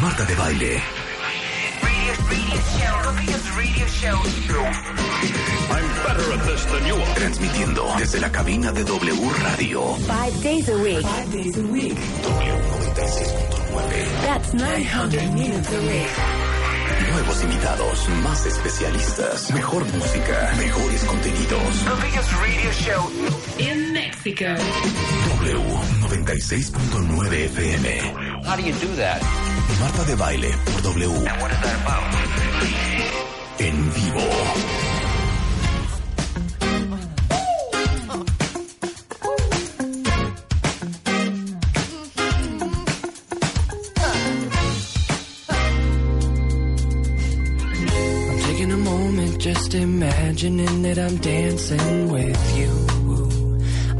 Marta de baile. I'm better at this than you are. Transmitiendo desde la cabina de W Radio. Five days a week. Five days a week. W96.9. That's 900 minutes a week. Nuevos invitados, más especialistas, mejor música, mejores contenidos. The biggest radio show. In Mexico. W96.9 FM. How do you do that? Marta de baile por W. And what is that about? En vivo. I'm taking a moment just imagining that I'm dancing with you.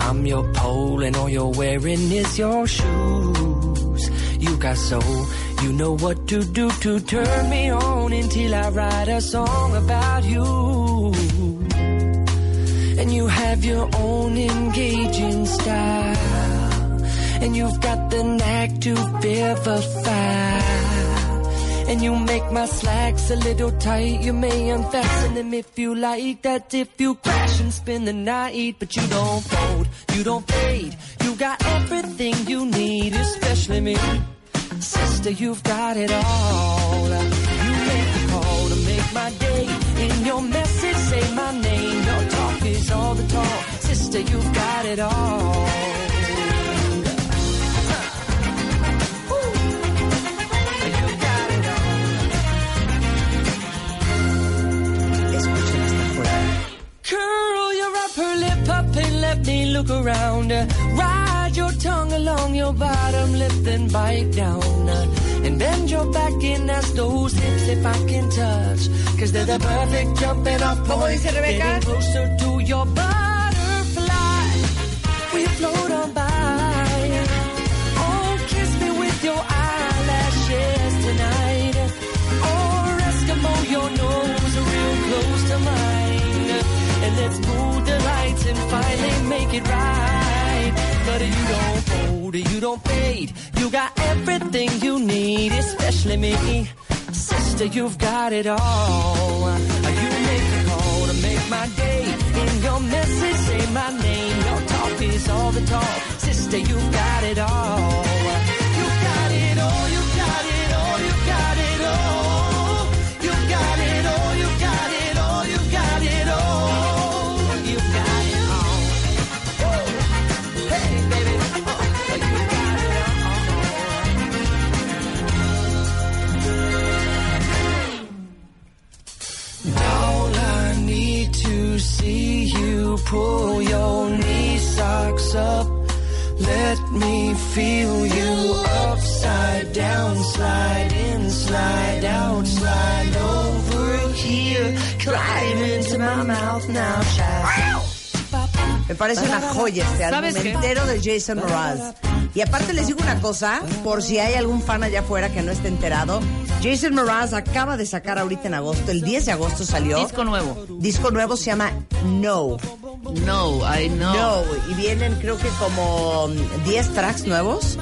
I'm your pole and all you're wearing is your shoes. You got soul, you know what to do to turn me on until I write a song about you. And you have your own engaging style. And you've got the knack to vivify. And you make my slacks a little tight. You may unfasten them if you like. That if you crash and spend the night. But you don't fold, you don't fade. You got everything you need, especially me. Sister, you've got it all. You make the call to make my day. In your message, say my name. Your talk is all the talk. Sister, you've got it all. Let me look around. Ride your tongue along your bottom lip, then bite down. And bend your back and ask those hips if I can touch. Cause they're the perfect jumping off ¿Cómo point. Getting closer to your butterfly. We float on by. Oh, kiss me with your eyelashes tonight. Or Eskimo, your nose real close to mine. And let's move the lights and finally make it right. But you don't fold, you don't fade. You got everything you need, especially me. Sister, you've got it all. You make the call to make my day. In your message, say my name. Your talk is all the talk. Sister, you've got it all. Pull your knee socks up. Let me feel you upside down, slide in, slide out, slide over here, climb into my mouth now, child. Me parece una joya este álbum entero de Jason Mraz. Y aparte les digo una cosa, por si hay algún fan allá afuera que no esté enterado, Jason Mraz acaba de sacar ahorita en agosto, el 10 de agosto salió. Disco nuevo. Disco nuevo se llama No. No, I know. No. Y vienen creo que como mm, 10 tracks nuevos.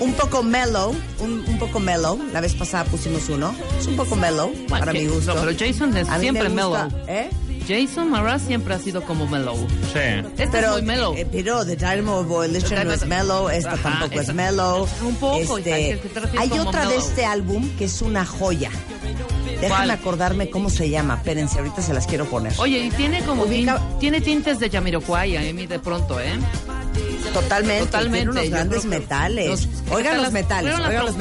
Un poco mellow, un, un poco mellow. La vez pasada pusimos uno. Es un poco mellow, Bueno, para mi gusto. no, pero Jason es A siempre mellow. ¿eh? Jason Mraz siempre ha sido como mellow. Sí. Este pero, es muy mellow. eh, pero The Dynamo Volition no es mellow, esta Ajá, tampoco es mellow. Un poco, Este, hija, que te refieres hay otra de mellow. este álbum que es una joya. Déjame ¿Cuál? acordarme cómo se llama. Espérense, ahorita se las quiero poner. Oye, y tiene como Ubica- tin- tiene tintes de Jamiroquai a mí de pronto, ¿eh? Totalmente. Totalmente, Tiene unos grandes metales. los- oigan los las- metales, fueron las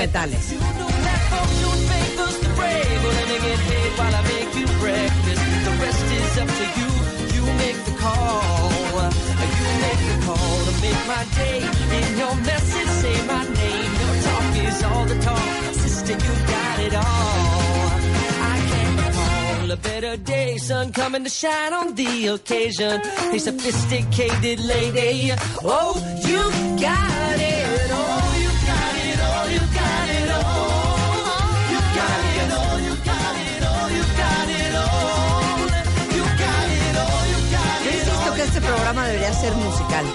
up to you. You make the call. You make the call to make my day. In your message, say my name. Your talk is all the talk. Sister, you got it all. I can't recall a better day. Sun coming to shine on the occasion. A sophisticated lady. Oh, you got it. Programa debería ser musical.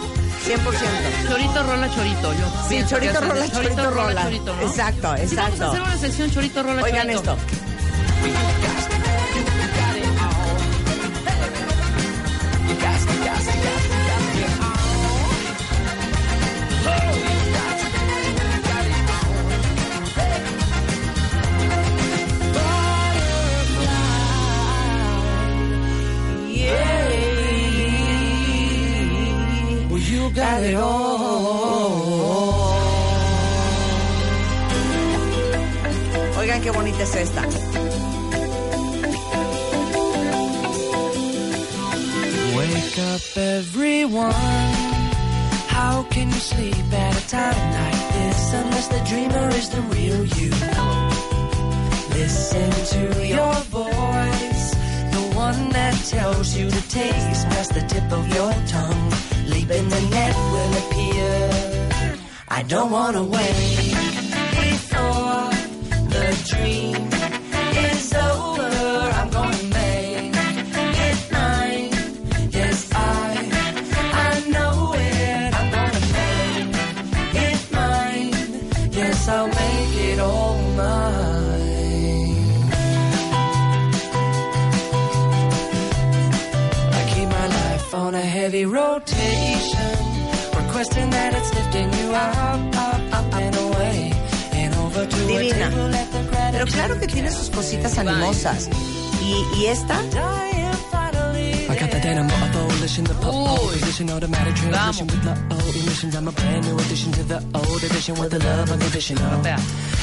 100%. Chorito, rola, chorito. Yo Sí, chorito, rola, es- chorito, rola. chorito, ¿no? Exacto, Sí, vamos a exacto. hacer una sección chorito, rola, Oigan chorito. esto. You got it Oigan qué bonita es esta. Wake up, everyone. How can you sleep at a time like this unless the dreamer is the real you? Listen to your voice, the one that tells you to taste past the tip of your tongue. Leap in the net will appear. I don't wanna wait before the dream is over. Heavy rotation, requesting that it's lifting you up, up, up and away, and over to Divina. a table at the Pero claro que tiene sus cositas animosas. Y, y esta, Got the dynamo abolition, the pole Uy. position, automatic transmission with the O emissions. I'm a brand new addition to the old edition with the love unconditional.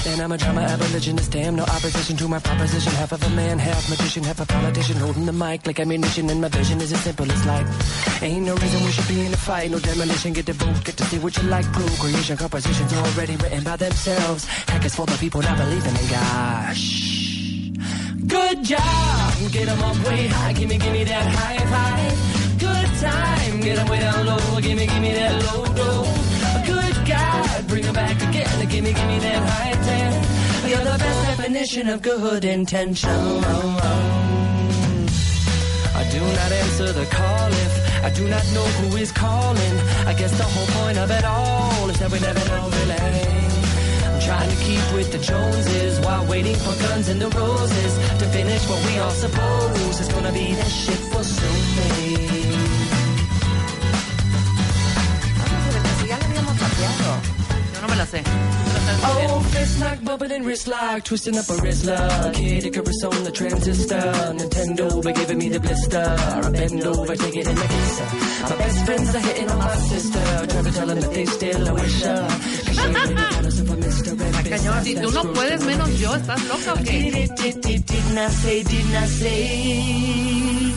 And I'm a drama abolitionist, damn no opposition to my proposition. Half of a man, half magician, half a politician, holding the mic like ammunition. And my vision is as simple as life. Ain't no reason we should be in a fight, no demolition. Get the vote, get to see what you like. Prove creation, compositions already written by themselves. Hackers for the people not believing in God. Shh. Good job, get 'em up way high, gimme, gimme that high five. Time, get 'em way down low, gimme, gimme that low low. Good God, bring 'em back again, gimme, gimme that high ten. You're the best definition of good intention. I do not answer the call if I do not know who is calling. I guess the whole point of it all is that we never know really. I'm trying to keep with the Joneses while waiting for guns and the roses to finish what we all suppose is gonna be that shit will soon Fist lock, and wrist lock, twisting up a wrist lock. Kid Icarus on the transistor. Nintendo, by giving me the blister. I bend over, take it in the kisser. My best friends are hitting on my sister. Trying to tell them that they still a wish her. 'Cause she ain't really jealous of a Mr. Red Fist. Si tú no puedes menos yo, ¿estás loca o Did qué? did didn't I say, didn't I say?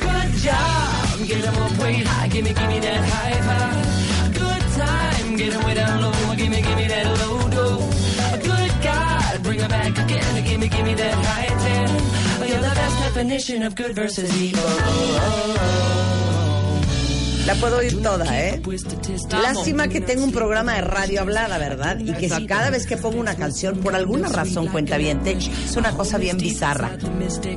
Good job, get 'em up way high, gimme, gimme that high five. Good time, get 'em way down low, again, gimme, gimme that high ten. You're the best definition of good versus evil. La puedo oír toda, ¿eh? Statistics. Lástima que tengo un programa de radio hablada, ¿verdad? Y que si cada vez que pongo una canción, por alguna razón cuenta bien, es una cosa bien bizarra.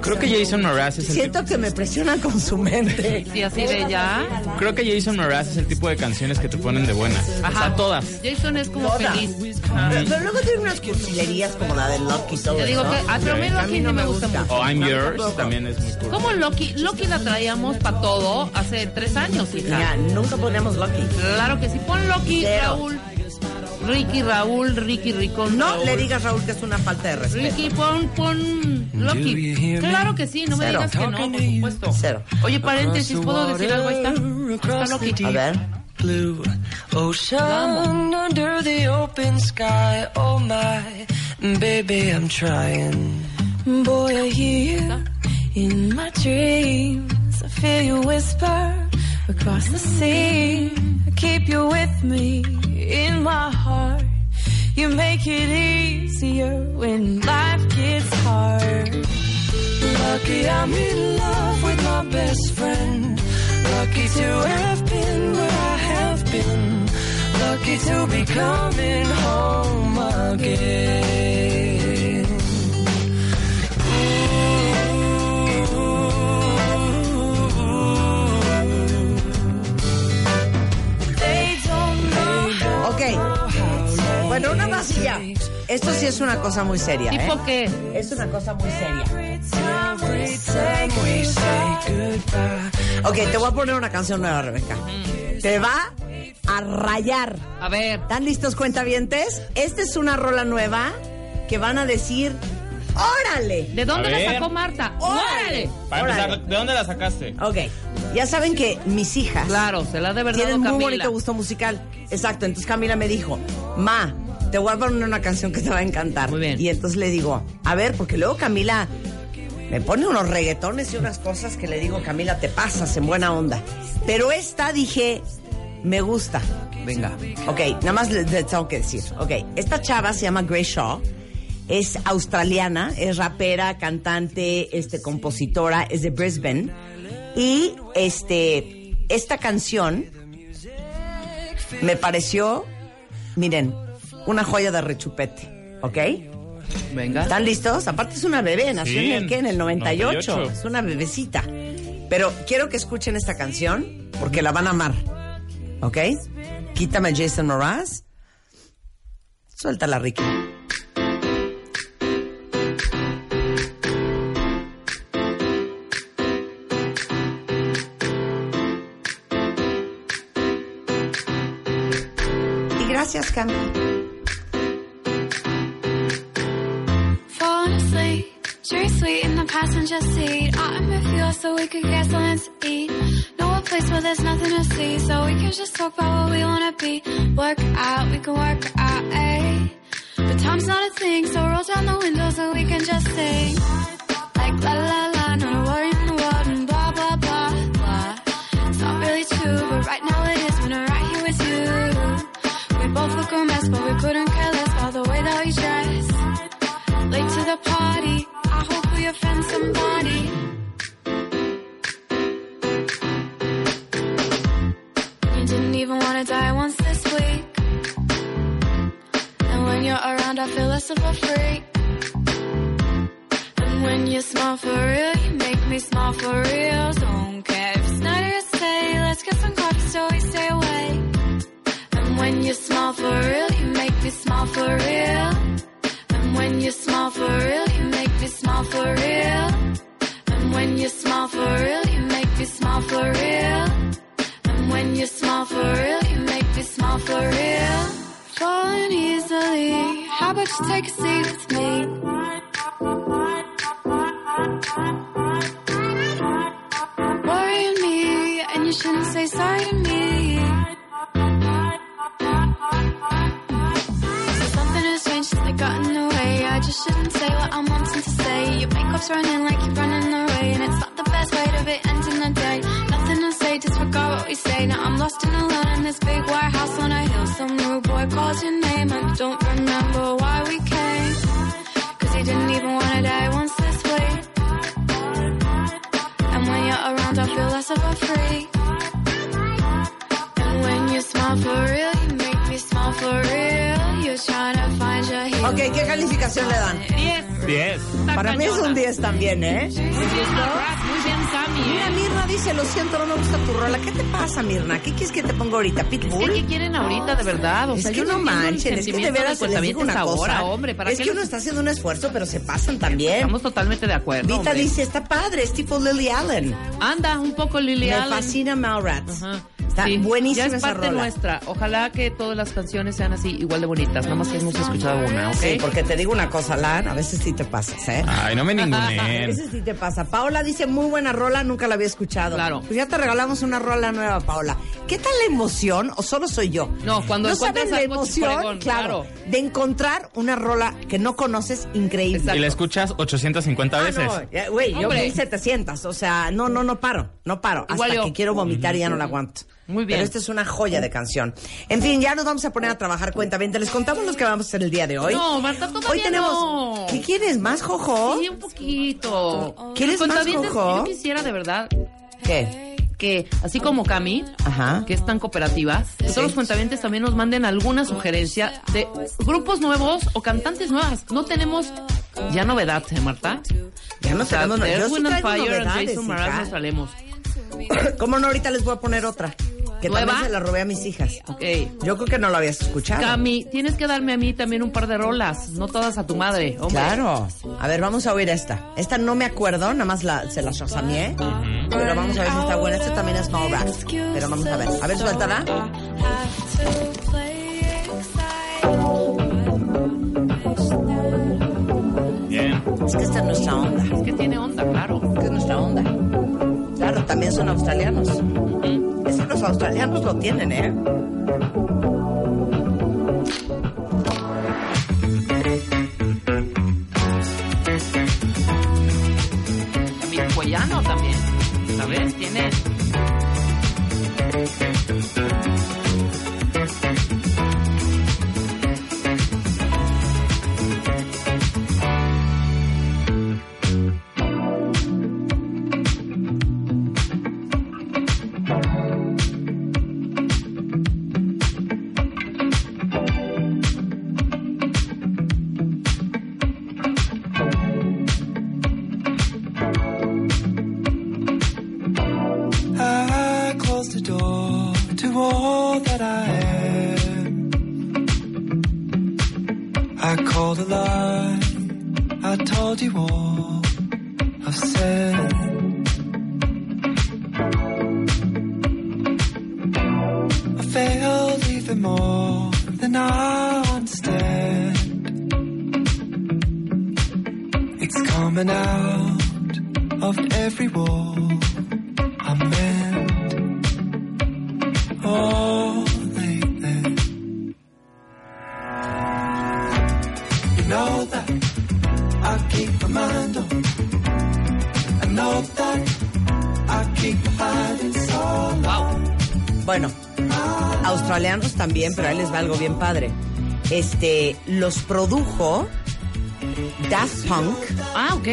Creo que Jason Mraz es el Siento que me presionan con su mente. Sí, así de ya. tipo, creo que Jason Mraz es el tipo de canciones que te ponen de buenas. O sea, todas. Jason es como Todas. feliz. Pero, pero luego tiene unas cursilerías como la de Lucky y todo Te digo eso. que a pero a A Loki mí no me gusta gusta. mucho. O I'm Yours también es muy cool. ¿Cómo Loki? Loki la traíamos para todo hace tres años, hija. Mira, nunca ponemos Lucky. Claro que sí. Pon Loki, Cero. Raúl. Ricky, Raúl, Ricky, Rico. No Raúl. le digas, Raúl, que es una falta de respeto. Ricky, pon, pon Loki. Claro que sí, no me Cero. digas que no, por supuesto. Cero. Oye, paréntesis, ¿puedo decir algo? Ahí está. Ahí está Loki. A ver. blue ocean under the open sky. Oh my, baby, I'm trying. Boy, I hear you in my dreams. I feel you whisper across the sea. I keep you with me in my heart. You make it easier when life gets hard. Lucky I'm in love with my best friend. Lucky to have been where I have been. Lucky to be coming home again. Bueno, una más y ya. Esto sí es una cosa muy seria, ¿eh? ¿Tipo qué? Es una cosa muy seria. Ok, te voy a poner una canción nueva, Rebeca. Te va a rayar. A ver. ¿Están listos, cuentavientes? Esta es una rola nueva que van a decir, ¡órale! ¿De dónde A la ver. sacó Marta? ¡Órale! Para Órale. empezar, ¿de dónde la sacaste? Ok, ya saben que mis hijas Claro, se la de verdad tienen muy Camila. bonito gusto musical. Exacto, entonces Camila me dijo, Ma, te voy a poner una canción que te va a encantar. Muy bien. Y entonces le digo, a ver, porque luego Camila me pone unos reggaetones y unas cosas que le digo, Camila, te pasas en buena onda. Pero esta dije, me gusta. Venga. Ok, nada más les, les tengo que decir. Ok, esta chava se llama Grace Shaw. Es australiana, es rapera, cantante, este, compositora, es de Brisbane. Y este, esta canción me pareció, miren, una joya de rechupete. ¿Ok? Venga. ¿Están listos? Aparte es una bebé, nació Sí, en el qué, en el 98. 98. Es una bebecita. Pero quiero que escuchen esta canción porque la van a amar. ¿Ok? Quítame Jason Mraz. Suéltala, Ricky. Y gracias, Cami. The passenger seat. I'm you so we could get something to eat. Know a place where there's nothing to see, so we can just talk about what we wanna be. Work out, we can work out, eh? But time's not a thing, so roll down the window so we can just sing. Like la la la, not a worry in the world, and blah blah blah blah. It's not really true, but right now it is when I'm right here with you. We both look a mess, but we couldn't care less about the way that we dress. Late to the party, I feel less of a freak. And when you smile for real, you make me smile for real. Don't care if it's or it's day. Let's get some coffee so we stay awake. And when you smile for real, you make me smile for real. And when you smile for real, you make me smile for real. And when you smile for real, you make me smile for real. And when you smile for real, you make me smile for real. Falling easily, how about you take a seat with me? Worrying me, and you shouldn't say sorry to me. So something has changed since I got in the way. I just shouldn't say what I'm wanting to say. Your makeup's running like you're running away, and it's not the best way to be ending the day. Say, disregard what we say. Now I'm lost and alone in this big white house on a hill. Some new boy calls your name. I don't remember why we came. Cause he didn't even wanna die once this way. And when you're around, I feel less of a freak. And when you smile for real, you make me smile for real. You're trying Ok, ¿qué calificación le dan? 10. 10. Para mí es un 10 también, ¿eh? Muy bien, muy. Mira, ¿eh? Mirna dice, lo siento, no me gusta tu rola. ¿Qué te pasa, Mirna? ¿Qué quieres que te ponga ahorita? Es que, ¿Pitbull? ¿qué quieren ahorita, de verdad? O Es sea, que yo no manchen, es que de veras les digo una cosa. ahora, hombre. ¿para es que uno está haciendo un esfuerzo, pero se pasan también. Estamos totalmente de acuerdo. Vita hombre. dice, está padre, es tipo Lily Allen. Anda, un poco Lily Me Allen. fascina Malrats. Ajá. Está Sí, buenísima Ya es esa parte rola. nuestra. Ojalá que todas las canciones sean así, igual de bonitas. Nada más que hemos escuchado una, ¿ok? Sí, porque te digo una cosa, Lan, a veces sí te pasas, ¿eh? Ay, no me A ninguneen. veces sí te pasa. Paola dice, muy buena rola, nunca la había escuchado. Claro. Pues ya te regalamos una rola nueva, Paola. ¿Qué tal la emoción, o solo soy yo? No, cuando ¿No saben la emoción, claro, claro. de encontrar una rola que no conoces increíble. Exacto. Y la escuchas 850 Ah, veces. no, güey, yo Hombre. 1700, o sea, no, no, no paro, no paro, Igual hasta yo. que quiero vomitar y ya no la aguanto. Muy bien. Pero esta es una joya de canción. En fin, ya nos vamos a poner a trabajar cuentamente. Les contamos los que vamos a hacer el día de hoy. No, Marta, todavía Hoy tenemos. no. ¿Qué quieres? ¿Más jojo? Sí, un poquito. ¿Quieres más, Jojo? Yo quisiera, de verdad, ¿Qué? que así como Cami, Ajá. que es tan cooperativa, que todos los cuentavientes también nos manden alguna sugerencia de grupos nuevos o cantantes nuevas. No tenemos ya novedad, ¿eh, Marta? Ya no O sea, tenemos no- de yo sí traigo novedades, Jason Mraz nos traemos. ¿Cómo no? Ahorita les voy a poner otra. Que ¿Nueva? también se la robé a mis hijas. Ok. Yo creo que no lo habías escuchado. Cami, tienes que darme a mí también un par de rolas, no todas a tu madre, hombre. Claro. A ver, vamos a oír esta. Esta no me acuerdo, nada más la, se la chasameé. Pero vamos a ver si está buena. Esta también es Small Rat. Pero vamos a ver. A ver, suéltala. Bien. Es que esta es nuestra onda. Es que tiene onda, claro. Es que es nuestra onda. También son australianos. Es que los australianos lo tienen, ¿eh? También Cuellano también, ¿sabes? Tiene... bien padre. Este, los produjo Daft Punk. Ah, ok.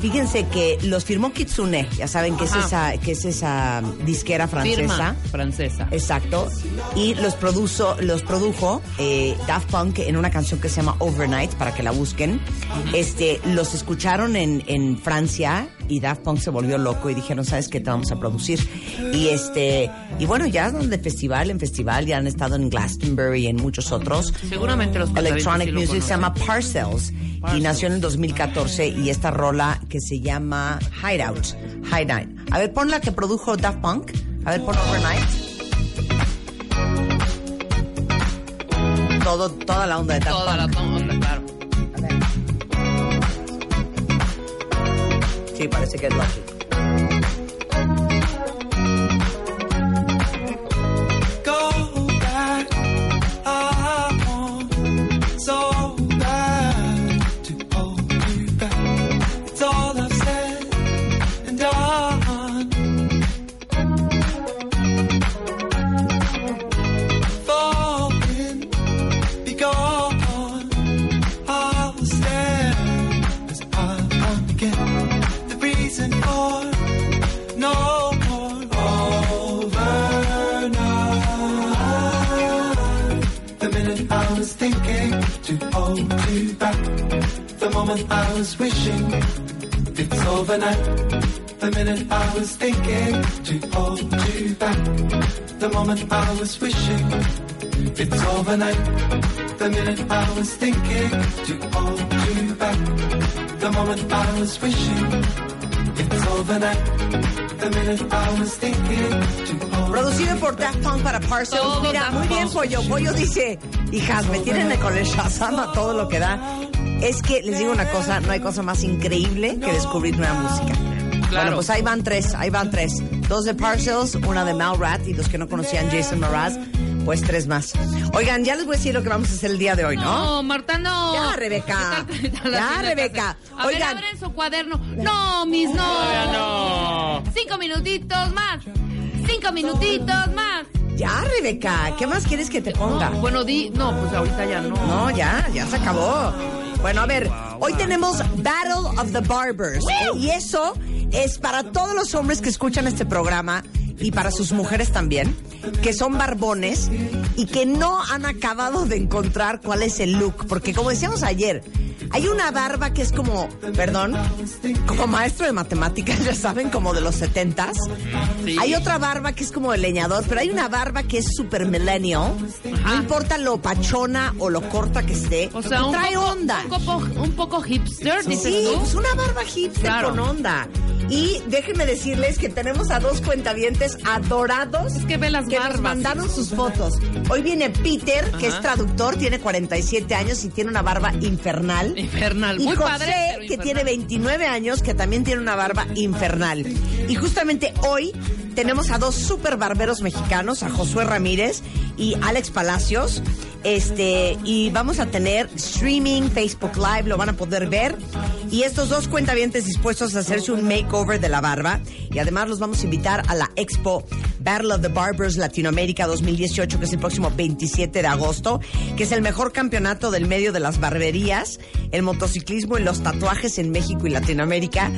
Fíjense que los firmó Kitsune, ya saben que es Ajá. esa, que es esa disquera francesa. Firma francesa. Exacto. Y los produjo, los produjo eh, Daft Punk en una canción que se llama Overnight, para que la busquen. Este, los escucharon en, en Francia y Daft Punk se volvió loco y dijeron, ¿sabes qué te vamos a producir? Y este, y bueno, ya andan de festival en festival, ya han estado en Glastonbury y en muchos otros. Seguramente los Electronic sí lo Music se llama Parcels y nació en el 2014 y esta rola que se llama Hideout. Hideout. A ver, pon la que produjo Daft Punk. A ver, pon Overnight. Todo, toda la onda de Daft Toda la Punk. onda, claro. Sí, parece que es Lucky. It's overnight. The minute I was thinking to hold you back. The moment I was wishing it's overnight. The minute I was thinking to hold you back. The moment I was wishing it's overnight. The minute I was thinking to hold Producido por Daft Punk para Parcels. Todo Mira, muy bien. Pollo. Pollo dice, hijas, me tienen con el Shazam a todo lo que da. Es que les digo una cosa, no hay cosa más increíble que descubrir nueva música. Bueno, pues ahí van tres, ahí van tres. Dos de Parcels, una de Malrat y los que no conocían Jason Mraz, pues tres más. Oigan, ya les voy a decir lo que vamos a hacer el día de hoy, ¿no? No, Marta, no. Ya, Rebeca. ¿Qué tal- Ya, Rebeca. A ver, Oigan. abren su cuaderno. No, mis, no. Todavía no. Cinco minutitos más. Cinco minutitos más. Ya, Rebeca, ¿qué más quieres que te ponga? No, bueno, di. No, pues ahorita ya no. No, ya, ya se acabó. Bueno, a ver, hoy tenemos Battle of the Barbers. Y eso es para todos los hombres que escuchan este programa y para sus mujeres también, que son barbones y que no han acabado de encontrar cuál es el look. Porque como decíamos ayer, Hay una barba que es como, perdón, como maestro de matemáticas, ya saben, como de los setentas. Sí. Hay otra barba que es como de leñador, pero hay una barba que es super millennial. No importa lo pachona o lo corta que esté, O sea, un trae poco, onda. Un poco, un poco hipster, dices Sí, tú. pues una barba hipster Claro. con onda. Y déjenme decirles que tenemos a dos cuentavientes adorados Es que ve las que nos mandaron sus fotos. Hoy viene Peter, que es traductor, tiene 47 años y tiene una barba infernal. Infernal. Y Muy José, padre, pero que infernal. tiene 29 años, que también tiene una barba infernal. Y justamente hoy tenemos a dos super barberos mexicanos, a Josué Ramírez y Alex Palacios. Este, y vamos a tener streaming, Facebook Live, lo van a poder ver. Y estos dos cuentavientes dispuestos a hacerse un makeover de la barba. Y además los vamos a invitar a la Expo Battle of the Barbers Latinoamérica 2018, que es el próximo 27 de agosto, que es el mejor campeonato del medio de las barberías, el motociclismo y los tatuajes en México y Latinoamérica.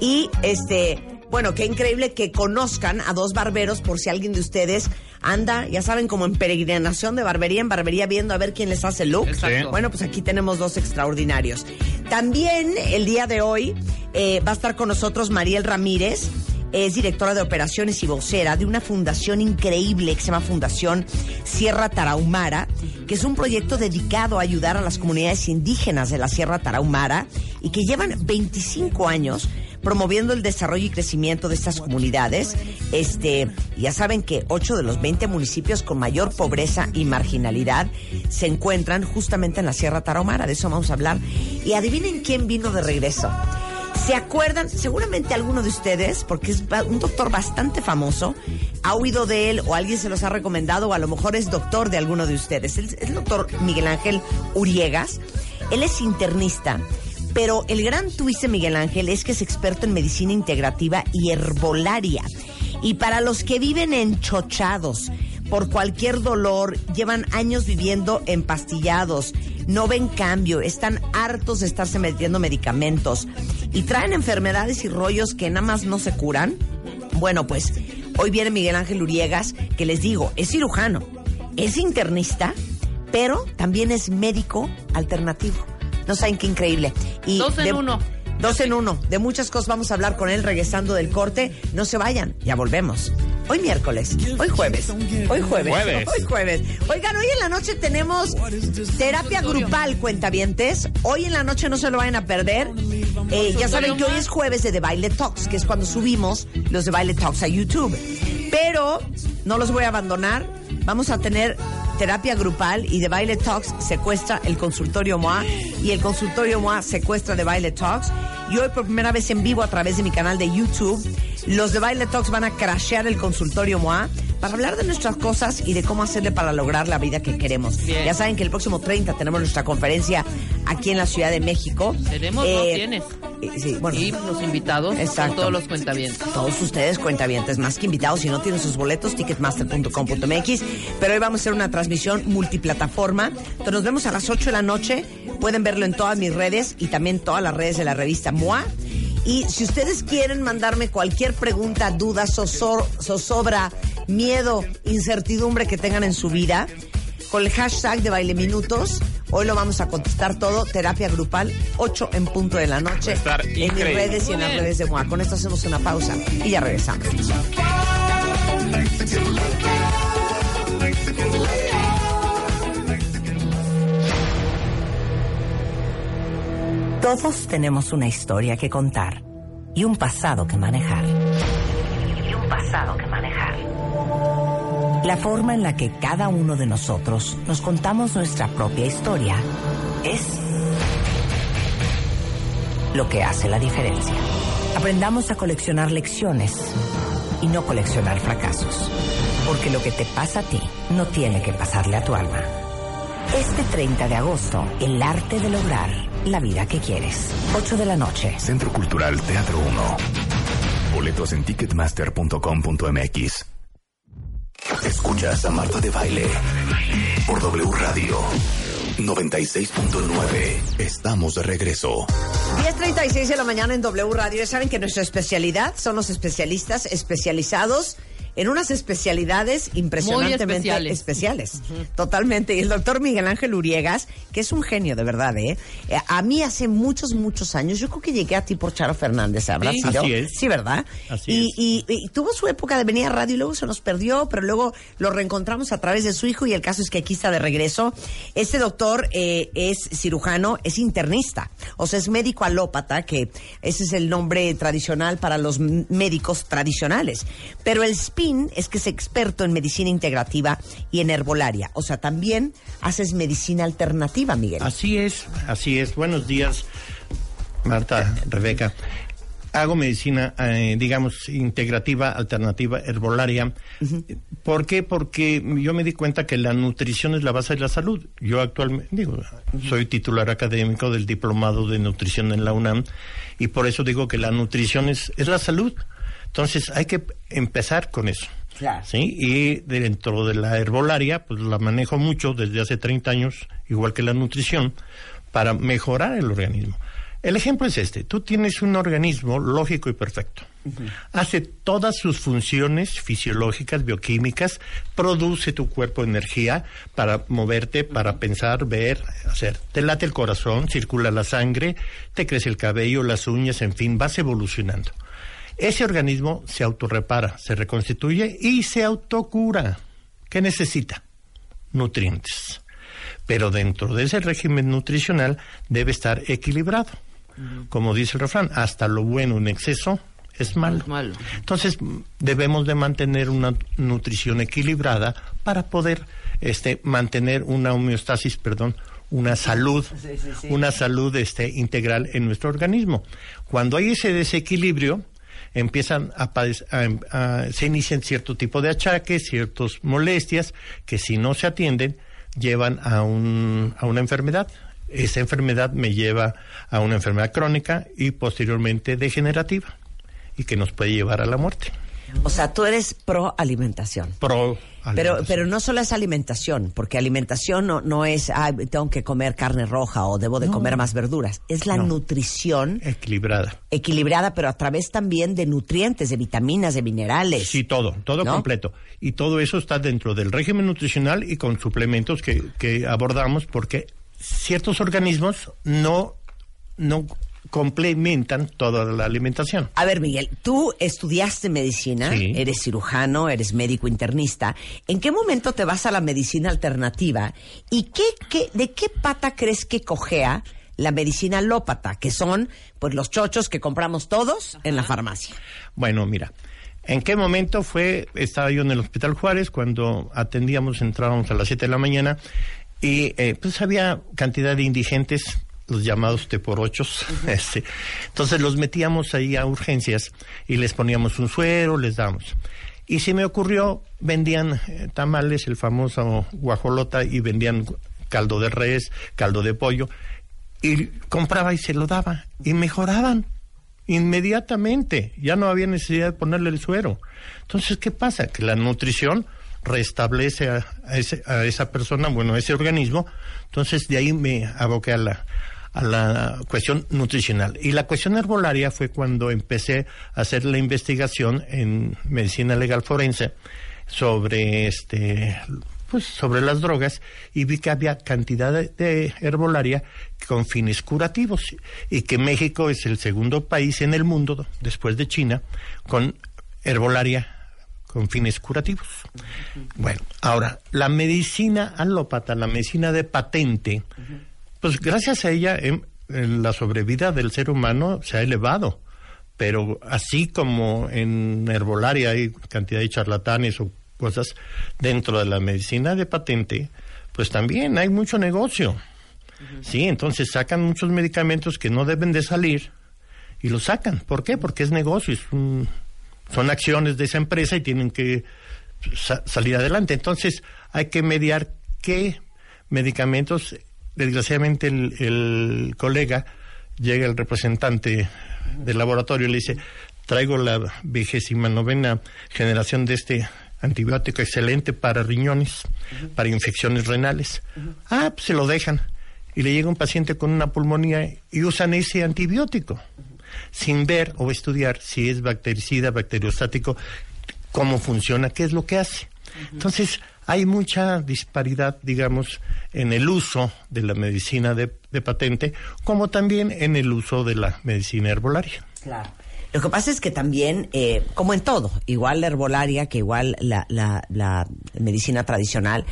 Y este, bueno, qué increíble que conozcan a dos barberos por si alguien de ustedes anda, ya saben, como en peregrinación de barbería en barbería viendo a ver quién les hace look. Exacto. Bueno, pues aquí tenemos dos extraordinarios. También el día de hoy eh, va a estar con nosotros Mariel Ramírez. Es directora de operaciones y vocera de una fundación increíble que se llama Fundación Sierra Tarahumara, que es un proyecto dedicado a ayudar a las comunidades indígenas de la Sierra Tarahumara y que llevan 25 años promoviendo el desarrollo y crecimiento de estas comunidades. Este, ya saben que 8 de los 20 municipios con mayor pobreza y marginalidad se encuentran justamente en la Sierra Tarahumara, de eso vamos a hablar. Y adivinen quién vino de regreso. ¿Se acuerdan? Seguramente alguno de ustedes, porque es un doctor bastante famoso, ha oído de él o alguien se los ha recomendado o a lo mejor es doctor de alguno de ustedes. Es el doctor Miguel Ángel Uriegas. Él es internista, pero el gran twist de Miguel Ángel es que es experto en medicina integrativa y herbolaria. Y para los que viven enchochados por cualquier dolor, llevan años viviendo empastillados, no ven cambio, están hartos de estarse metiendo medicamentos y traen enfermedades y rollos que nada más no se curan. Bueno, pues hoy viene Miguel Ángel Uriegas, que les digo, es cirujano, es internista, pero también es médico alternativo. No saben qué increíble. Y Dos en de- uno. Dos en uno. De muchas cosas vamos a hablar con él regresando del corte. No se vayan, ya volvemos. Hoy miércoles, hoy jueves, hoy jueves, Jueves. hoy jueves. Oigan, hoy en la noche tenemos terapia grupal, cuentavientes. Hoy en la noche no se lo vayan a perder. Eh, ya saben que hoy es jueves de The Baile Talks, que es cuando subimos los The Baile Talks a YouTube. Pero no los voy a abandonar. Vamos a tener terapia grupal y The Baile Talks secuestra el consultorio MOA y el consultorio MOA secuestra The Baile Talks. Y hoy por primera vez en vivo a través de mi canal de YouTube, los de Baile Talks van a crashear el consultorio MOA para hablar de nuestras cosas y de cómo hacerle para lograr la vida que queremos. Bien. Ya saben que el próximo 30 tenemos nuestra conferencia aquí en la Ciudad de México. Tenemos, Eh, tienes. eh, Sí, bueno. Y los invitados Exacto. todos los cuentavientes. Todos ustedes cuentavientes, más que invitados, si no tienen sus boletos, ticketmaster.com.mx. Pero hoy vamos a hacer una transmisión multiplataforma. Entonces nos vemos a las 8 de la noche. Pueden verlo en todas mis redes y también todas las redes de la revista MOA. Y si ustedes quieren mandarme cualquier pregunta, duda, zozobra, miedo, incertidumbre que tengan en su vida, con el hashtag de Baile Minutos, hoy lo vamos a contestar todo, terapia grupal, 8 en punto de la noche, en mis redes y en las redes de MOA. Con esto hacemos una pausa y ya regresamos. Todos tenemos una historia que contar y un pasado que manejar. Y un pasado que manejar. La forma en la que cada uno de nosotros nos contamos nuestra propia historia es lo que hace la diferencia. Aprendamos a coleccionar lecciones y no coleccionar fracasos. Porque lo que te pasa a ti no tiene que pasarle a tu alma. Este 30 de agosto, el arte de lograr la vida que quieres. 8 de la noche. Centro Cultural Teatro 1. Boletos en ticketmaster.com.mx. Escuchas a Marta de Baile por W Radio 96.9. Estamos de regreso. 10.36 de la mañana en W Radio. Ya saben que nuestra especialidad son los especialistas especializados en unas especialidades impresionantemente especiales. especiales. Totalmente. Y el doctor Miguel Ángel Uriegas, que es un genio de verdad, ¿eh? Eh, A mí hace muchos, muchos años, yo creo que llegué a ti por Charo Fernández, ¿habrá Sí, sido? así es. Sí, ¿verdad? Así y, es. y- y tuvo su época de venir a radio y luego se nos perdió, pero luego lo reencontramos a través de su hijo y el caso es que aquí está de regreso. Este doctor eh, es cirujano, es internista, o sea, es médico alópata, que ese es el nombre tradicional para los médicos tradicionales. Pero el es que es experto en medicina integrativa y en herbolaria, o sea, también haces medicina alternativa, Miguel. Así es, así es. Buenos días, Marta, Rebeca. Hago medicina, eh, digamos, integrativa, alternativa, herbolaria. ¿Por qué? Porque yo me di cuenta que la nutrición es la base de la salud. Yo actualmente, digo, soy titular académico del diplomado de nutrición en la UNAM y por eso digo que la nutrición es, es la salud. Entonces hay que empezar con eso. Claro. ¿sí? Y dentro de la herbolaria, pues la manejo mucho desde hace 30 años, igual que la nutrición, para mejorar el organismo. El ejemplo es este, tú tienes un organismo lógico y perfecto. Hace todas sus funciones fisiológicas, bioquímicas, produce tu cuerpo energía para moverte, para pensar, ver, hacer. Te late el corazón, circula la sangre, te crece el cabello, las uñas, en fin, vas evolucionando. Ese organismo se autorrepara, se reconstituye y se autocura. ¿Qué necesita? Nutrientes. Pero dentro de ese régimen nutricional debe estar equilibrado. Como dice el refrán, hasta lo bueno en exceso es malo. Es malo. Entonces debemos de mantener una nutrición equilibrada para poder este mantener una homeostasis, perdón, una salud, una salud este integral en nuestro organismo. Cuando hay ese desequilibrio, empiezan a, a- a- se inician cierto tipo de achaques, ciertas molestias que si no se atienden llevan a un a una enfermedad. Esa enfermedad me lleva a una enfermedad crónica y posteriormente degenerativa y que nos puede llevar a la muerte. O sea, tú eres pro alimentación. Pro Pero, alimentación. pero no solo es alimentación, porque alimentación no, no es, ah, tengo que comer carne roja o debo de comer más verduras. Es la No. nutrición equilibrada. equilibrada, pero a través también de nutrientes, de vitaminas, de minerales. Sí, todo, todo ¿No? completo. Y todo eso está dentro del régimen nutricional y con suplementos que, que abordamos porque ciertos organismos no, no complementan toda la alimentación. A ver, Miguel, tú estudiaste medicina, Sí. eres cirujano, eres médico internista. ¿En qué momento te vas a la medicina alternativa? ¿Y qué, qué, de qué pata crees que cojea la medicina alópata? Que son, pues, los chochos que compramos todos en la farmacia. Bueno, mira, ¿en qué momento fue? Estaba yo en el Hospital Juárez cuando atendíamos, entrábamos a las 7 de la mañana y eh, pues había cantidad de indigentes, los llamados T por ochos. este, entonces los metíamos ahí a urgencias y les poníamos un suero, les damos. Y se me ocurrió, vendían eh, tamales, el famoso guajolota, y vendían caldo de res, caldo de pollo, y compraba y se lo daba, y mejoraban inmediatamente. Ya no había necesidad de ponerle el suero. Entonces, ¿qué pasa? Que la nutrición restablece a, a ese- a esa persona, bueno, a ese organismo. Entonces, de ahí me aboqué a la, a la cuestión nutricional. Y la cuestión herbolaria fue cuando empecé a hacer la investigación en medicina legal forense sobre este pues sobre las drogas y vi que había cantidad de, de herbolaria con fines curativos y que México es el segundo país en el mundo después de China con herbolaria con fines curativos. Bueno, ahora la medicina alópata, la medicina de patente, pues gracias a ella em, la sobrevida del ser humano se ha elevado. Pero así como en herbolaria hay cantidad de charlatanes o cosas dentro de la medicina de patente, pues también hay mucho negocio. Sí, entonces sacan muchos medicamentos que no deben de salir y los sacan. ¿Por qué? Porque es negocio, es un- son acciones de esa empresa y tienen que sa- salir adelante. Entonces hay que mediar qué medicamentos, desgraciadamente el, el colega llega el representante del laboratorio y le dice, traigo la vigésima novena generación de este antibiótico excelente para riñones, para infecciones renales. Ah, pues se lo dejan. Y le llega un paciente con una pulmonía y usan ese antibiótico sin ver o estudiar si es bactericida, bacteriostático, cómo funciona, qué es lo que hace. Entonces, hay mucha disparidad, digamos, en el uso de la medicina de, de patente, como también en el uso de la medicina herbolaria. Claro. Lo que pasa es que también, eh, como en todo, igual la herbolaria que igual la, la, la medicina tradicional,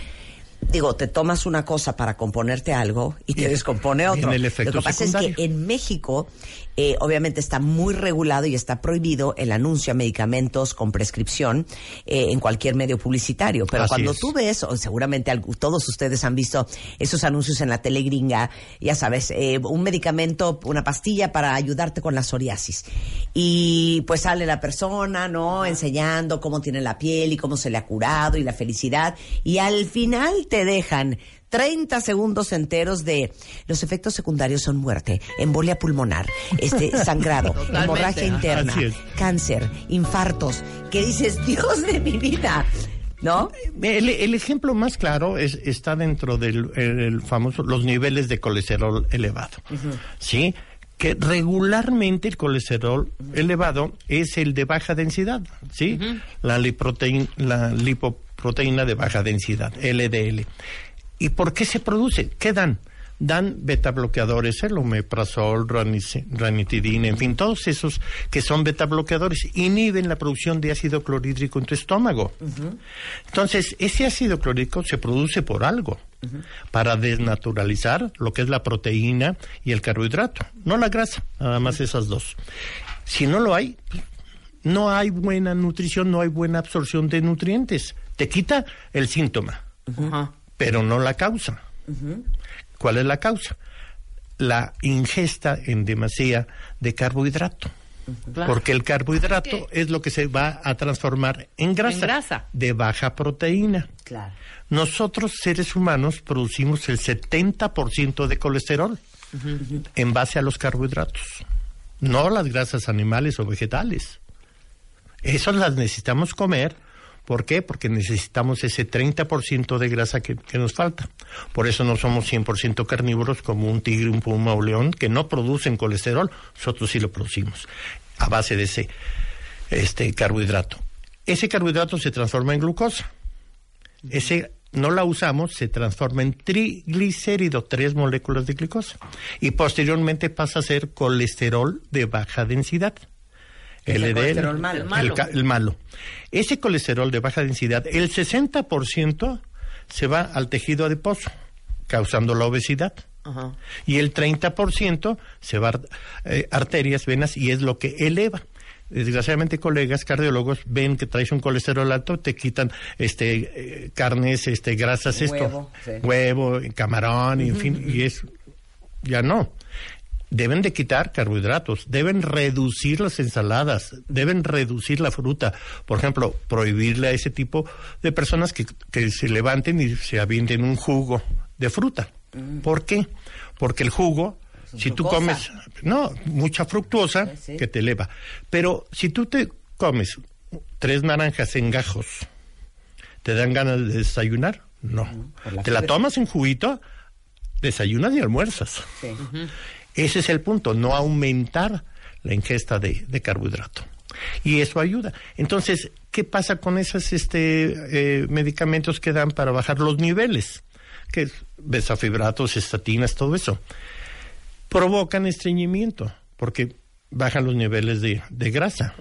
digo, te tomas una cosa para componerte algo y te descompone otro. Viene el efecto Lo que pasa es que en México, eh, obviamente está muy regulado y está prohibido el anuncio a medicamentos con prescripción eh, en cualquier medio publicitario. Pero Así cuando es. tú ves, o seguramente todos ustedes han visto esos anuncios en la tele gringa, ya sabes, eh, un medicamento, una pastilla para ayudarte con la psoriasis. Y pues sale la persona, ¿no? Enseñando cómo tiene la piel y cómo se le ha curado y la felicidad. Y al final te dejan 30 segundos enteros de los efectos secundarios son muerte, embolia pulmonar, este sangrado, Totalmente. hemorragia interna, cáncer, infartos, que dices, Dios de mi vida, ¿no? El, el ejemplo más claro es, está dentro del el- el famoso los niveles de colesterol elevado, ¿sí? Que regularmente el colesterol elevado es el de baja densidad, ¿sí? la, la lipoproteína de baja densidad, LDL. ¿Y por qué se produce? ¿Qué dan? Dan beta bloqueadores, el omeprazol, ranitidina, en fin, todos esos que son beta bloqueadores inhiben la producción de ácido clorhídrico en tu estómago. Entonces, ese ácido clorhídrico se produce por algo, para desnaturalizar lo que es la proteína y el carbohidrato, no la grasa, nada más esas dos. Si no lo hay, no hay buena nutrición, no hay buena absorción de nutrientes. Te quita el síntoma, Ajá. Pero no la causa. ¿Cuál es la causa? La ingesta en demasía de carbohidrato. Claro. Porque el carbohidrato es lo que se va a transformar en grasa, En grasa. de baja proteína. Claro. Nosotros, seres humanos, producimos el 70% de colesterol en base a los carbohidratos, no las grasas animales o vegetales. Esas las necesitamos comer. ¿Por qué? Porque necesitamos ese 30% de grasa que, nos falta. Por eso no somos 100% carnívoros como un tigre, un puma o león, que no producen colesterol. Nosotros sí lo producimos a base de ese este carbohidrato. Ese carbohidrato se transforma en glucosa. Ese no la usamos, se transforma en triglicérido, tres moléculas de glucosa. Y posteriormente pasa a ser colesterol de baja densidad. El LDL. colesterol malo. El malo. ca- el malo. Ese colesterol de baja densidad, el 60% se va al tejido adiposo, causando la obesidad. Ajá. Y el 30% se va a eh, arterias, venas, y es lo que eleva. Desgraciadamente, colegas cardiólogos ven que traes un colesterol alto, te quitan este eh, carnes, este grasas, Huevo, esto, sí. huevo, camarón, y en fin, y es ya no. Deben de quitar carbohidratos, deben reducir las ensaladas, deben reducir la fruta. Por ejemplo, prohibirle a ese tipo de personas que, que se levanten y se avienten un jugo de fruta. ¿Por qué? Porque el jugo, si tú comes, no, mucha fructuosa Sí, sí. que te eleva. Pero si tú te comes tres naranjas en gajos, ¿te dan ganas de desayunar? No. la ¿Te la tomas en juguito? Desayunas y almuerzas. Sí. Ese es el punto, no aumentar la ingesta de, de carbohidrato. Y eso ayuda. Entonces, ¿qué pasa con esos este, eh, medicamentos que dan para bajar los niveles? Que es besafibratos, estatinas, todo eso. Provocan estreñimiento, porque bajan los niveles de, de grasa.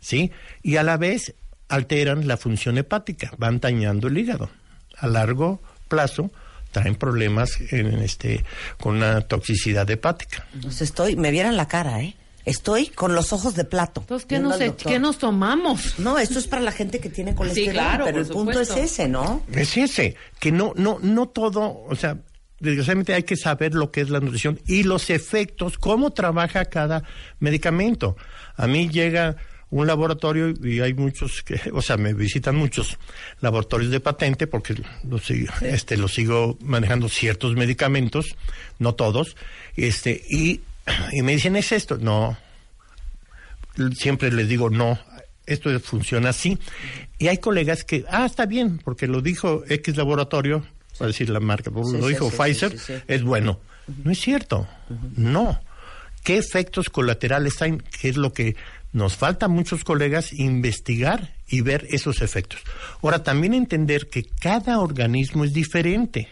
¿Sí? Y a la vez alteran la función hepática, van dañando el hígado. A largo plazo traen problemas en este con una toxicidad hepática. Pues estoy, me vieran la cara, ¿eh? Estoy con los ojos de plato. Entonces, ¿qué nos, e- doctor. ¿qué nos tomamos? No, esto es para la gente que tiene colesterol, claro, pero el punto supuesto. es ese, ¿no? Es ese, que no, no, no todo, o sea, desgraciadamente hay que saber lo que es la nutrición y los efectos, cómo trabaja cada medicamento. A mí llega un laboratorio y hay muchos que, o sea, me visitan muchos laboratorios de patente porque lo sigo, este, lo sigo manejando ciertos medicamentos, no todos, este, y, y me dicen, ¿es esto? No, siempre les digo no, esto funciona así. Y hay colegas que, ah, está bien, porque lo dijo X laboratorio, para decir la marca, Sí, lo dijo Pfizer, es bueno. No es cierto, no. ¿Qué efectos colaterales hay? ¿Qué es lo que Nos falta muchos colegas investigar y ver esos efectos. Ahora, también entender que cada organismo es diferente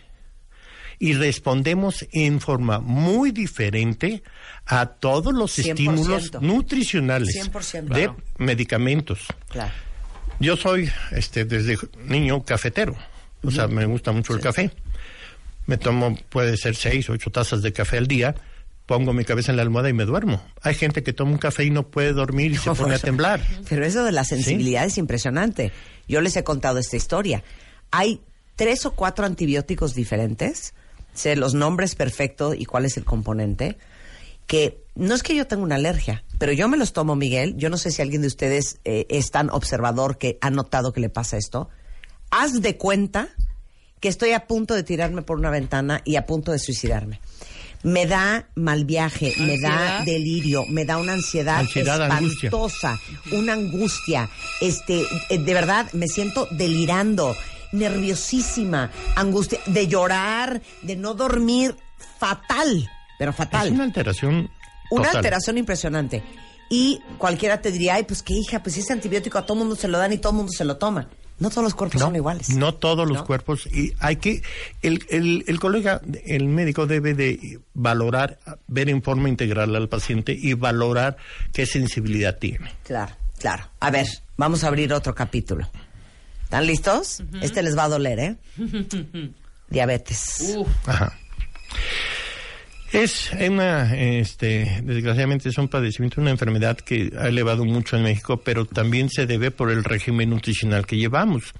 y respondemos en forma muy diferente a todos los 100%. estímulos nutricionales 100%. de Claro. medicamentos. Claro. Yo soy, este, desde niño cafetero. O sea, me gusta mucho el café. Me tomo, puede ser seis, ocho tazas de café al día. Pongo mi cabeza en la almohada y me duermo. Hay gente que toma un café y no puede dormir y se pone a temblar. Pero eso de la sensibilidad es impresionante. Yo les he contado esta historia. Hay tres o cuatro antibióticos diferentes, sé los nombres perfectos y cuál es el componente, que no es que yo tenga una alergia, pero yo me los tomo, Miguel. Yo no sé si alguien de ustedes eh, es tan observador que ha notado que le pasa esto. Haz de cuenta que estoy a punto de tirarme por una ventana y a punto de suicidarme. Me da mal viaje, me da delirio, me da una ansiedad, Ansiedad, angustia. espantosa, una angustia. Este, eh, de verdad, me siento delirando, nerviosísima, angustia, de llorar, de no dormir, fatal, pero fatal. Es una alteración. Una alteración impresionante. Y cualquiera te diría, ay, pues qué hija, pues ese antibiótico a todo mundo se lo dan y todo mundo se lo toma. No todos los cuerpos No, son iguales. No todos los ¿No? cuerpos. Y hay que. El, el, el colega, el médico debe de valorar, ver en forma integral al paciente y valorar qué sensibilidad tiene. Claro, claro. A ver, vamos a abrir otro capítulo. ¿Están listos? Este les va a doler, ¿eh? Diabetes. Uf, Ajá. Es una, este, desgraciadamente es un padecimiento, una enfermedad que ha elevado mucho en México, pero también se debe por el régimen nutricional que llevamos.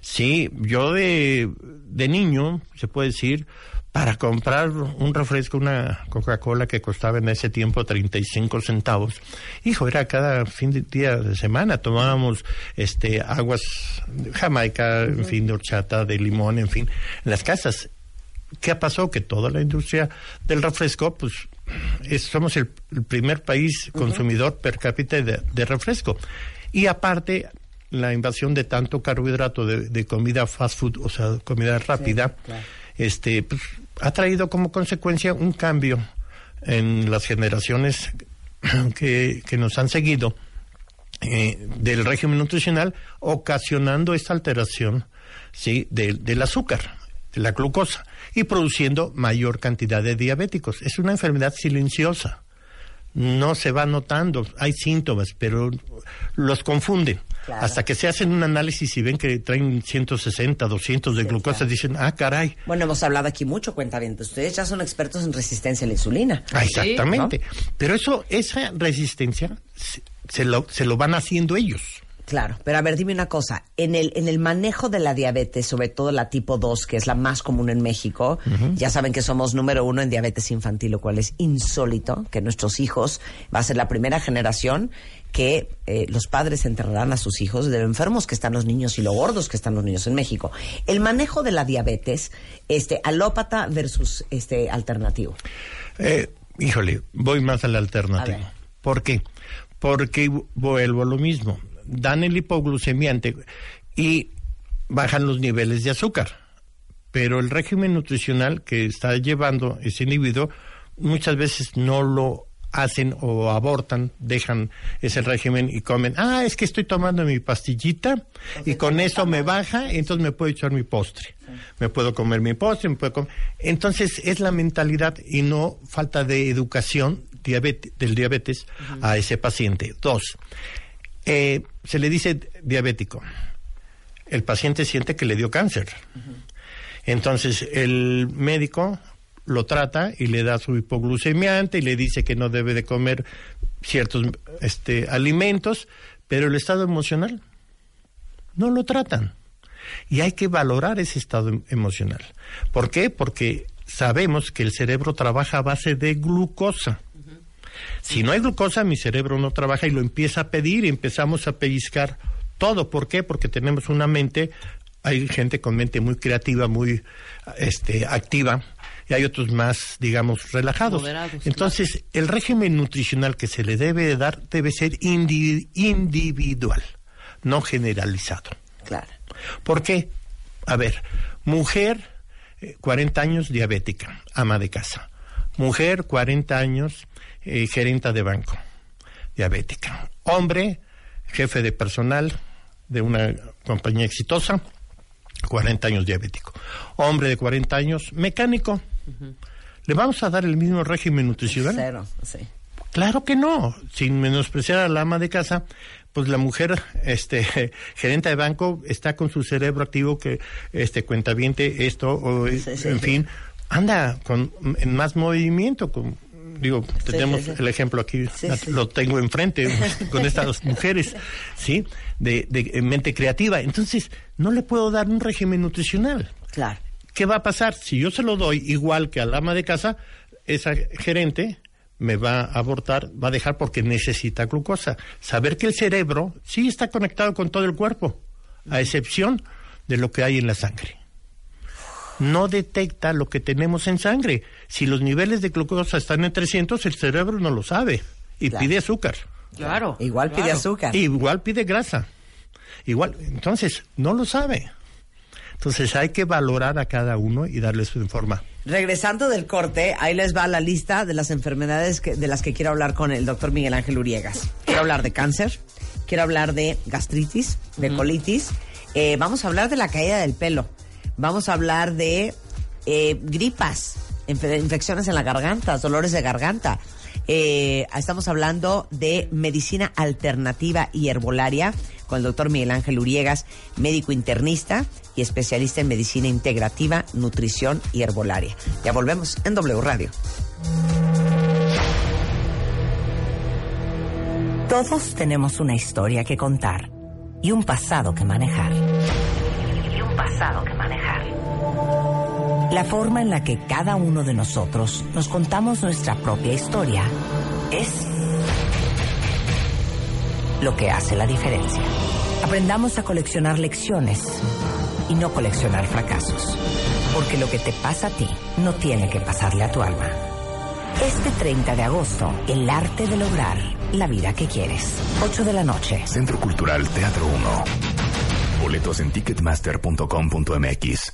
Sí, yo de, de niño, se puede decir, para comprar un refresco, una Coca-Cola que costaba en ese tiempo 35 centavos, hijo, era cada fin de día de semana, tomábamos este aguas de Jamaica, en fin, de horchata, de limón, en fin, en las casas. ¿Qué pasó? Que toda la industria del refresco, pues es- somos el, el primer país consumidor per cápita de, de refresco. Y aparte, la invasión de tanto carbohidrato de, de comida fast food, o sea, comida rápida, este, pues, ha traído como consecuencia un cambio en las generaciones que, que nos han seguido eh, del régimen nutricional, ocasionando esta alteración sí, del azúcar, de la glucosa, y produciendo mayor cantidad de diabéticos. Es una enfermedad silenciosa. No se va notando, hay síntomas, pero los confunden. Claro. Hasta que se hacen un análisis y ven que traen 160, 200 de glucosa, dicen, ah, caray. Bueno, hemos hablado aquí mucho, cuentavientes. Ustedes ya son expertos en resistencia a la insulina. Ah, Exactamente. Pero eso, esa resistencia se lo, se lo van haciendo ellos. Claro, pero a ver, dime una cosa. En el, en el manejo de la diabetes, sobre todo la tipo 2, que es la más común en México, ya saben que somos número uno en diabetes infantil, lo cual es insólito, que nuestros hijos va a ser la primera generación que eh, los padres enterrarán a sus hijos de lo enfermos que están los niños y lo gordos que están los niños en México. El manejo de la diabetes, este, alópata versus este alternativo. Eh, híjole, voy más al A alternativo. ¿Por qué? Porque vuelvo a lo mismo. Dan el hipoglucemiante y bajan los niveles de azúcar. Pero el régimen nutricional que está llevando ese individuo muchas veces no lo hacen o abortan, dejan ese régimen y comen, ah, es que estoy tomando mi pastillita y con eso me baja, entonces me puedo echar mi postre. Me puedo comer mi postre, me puedo comer. Entonces es la mentalidad y no falta de educación diabete- del diabetes a ese paciente. Dos, eh, se le dice diabético. El paciente siente que le dio cáncer. Entonces el médico lo trata y le da su hipoglucemiante y le dice que no debe de comer ciertos este, alimentos, pero el estado emocional no lo tratan. Y hay que valorar ese estado em- emocional. ¿Por qué? Porque sabemos que el cerebro trabaja a base de glucosa. Si no hay glucosa, mi cerebro no trabaja y lo empieza a pedir y empezamos a pellizcar todo. ¿Por qué? Porque tenemos una mente, hay gente con mente muy creativa, muy este, activa, y hay otros más, digamos, relajados. Moderados, Entonces, el régimen nutricional que se le debe de dar debe ser indi- individual, no generalizado. Claro. ¿Por qué? A ver, mujer, eh, 40 años, diabética, ama de casa. Mujer, 40 años, eh, gerenta de banco, diabética. Hombre, jefe de personal de una compañía exitosa, 40 años diabético. Hombre de 40 años, mecánico. ¿Le vamos a dar el mismo régimen nutricional? Cero, sí. Claro que no, sin menospreciar a la ama de casa, pues la mujer, este, gerente de banco, está con su cerebro activo que, este, cuentaviente, esto, o, Sí, sí, en sí. fin, anda con en más movimiento, con, digo, tenemos sí, sí. el ejemplo aquí, lo tengo enfrente con estas mujeres, ¿sí? De, de mente creativa. Entonces, no le puedo dar un régimen nutricional. Claro. ¿Qué va a pasar? Si yo se lo doy igual que al ama de casa, esa gerente me va a abortar, va a dejar porque necesita glucosa. Saber que el cerebro sí está conectado con todo el cuerpo, a excepción de lo que hay en la sangre. No detecta lo que tenemos en sangre. Si los niveles de glucosa están en 300, el cerebro no lo sabe y Claro. pide azúcar. Claro. Igual pide azúcar. Igual pide grasa. Igual, entonces, no lo sabe. Entonces hay que valorar a cada uno y darle su forma. Regresando del corte, ahí les va la lista de las enfermedades que- de las que quiero hablar con el doctor Miguel Ángel Uriegas. Quiero hablar de cáncer, quiero hablar de gastritis, de colitis, eh, vamos a hablar de la caída del pelo, vamos a hablar de eh, gripas, infe- infecciones en la garganta, dolores de garganta. Eh, estamos hablando de medicina alternativa y herbolaria con el doctor Miguel Ángel Uriegas, médico internista y especialista en medicina integrativa, nutrición y herbolaria. Ya volvemos en W Radio. Todos tenemos una historia que contar y un pasado que manejar. Un pasado que manejar. La forma en la que cada uno de nosotros nos contamos nuestra propia historia es lo que hace la diferencia. Aprendamos a coleccionar lecciones y no coleccionar fracasos. Porque lo que te pasa a ti no tiene que pasarle a tu alma. Este 30 de agosto, el arte de lograr la vida que quieres. 8 de la noche. Centro Cultural Teatro 1. Boletos en ticketmaster.com.mx.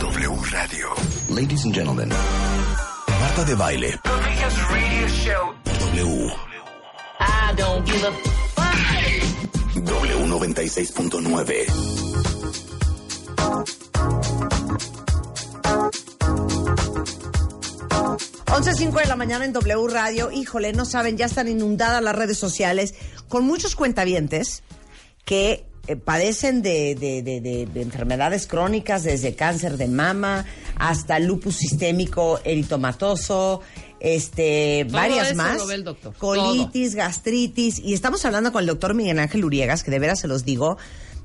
W Radio. Ladies and gentlemen. Marta de baile. Radio show. W. I don't give a W96.9. Once cinco de la mañana en W Radio. Híjole, no saben, ya están inundadas las redes sociales con muchos cuentavientes que eh, padecen de, de- de- de- de enfermedades crónicas, desde cáncer de mama hasta lupus sistémico eritomatoso, este, Todo varias eso más. lo ve el doctor. Colitis, gastritis. Y estamos hablando con el doctor Miguel Ángel Uriegas, que de veras se los digo,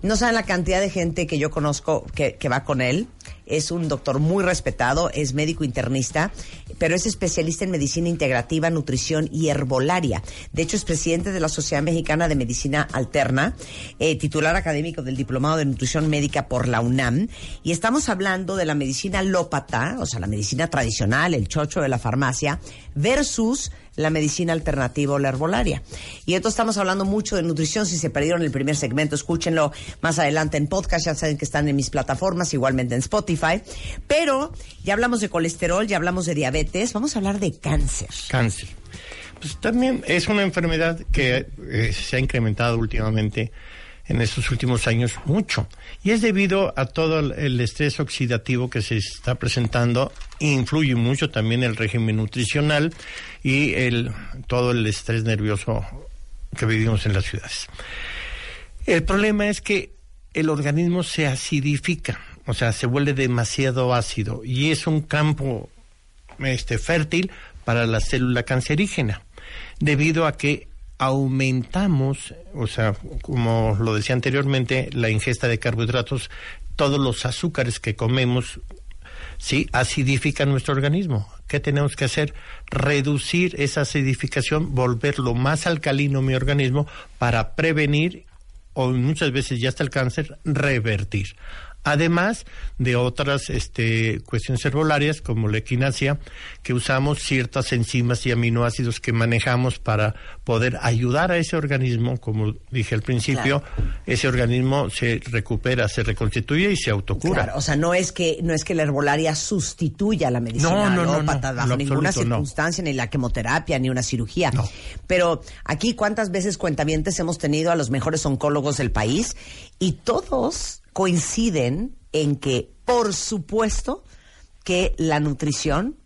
no saben la cantidad de gente que yo conozco que, que va con él. Es un doctor muy respetado, es médico internista, pero es especialista en medicina integrativa, nutrición y herbolaria. De hecho, es presidente de la Sociedad Mexicana de Medicina Alterna, eh, titular académico del Diplomado de Nutrición Médica por la UNAM. Y estamos hablando de la medicina alópata, o sea, la medicina tradicional, el chocho de la farmacia, versus la medicina alternativa o la herbolaria. Y entonces estamos hablando mucho de nutrición. Si se perdieron el primer segmento, escúchenlo más adelante en podcast. Ya saben que están en mis plataformas, igualmente en Spotify. Pero ya hablamos de colesterol, ya hablamos de diabetes. Vamos a hablar de cáncer. Cáncer. Pues también es una enfermedad que eh, se ha incrementado últimamente en estos últimos años mucho. Y es debido a todo el, el estrés oxidativo que se está presentando. Influye mucho también el régimen nutricional y el, todo el estrés nervioso que vivimos en las ciudades. El problema es que el organismo se acidifica, o sea, se vuelve demasiado ácido y es un campo este, fértil para la célula cancerígena, debido a que aumentamos, o sea, como lo decía anteriormente, la ingesta de carbohidratos, todos los azúcares que comemos, sí, acidifican nuestro organismo. ¿Qué tenemos que hacer? Reducir esa acidificación, volverlo más alcalino mi organismo para prevenir o muchas veces ya hasta el cáncer, revertir. Además de otras este, cuestiones herbolarias como la equinacia, que usamos ciertas enzimas y aminoácidos que manejamos para poder ayudar a ese organismo, como dije al principio, ese organismo se recupera, se reconstituye y se autocura. Claro, o sea, no es que no es que la herbolaria sustituya la medicina No, no, no, no, bajo ninguna absoluto circunstancia, ni la quimioterapia, ni una cirugía. Pero aquí, ¿cuántas veces cuentavientes hemos tenido a los mejores oncólogos del país? Y todos coinciden en que, por supuesto, que la nutrición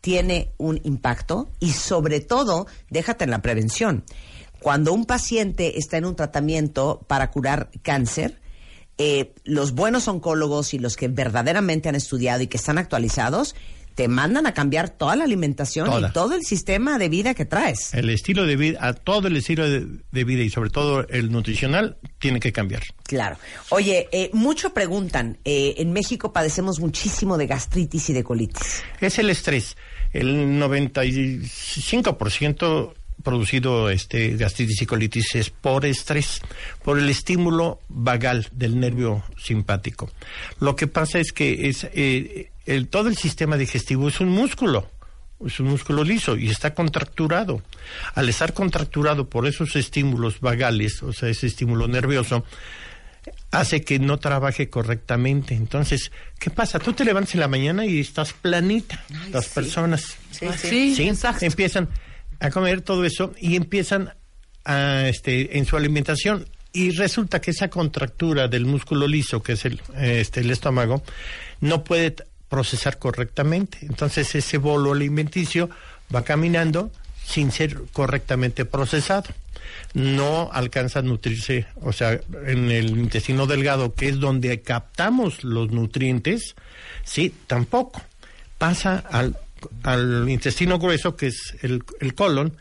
tiene un impacto y sobre todo, déjate en la prevención. Cuando un paciente está en un tratamiento para curar cáncer, eh, los buenos oncólogos y los que verdaderamente han estudiado y que están actualizados, te mandan a cambiar toda la alimentación Toda. y todo el sistema de vida que traes. El estilo de vida, a todo el estilo de, de vida y sobre todo el nutricional tiene que cambiar. Claro. Oye, eh, mucho preguntan, eh, en México padecemos muchísimo de gastritis y de colitis. Es el estrés. El 95% producido este gastritis y colitis es por estrés, por el estímulo vagal del nervio simpático. Lo que pasa es que es eh, el, todo el sistema digestivo es un músculo, es un músculo liso y está contracturado. Al estar contracturado por esos estímulos vagales, o sea, ese estímulo nervioso, hace que no trabaje correctamente. Entonces, ¿qué pasa? Tú te levantas en la mañana y estás planita. Las personas Sí, sí. Sí, empiezan a comer todo eso y empiezan a, este, en su alimentación y resulta que esa contractura del músculo liso, que es el, este, el estómago, no puede procesar correctamente. Entonces ese bolo alimenticio va caminando sin ser correctamente procesado. No alcanza a nutrirse, o sea, en el intestino delgado, que es donde captamos los nutrientes, sí, tampoco. Pasa al, al intestino grueso, que es el, el colon,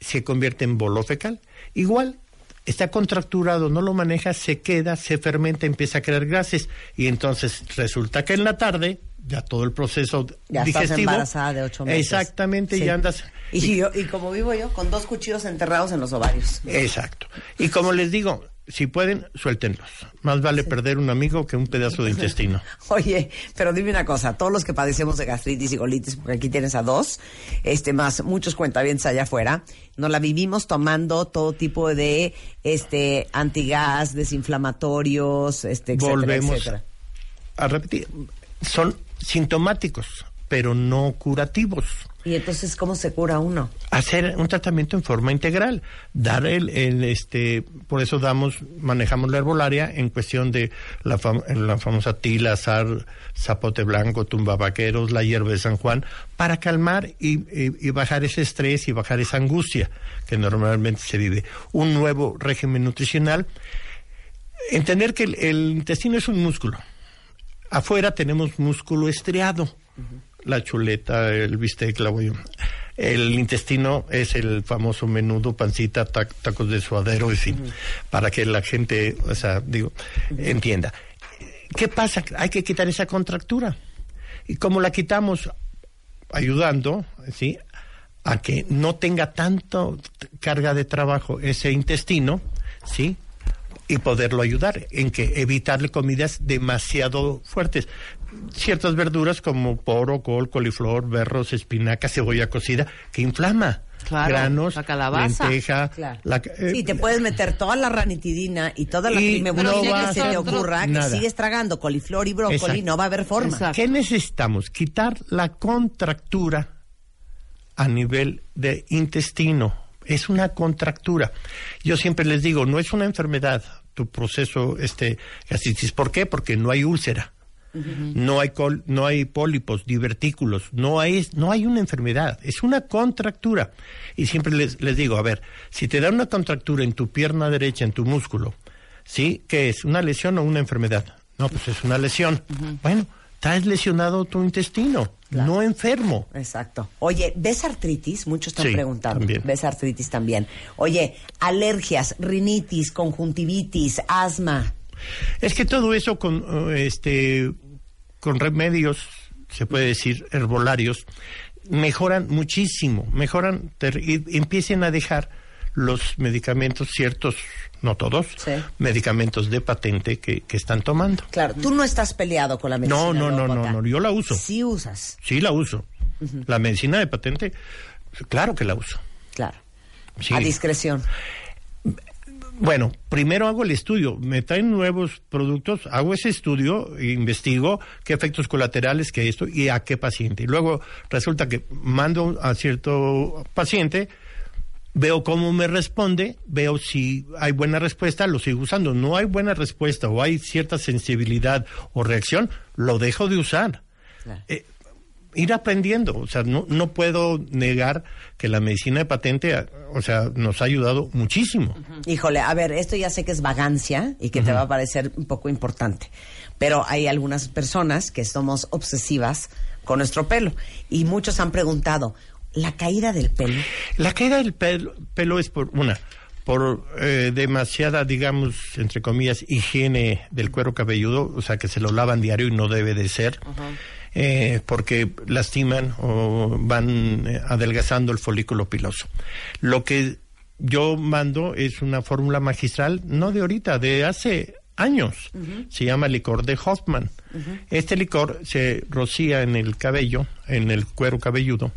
se convierte en bolo fecal. Igual, está contracturado, no lo maneja, se queda, se fermenta, empieza a crear gases y entonces resulta que en la tarde ya todo el proceso Ya estás digestivo embarazada de ocho meses. exactamente Sí. ya andas Y, yo, y como vivo yo, con dos cuchillos enterrados en los ovarios. exacto y como les digo si pueden suéltenlos. Más vale perder un amigo que un pedazo de intestino. Oye, pero dime una cosa, todos los que padecemos de gastritis y colitis, porque aquí tienes a dos, este más muchos cuentavientes allá afuera, nos la vivimos tomando todo tipo de este antigas, desinflamatorios, este etcétera, volvemos etcétera. a repetir son sintomáticos pero no curativos Y entonces cómo se cura uno? hacer un tratamiento en forma integral, dar el, el, este, por eso damos, manejamos la herbolaria en cuestión de la, fam- la famosa tila, zar, zapote blanco, tumbabaqueros, la hierba de San Juan, para calmar y, y- y bajar ese estrés y bajar esa angustia que normalmente se vive. Un nuevo régimen nutricional, entender que el, el intestino es un músculo. Afuera tenemos músculo estriado, la chuleta, el bistec, la bollo- El intestino es el famoso menudo, pancita, tac- tacos de suadero, en fin, para que la gente, o sea, digo, entienda. ¿Qué pasa? Hay que quitar esa contractura. Y como la quitamos ayudando, ¿sí? A que no tenga tanto t- carga de trabajo ese intestino, ¿sí? y poderlo ayudar en que evitarle comidas demasiado fuertes. Ciertas verduras como poro, col, coliflor, berros, espinaca, cebolla cocida, que inflama. Claro, Granos, la calabaza. lenteja. Claro. la ca- eh, Sí, te puedes meter toda la ranitidina y toda la no que se te ocurra, que sigues tragando coliflor y brócoli, Exacto. no va a haber forma. Exacto. ¿Qué necesitamos? Quitar la contractura a nivel de intestino. Es una contractura. Yo siempre les digo, no es una enfermedad tu proceso este gastritis. ¿Por qué? Porque no hay úlcera. No hay col- no hay pólipos, divertículos, no hay no hay una enfermedad, es una contractura. Y siempre les, les digo, a ver, si te da una contractura en tu pierna derecha, en tu músculo, ¿sí? ¿Qué es? ¿Una lesión o una enfermedad? No, pues es una lesión. Bueno, estás lesionado tu intestino, no enfermo. Exacto. Oye, ¿ves artritis? Muchos están Sí, preguntando. también. ¿Ves artritis también? Oye, alergias, rinitis, conjuntivitis, asma. Es que todo eso con eh, este con remedios, se puede decir herbolarios, mejoran muchísimo, mejoran y empiecen a dejar los medicamentos, ciertos, no todos, Sí. medicamentos de patente que, que están tomando. Claro, tú no estás peleado con la medicina. No, no, no, no, no, yo la uso. Sí usas, Sí la uso. La medicina de patente, claro que la uso. claro. Sí. A discreción. Bueno, primero hago el estudio, me traen nuevos productos, hago ese estudio, investigo qué efectos colaterales que esto y a qué paciente. Y luego resulta que mando a cierto paciente, veo cómo me responde, veo si hay buena respuesta, lo sigo usando. No hay buena respuesta o hay cierta sensibilidad o reacción, lo dejo de usar. Claro. Eh, ir aprendiendo, o sea, no, no puedo negar que la medicina de patente, o sea, nos ha ayudado muchísimo. Híjole, a ver, esto ya sé que es vagancia y que te va a parecer un poco importante, pero hay algunas personas que somos obsesivas con nuestro pelo y muchos han preguntado, ¿la caída del pelo? La caída del pelo, pelo es por una, por eh, demasiada, digamos, entre comillas, higiene del cuero cabelludo, o sea, que se lo lavan diario y no debe de ser, eh, porque lastiman o van eh, adelgazando el folículo piloso. Lo que yo mando es una fórmula magistral, no de ahorita, de hace años. Se llama licor de Hoffman. Este licor se rocía en el cabello, en el cuero cabelludo,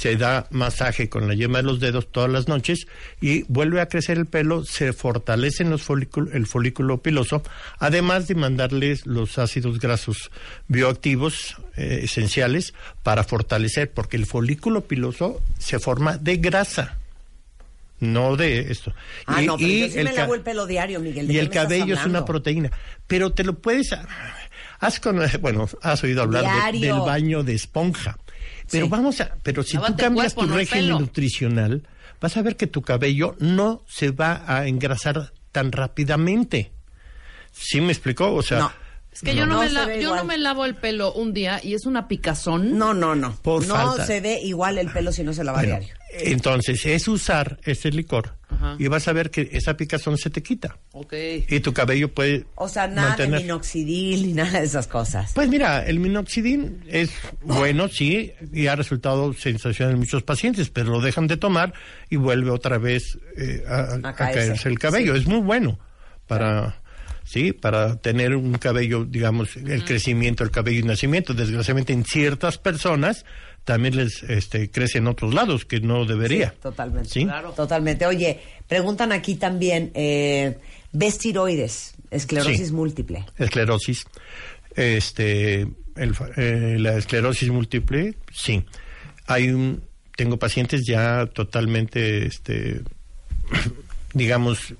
se da masaje con la yema de los dedos todas las noches y vuelve a crecer el pelo, se fortalecen los folículo- el folículo piloso, además de mandarles los ácidos grasos bioactivos eh, esenciales para fortalecer, porque el folículo piloso se forma de grasa. No de esto. Ah, no, pero yo sí me ca- lavo el pelo diario, Miguel. ¿de y el me cabello es una proteína. Pero te lo puedes. Has con, bueno, has oído hablar de- del baño de esponja. Pero Sí. vamos a. Pero si Lávate tú cambias cuerpo, tu no régimen pelo. nutricional, vas a ver que tu cabello no se va a engrasar tan rápidamente. ¿Sí me explicó? O sea. No. Es que yo, no, No me la- yo igual. no me lavo el pelo un día y es una picazón. No, no, no. Por no falta. se ve igual el pelo si no se lava bueno, diario. entonces, es usar ese licor Ajá. y vas a ver que esa picazón se te quita. Ok. Y tu cabello puede. O sea, nada mantener- de minoxidil ni nada de esas cosas. Pues mira, el minoxidil es bueno, sí, y ha resultado sensacional en muchos pacientes, pero lo dejan de tomar y vuelve otra vez eh, a, a caerse. caerse el cabello. Es muy bueno para, sí, para tener un cabello, digamos, el crecimiento del cabello y nacimiento. Desgraciadamente en ciertas personas también les este, crece en otros lados que no debería. Sí, totalmente. ¿Sí? Totalmente. Oye, preguntan aquí también, eh, ¿ves tiroides? Esclerosis Sí. múltiple. esclerosis. Este, el fa- eh, la esclerosis múltiple, sí. Hay un, tengo pacientes ya totalmente, este, digamos,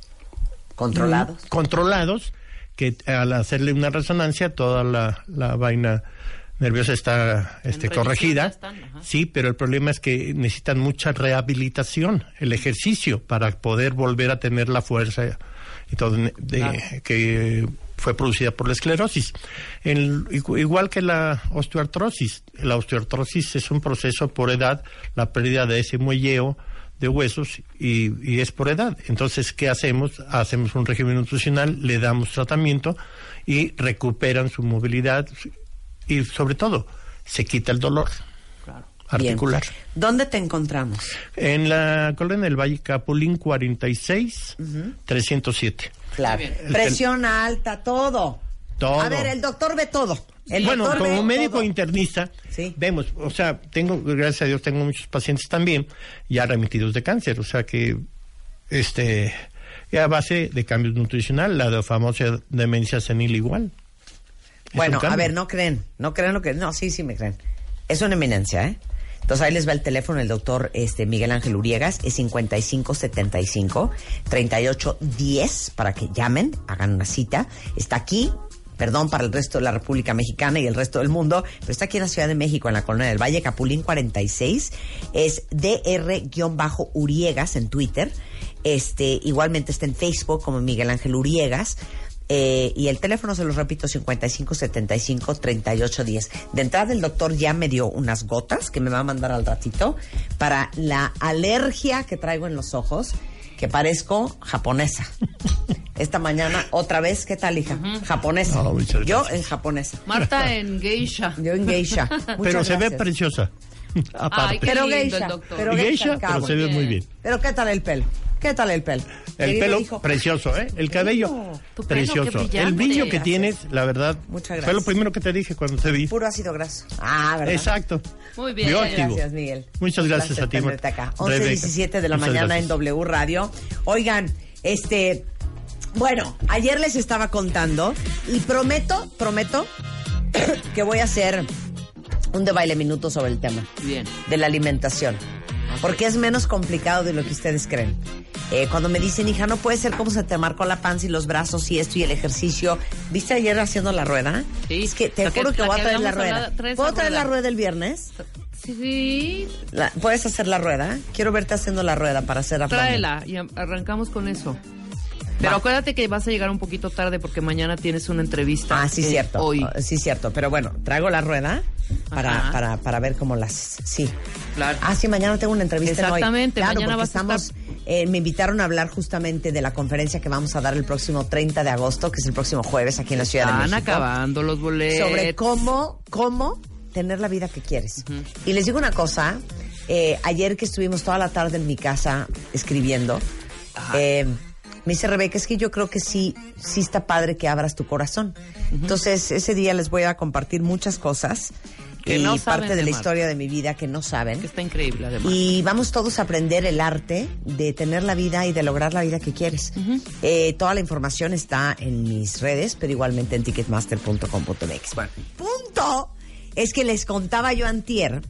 Controlados. controlados, que al hacerle una resonancia toda la, la vaina nerviosa está este, corregida. están. Sí, pero el problema es que necesitan mucha rehabilitación, el ejercicio, para poder volver a tener la fuerza y todo de- que fue producida por la esclerosis. El- igu- igual que la osteoartrosis. La osteoartrosis es un proceso por edad, la pérdida de ese muelleo de huesos y, y es por edad. Entonces, ¿qué hacemos? Hacemos un régimen nutricional, le damos tratamiento y recuperan su movilidad y sobre todo se quita el dolor articular. Bien. ¿Dónde te encontramos? En la colonia del Valle Capulín 46 307. Claro. bien. Presión alta, todo. Todo. A ver, el doctor ve todo. El bueno, como médico todo. internista, Sí. vemos, o sea, tengo, gracias a Dios, tengo muchos pacientes también ya remitidos de cáncer, o sea que, este, a base de cambios nutricional, la famosa demencia senil igual. Es Bueno, a ver, no creen, no creen lo que... No, sí, sí me creen. Es una eminencia, ¿eh? Entonces ahí les va el teléfono del doctor este, Miguel Ángel Uriegas, es 5575-3810 para que llamen, hagan una cita. Está aquí, perdón, para el resto de la República Mexicana y el resto del mundo, pero está aquí en la Ciudad de México, en la Colonia del Valle, Capulín 46. Es DR-Uriegas en Twitter. Este, igualmente está en Facebook como Miguel Ángel Uriegas. Eh, y el teléfono, se los repito, 5575-3810. De entrada, el doctor ya me dio unas gotas que me va a mandar al ratito para la alergia que traigo en los ojos, que parezco japonesa. Esta mañana, otra vez, ¿qué tal, hija? Japonesa. No, Yo en japonesa. Marta en geisha. Yo en geisha. Pero se ve preciosa. Aparte. Ay, qué Pero lindo geisha, el doctor. pero geisha geisha, al cabo. pero se ve muy bien. Pero ¿qué tal el pelo? ¿Qué tal el pelo? El Querido pelo hijo, precioso, ¿eh? El cabello Tu pelo, precioso. qué brillante. El brillo que Gracias. tienes, la verdad, Muchas fue gracias. lo primero que te dije cuando te vi. Puro ácido graso. Ah, ¿verdad? Exacto. Muy bien. Bioactivo. Gracias, Miguel. Muchas gracias a ti, tenerte acá. Rebeca. 11.17 de la Muchas mañana gracias. en W Radio. Oigan, este... Bueno, ayer les estaba contando y prometo, prometo que voy a hacer un de baile minuto sobre el tema Bien. de la alimentación. Porque es menos complicado de lo que ustedes creen. Eh, cuando me dicen, hija, no puede ser como se te marcó la panza y los brazos y esto y el ejercicio. ¿Viste ayer haciendo la rueda? Sí. Es que te La que- juro que la voy a que traer la rueda. ¿Puedo la traer la rueda. rueda el viernes? Sí. La- ¿Puedes hacer la rueda? Quiero verte haciendo la rueda para hacer abdomen. Tráela y am- arrancamos con eso. Pero Va. acuérdate que vas a llegar un poquito tarde porque mañana tienes una entrevista. Ah, sí, eh, cierto. Hoy. Oh, Sí, cierto. Pero bueno, traigo la rueda para, para, para ver cómo las. Sí. Claro. Ah, sí, mañana tengo una entrevista en hoy. Exactamente, Claro, mañana vas a estamos. eh, me invitaron a hablar justamente de la conferencia que vamos a dar el próximo 30 de agosto, que es el próximo jueves aquí en la Ciudad de Están México. acabando los boletos. sobre cómo, cómo tener la vida que quieres. Y les digo una cosa, eh, ayer que estuvimos toda la tarde en mi casa escribiendo, eh, me dice Rebeca, es que yo creo que sí, sí está padre que abras tu corazón. Entonces, ese día les voy a compartir muchas cosas Que y no saben parte de de la historia de mi vida que no saben. Que está increíble, además. Y vamos todos a aprender el arte de tener la vida y de lograr la vida que quieres. Eh, toda la información está en mis redes, pero igualmente en ticketmaster.com.mx. Bueno, punto es que les contaba yo antier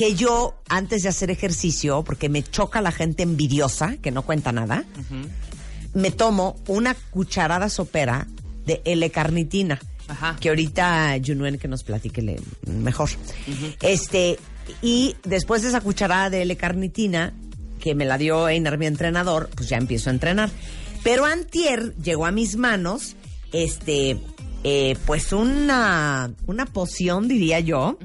que yo, antes de hacer ejercicio, porque me choca la gente envidiosa, que no cuenta nada, me tomo una cucharada sopera de L-carnitina. Ajá. Que ahorita Junuen que nos platique le- mejor. Este, y después de esa cucharada de L-carnitina, que me la dio Einar, mi entrenador, pues ya empiezo a entrenar. Pero antier llegó a mis manos, este, eh, pues una, una poción, diría yo,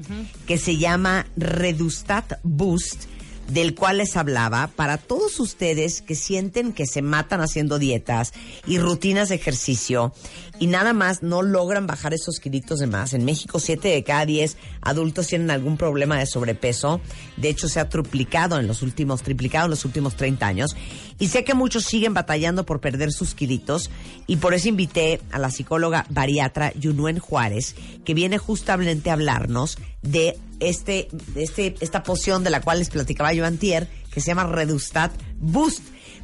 que se llama Redustat Boost, del cual les hablaba para todos ustedes que sienten que se matan haciendo dietas y rutinas de ejercicio y nada más no logran bajar esos kilitos de más. En México, 7 de cada 10 adultos tienen algún problema de sobrepeso. De hecho, se ha triplicado en los últimos, triplicado en los últimos 30 años. Y sé que muchos siguen batallando por perder sus kilitos y por eso invité a la psicóloga bariatra Yunuen Juárez, que viene justamente a hablarnos de este, este, esta poción de la cual les platicaba yo antier, que se llama Redustat Boost.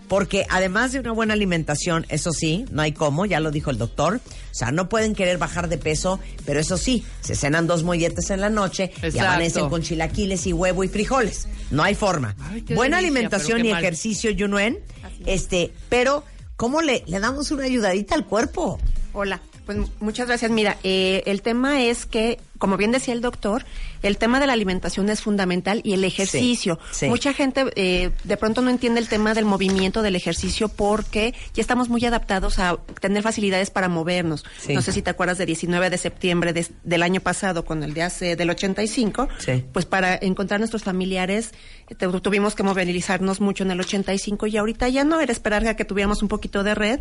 Porque además de una buena alimentación, eso sí, no hay cómo, ya lo dijo el doctor. O sea, no pueden querer bajar de peso, pero eso sí, se cenan dos molletes en la noche y amanecen con chilaquiles y huevo y frijoles. No hay forma. Ay, buena delicia, alimentación y mal. ejercicio, Yunuen. Este, pero, ¿cómo le, le damos una ayudadita al cuerpo? Hola, pues mu- muchas gracias. Mira, eh, el tema es que, como bien decía el doctor, el tema de la alimentación es fundamental y el ejercicio. sí. Mucha gente eh, de pronto no entiende el tema del movimiento del ejercicio porque ya estamos muy adaptados a tener facilidades para movernos. Sí. No sé si te acuerdas de 19 de septiembre de- del año pasado con el de hace del 85, Sí. pues para encontrar nuestros familiares eh, te- tuvimos que movilizarnos mucho en el 85 y ahorita ya no era esperar a que tuviéramos un poquito de red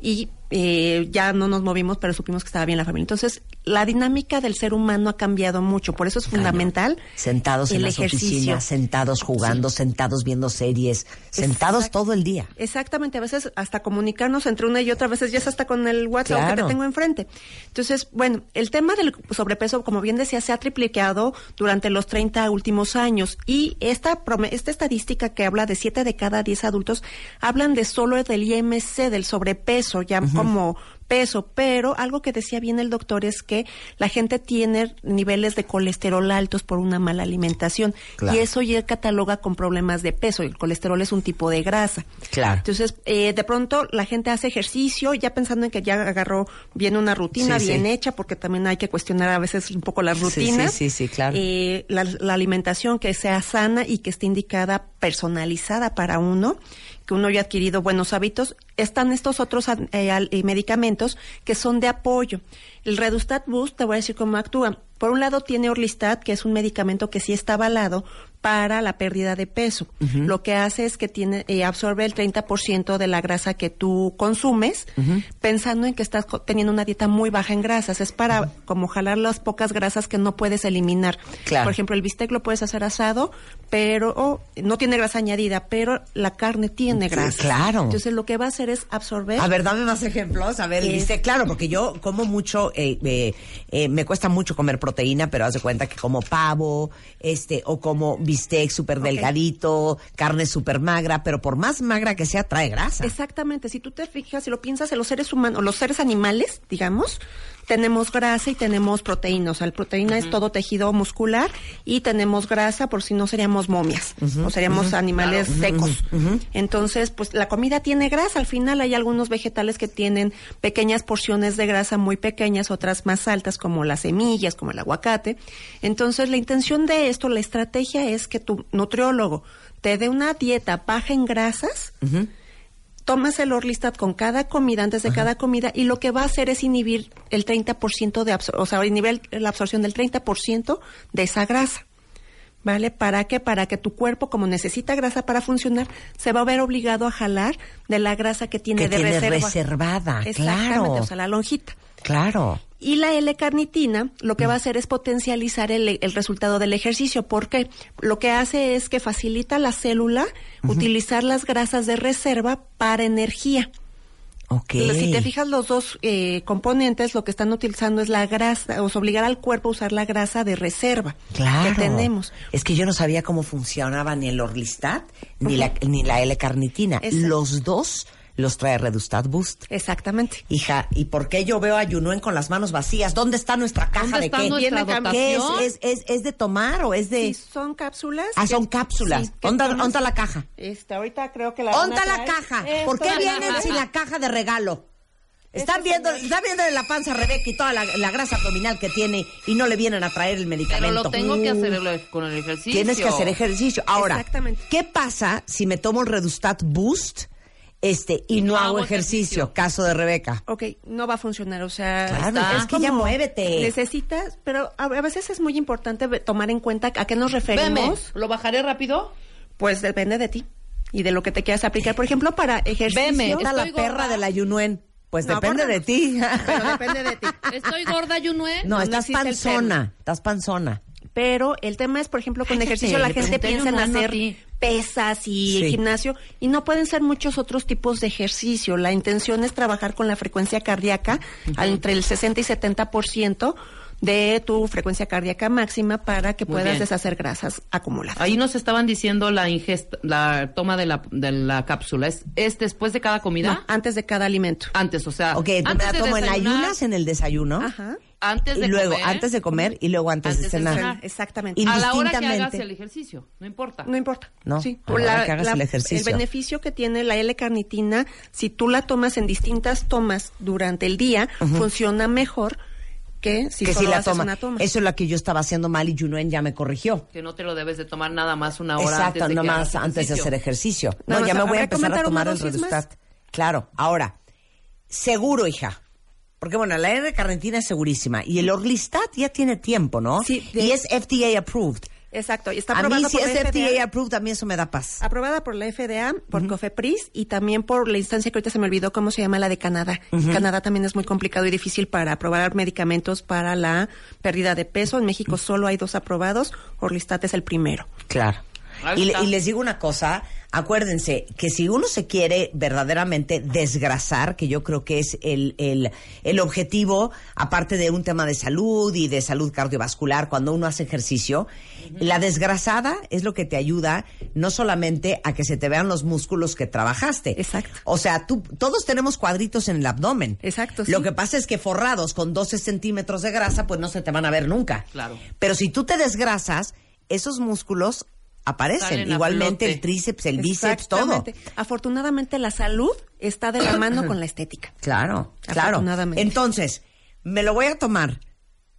y eh, ya no nos movimos, pero supimos que estaba bien la familia. Entonces, la dinámica del ser humano ha cambiado mucho, por eso es fundamental Sentados en las ejercicio. oficinas, sentados jugando, sentados viendo series, sentados Exact- todo el día. Exactamente, a veces hasta comunicarnos entre una y otra, a veces ya es hasta con el WhatsApp que te tengo enfrente. Entonces, bueno, el tema del sobrepeso, como bien decía, se ha triplicado durante los 30 últimos años y esta, esta estadística que habla de 7 de cada 10 adultos, hablan de solo del IMC, del sobrepeso, ya como peso, pero algo que decía bien el doctor es que la gente tiene niveles de colesterol altos por una mala alimentación Claro. y eso ya cataloga con problemas de peso. El colesterol es un tipo de grasa. Claro. Entonces, eh, de pronto la gente hace ejercicio ya pensando en que ya agarró bien una rutina Sí, bien sí. hecha, porque también hay que cuestionar a veces un poco las Sí, rutinas. sí, sí, sí, claro. Eh, la, la alimentación que sea sana y que esté indicada, personalizada para uno, que uno haya adquirido buenos hábitos. Están estos otros eh, eh, medicamentos que son de apoyo. El Redustat Boost, te voy a decir cómo actúa. Por un lado tiene Orlistat, que es un medicamento que sí está avalado para la pérdida de peso. Lo que hace es que tiene eh, absorbe el 30% de la grasa que tú consumes, pensando en que estás teniendo una dieta muy baja en grasas. Es para como jalar las pocas grasas que no puedes eliminar. Claro. Por ejemplo, el bistec lo puedes hacer asado, pero no tiene grasa añadida, pero la carne tiene Sí, grasa. claro. Entonces lo que va a hacer es absorber. A ver, dame más ejemplos. A ver, Es- dice, claro, porque yo como mucho, eh, eh, eh, me cuesta mucho comer proteína, pero haz de cuenta que como pavo, este, o como bistec súper delgadito, carne súper magra, pero por más magra que sea, trae grasa. Exactamente, si tú te fijas, si lo piensas en los seres humanos, los seres animales, digamos, tenemos grasa y tenemos proteína. O sea, la proteína es todo tejido muscular y tenemos grasa por si no seríamos momias o seríamos animales secos. Entonces, pues la comida tiene grasa. Al final hay algunos vegetales que tienen pequeñas porciones de grasa muy pequeñas, otras más altas como las semillas, como el aguacate. Entonces, la intención de esto, la estrategia es que tu nutriólogo te dé una dieta baja en grasas tomas el Orlistat con cada comida, antes de cada comida, y lo que va a hacer es inhibir el 30% de absorción, o sea, inhibir la absorción del 30% de esa grasa. ¿Vale? ¿Para qué? Para que tu cuerpo, como necesita grasa para funcionar, se va a ver obligado a jalar de la grasa que tiene Que de tiene reserva. reservada, Exactamente, claro. o sea, la lonjita. Claro. Y la L-carnitina lo que va a hacer es potencializar el, el resultado del ejercicio. ¿Por qué? Lo que hace es que facilita a la célula utilizar las grasas de reserva para energía. Ok. Si te fijas, los dos eh, componentes lo que están utilizando es la grasa, o sea, obligar al cuerpo a usar la grasa de reserva Claro. que tenemos. Es que yo no sabía cómo funcionaba ni el Orlistat ni la ni la L-carnitina. Los dos los trae Redustat Boost. Exactamente. Hija, ¿y por qué yo veo a Yunuen con las manos vacías? ¿Dónde está nuestra caja ¿Dónde de está qué? nuestra ¿Tiene- ¿Qué es? ¿Es, es, es de tomar o es de...? Sí, son cápsulas. Ah, son cápsulas. sí, que ¿Dónde tomas- dónde la caja? Este, ahorita creo que la van a ¿Dónde la caja? Esto ¿Por qué vienen sin la caja de regalo? Están viendo, están viendo la panza a Rebeca y toda la, la grasa abdominal que tiene y no le vienen a traer el Pero medicamento. lo tengo que hacer el- con el ejercicio. Tienes que hacer ejercicio. Ahora, Exactamente. ¿qué pasa si me tomo el Redustat Boost este y no, hago ejercicio? Caso de Rebeca. Ok, no va a funcionar, o sea... Claro, está es que ya muévete. Necesitas, pero a a veces es muy importante tomar en cuenta a qué nos Veme, referimos. ¿lo bajaré rápido? Pues depende de ti y de lo que te quieras aplicar. Por ejemplo, para ejercicio... Veme, Está la Estoy perra gorda. de la Yunuen. Pues No, depende gorda de ti. Pero depende de ti. Estoy gorda, Yunue. No, No estás panzona. Estás panzona. Pero el tema es, por ejemplo, con ejercicio la gente piensa en hacer. Pesas y Sí. gimnasio y no pueden ser muchos otros tipos de ejercicio. La intención es trabajar con la frecuencia cardíaca entre el 60 y 70% de tu frecuencia cardíaca máxima para que Muy puedas bien. deshacer grasas acumuladas. Ahí nos estaban diciendo la ingesta, la toma de la, de la cápsula. ¿Es, es después de cada comida? No, antes de cada alimento. Antes, o sea. Ok, me antes la de tomo en ayunas en el desayuno. Ajá. Antes de luego comer. antes de comer y luego antes, Antes de de cenar. Exactamente. Y- A la hora que hagas el ejercicio, no importa. No importa. No, Sí. a la hora que hagas el ejercicio. beneficio que tiene la L-carnitina, si tú la tomas en distintas tomas durante el día, funciona mejor que si que solo si la haces toma. una toma. Eso es lo que yo estaba haciendo mal y Yunuen ya me corrigió. Que no te lo debes de tomar nada más una hora Exacto, antes de nomás hagas antes de hacer ejercicio. Nada No, ya más, me voy a ¿habrá empezar a comentar tomar el más? Redustat. Claro, ahora, seguro, hija. Porque bueno, la R-carnitina es segurísima. Y el Orlistat ya tiene tiempo, ¿no? Sí, de- Y es FDA approved. Exacto, y está A mí aprobada si por es la FDA FDA. approved, a mí eso me da paz. Aprobada por la FDA, por COFEPRIS y también por la instancia que ahorita se me olvidó cómo se llama la de Canadá. Canadá también es muy complicado y difícil para aprobar medicamentos para la pérdida de peso. En México solo hay dos aprobados, Orlistat es el primero. Claro. Y, y les digo una cosa, acuérdense que si uno se quiere verdaderamente desgrasar, que yo creo que es el, el, el objetivo, aparte de un tema de salud y de salud cardiovascular, cuando uno hace ejercicio, la desgrasada es lo que te ayuda no solamente a que se te vean los músculos que trabajaste. Exacto. O sea, tú, todos tenemos cuadritos en el abdomen. Exacto, Lo sí. que pasa es que forrados con 12 centímetros de grasa, pues no se te van a ver nunca. Claro. Pero si tú te desgrasas, esos músculos aparecen. Igualmente el tríceps, el bíceps, todo. Afortunadamente la salud está de la mano con la estética. Claro, claro. Entonces, me lo voy a tomar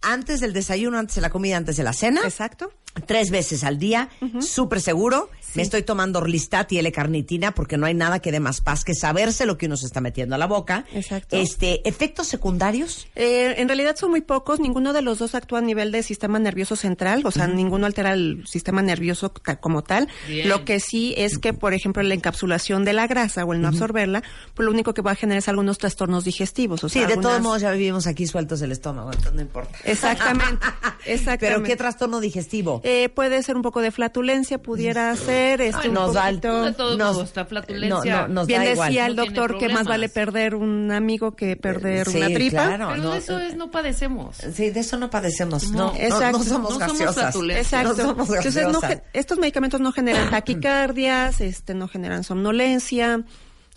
antes del desayuno, antes de la comida, antes de la cena. Exacto. Tres veces al día, súper seguro. Me estoy tomando Orlistat y L-carnitina porque no hay nada que dé más paz que saberse lo que uno se está metiendo a la boca. Exacto. Este, efectos secundarios. Eh, en realidad son muy pocos, ninguno de los dos actúa a nivel de sistema nervioso central, o sea, ninguno altera el sistema nervioso ta- como tal. Bien. Lo que sí es que, por ejemplo, la encapsulación de la grasa o el no absorberla, pues lo único que va a generar es algunos trastornos digestivos. O Sí, sea, de todos modos ya vivimos aquí sueltos del estómago, entonces no importa. Exactamente, exactamente. Pero ¿qué trastorno digestivo? Eh, puede ser un poco de flatulencia, pudiera ser. Este, un nos da poquito- todos Nos- flatulencia. no, nos Bien da igual. decía el No doctor que más vale perder un amigo que perder Sí, una tripa. claro. Pero no, de eso es, no padecemos. Sí, de eso no padecemos. No, No, no, exacto. no somos No somos gaseosas. flatulencias. Exacto. No somos Entonces, no gaseosas. ge- estos medicamentos no generan taquicardias, este, no generan somnolencia.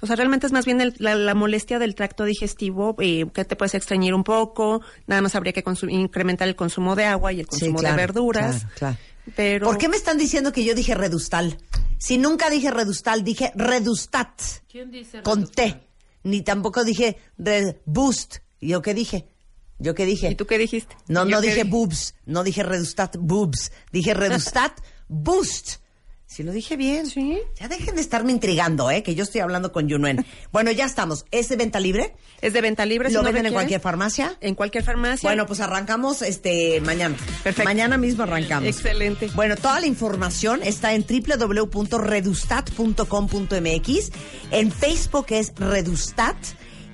O sea, realmente es más bien el- la, la molestia del tracto digestivo eh, que te puedes extrañir un poco. Nada más habría que incrementar el consumo de agua y el Sí, consumo claro, de verduras. claro, claro. Pero ¿Por qué me están diciendo que yo dije redustal? Si nunca dije redustal, dije redustat. ¿Quién dice Con redustal? T. Ni tampoco dije boost. ¿Y ¿Yo qué dije? ¿Yo qué dije? ¿Y tú qué dijiste? No, ¿Yo no dije? boobs, no dije redustat boobs, dije redustat boost. Si lo dije bien. Sí. Ya dejen de estarme intrigando, ¿eh? Que yo estoy hablando con Yunuen. Bueno, ya estamos. ¿Es de venta libre? Es de venta libre. si ¿Lo no venden en cualquier farmacia? En cualquier farmacia. Bueno, pues arrancamos este mañana. Perfecto. Mañana mismo arrancamos. Excelente. Bueno, toda la información está en www.redustat.com.mx. En Facebook es Redustat.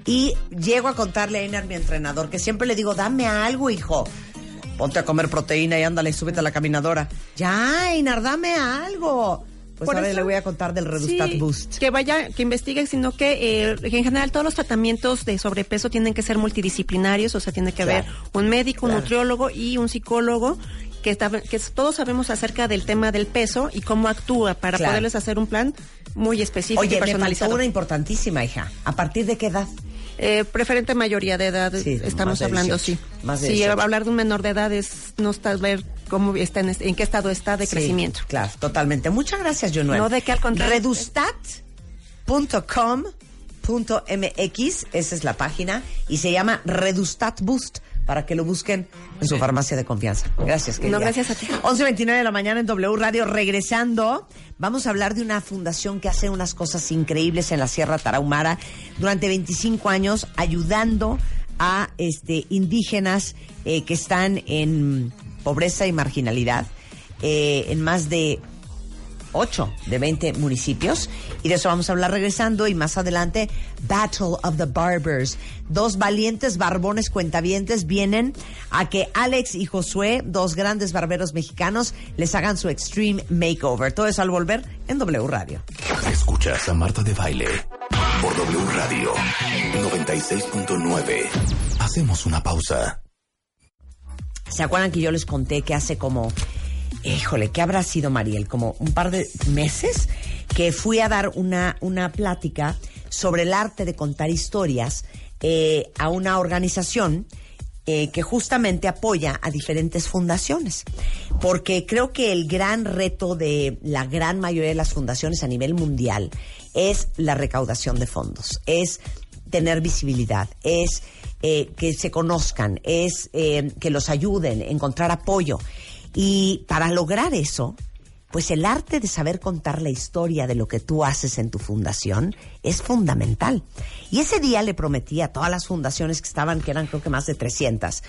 Y llego a contarle a Einar, mi entrenador, que siempre le digo, dame algo, hijo. Ponte a comer proteína y ándale, súbete a la caminadora. Ya, Einar, dame algo. Pues Por ahora eso- le voy a contar del Redustat Sí, Boost. Que vaya, que investigue, sino que, eh, que en general todos los tratamientos de sobrepeso tienen que ser multidisciplinarios, o sea, tiene que haber un médico, un nutriólogo y un psicólogo. Que, está- que todos sabemos acerca del tema del peso y cómo actúa para Claro. poderles hacer un plan muy específico y Oye, me faltó personalizado. una importantísima, hija. ¿A partir de qué edad? Eh, preferente mayoría de edad Sí, estamos de hablando, 18, sí. más de sí, 18. hablar de un menor de edad es no ver cómo está en, en qué estado está de Sí, crecimiento. Claro, totalmente. Muchas gracias, Jonuel. No, de qué, al contrario. Redustat.com.mx, esa es la página, y se llama Redustat Boost, para que lo busquen en su farmacia de confianza. Gracias, querida. No, gracias a ti. 11.29 de la mañana en W Radio. Regresando, vamos a hablar de una fundación que hace unas cosas increíbles en la Sierra Tarahumara durante 25 años, ayudando a este, indígenas eh, que están en pobreza y marginalidad eh, en más de 8 de 20 municipios. Y de eso vamos a hablar regresando. Y más adelante, Battle of the Barbers. Dos valientes barbones cuentavientes vienen a que Alex y Josué, dos grandes barberos mexicanos, les hagan su Extreme Makeover. Todo eso al volver en W Radio. Escuchas a Marta de Baile por W Radio 96.9. Hacemos una pausa. ¿Se acuerdan que yo les conté que hace como, híjole, ¿qué habrá sido Mariel? Como un par de meses que fui a dar una, una plática sobre el arte de contar historias eh, a una organización eh, que justamente apoya a diferentes fundaciones. Porque creo que el gran reto de la gran mayoría de las fundaciones a nivel mundial es la recaudación de fondos, es tener visibilidad, es eh, que se conozcan, es eh, que los ayuden, encontrar apoyo. Y para lograr eso, pues el arte de saber contar la historia de lo que tú haces en tu fundación es fundamental. Y ese día le prometí a todas las fundaciones que estaban, que eran creo que más de 300,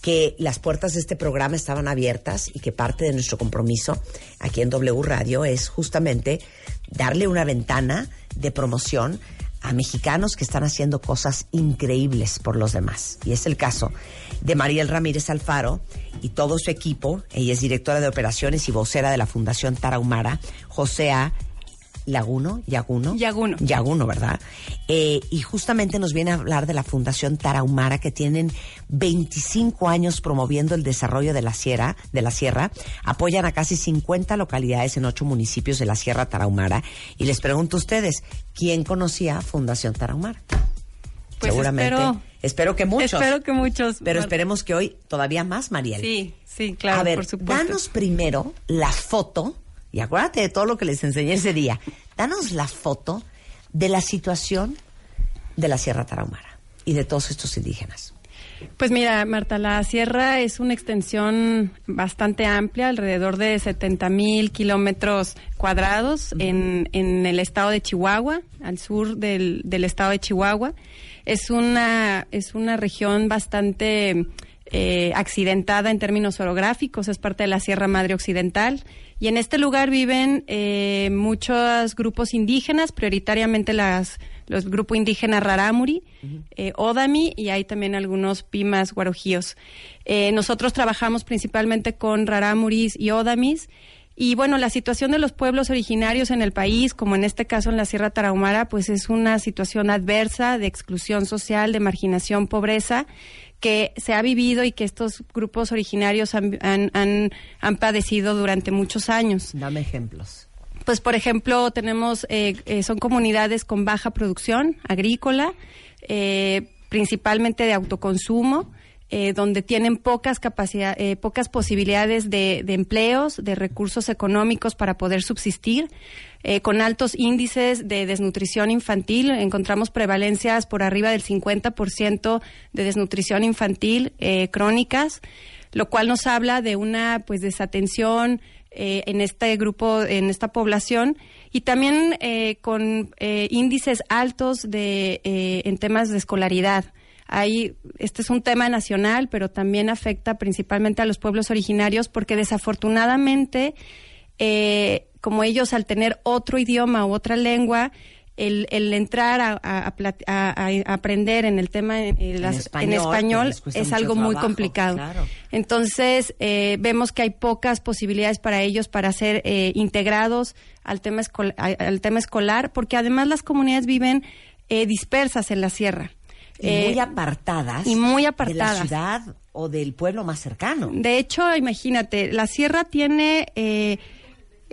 que las puertas de este programa estaban abiertas y que parte de nuestro compromiso aquí en W Radio es justamente darle una ventana de promoción a mexicanos que están haciendo cosas increíbles por los demás. Y es el caso de Mariel Ramírez Alfaro y todo su equipo. Ella es directora de operaciones y vocera de la Fundación Tarahumara. José A. Laguno, Yaguno. Yaguno. Yaguno, ¿verdad? Eh, y justamente nos viene a hablar de la Fundación Tarahumara, que tienen 25 años promoviendo el desarrollo de la sierra, de la sierra. Apoyan a casi 50 localidades en ocho municipios de la Sierra Tarahumara. Y les pregunto a ustedes, ¿quién conocía Fundación Tarahumara? Pues Seguramente. espero- espero que muchos. Espero que muchos. Pero esperemos que hoy todavía más, Mariel. Sí, sí, claro, a ver, por supuesto. danos primero la foto, y acuérdate de todo lo que les enseñé ese día. Danos la foto de la situación de la Sierra Tarahumara y de todos estos indígenas. Pues mira, Marta, la sierra es una extensión bastante amplia, alrededor de 70 mil kilómetros cuadrados en, en el estado de Chihuahua, al sur del, del estado de Chihuahua. Es una, es una región bastante eh, accidentada en términos orográficos, es parte de la Sierra Madre Occidental. Y en este lugar viven eh, muchos grupos indígenas, prioritariamente las, los grupos indígenas Rarámuri, eh, Odami y hay también algunos Pimas guarojíos. Nosotros trabajamos principalmente con Rarámuris y Odamis. Y bueno, la situación de los pueblos originarios en el país, como en este caso en la Sierra Tarahumara, pues es una situación adversa de exclusión social, de marginación, pobreza, que se ha vivido y que estos grupos originarios han, han, han, han padecido durante muchos años. Dame ejemplos. Pues, por ejemplo, tenemos, eh, eh, son comunidades con baja producción agrícola, eh, principalmente de autoconsumo, eh, donde tienen pocas capacidad, eh, pocas posibilidades de, empleos, de recursos económicos para poder subsistir, eh, con altos índices de desnutrición infantil. Encontramos prevalencias por arriba del 50% de desnutrición infantil crónicas, lo cual nos habla de una pues desatención en este grupo, en esta población, y también con índices altos de en temas de escolaridad. Hay, este es un tema nacional, pero también afecta principalmente a los pueblos originarios porque desafortunadamente, eh, como ellos al tener otro idioma u otra lengua, el, el entrar a, aprender en el tema en, en las- en español, es algo muy complicado. claro. Entonces, eh, vemos que hay pocas posibilidades para ellos para ser eh, integrados al tema, al tema escolar, porque además las comunidades viven eh, dispersas en la sierra. Y Eh, muy apartadas. y muy De apartadas. la ciudad o del pueblo más cercano. De hecho, imagínate, la sierra tiene eh,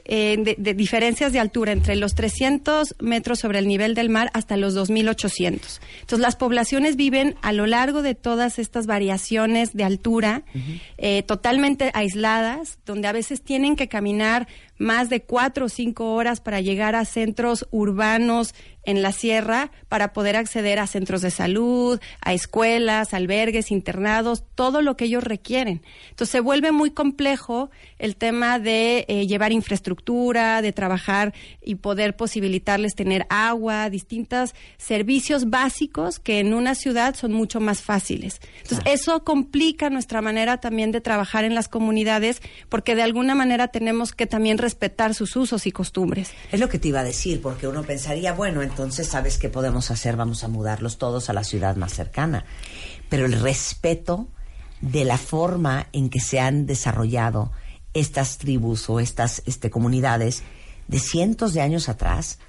eh, de, de diferencias de altura entre los 300 metros sobre el nivel del mar hasta los 2.800. Entonces, las poblaciones viven a lo largo de todas estas variaciones de altura, eh, totalmente aisladas, donde a veces tienen que caminar más de cuatro o cinco horas para llegar a centros urbanos en la sierra para poder acceder a centros de salud, a escuelas, albergues, internados, todo lo que ellos requieren. Entonces se vuelve muy complejo el tema de eh, llevar infraestructura, de trabajar y poder posibilitarles tener agua, distintos servicios básicos que en una ciudad son mucho más fáciles. Entonces eso complica nuestra manera también de trabajar en las comunidades porque de alguna manera tenemos que también respetar sus usos y costumbres. Es lo que te iba a decir, porque uno pensaría, bueno, entonces, ¿sabes qué podemos hacer? Vamos a mudarlos todos a la ciudad más cercana. Pero el respeto de la forma en que se han desarrollado estas tribus o estas este, comunidades de cientos de años atrás,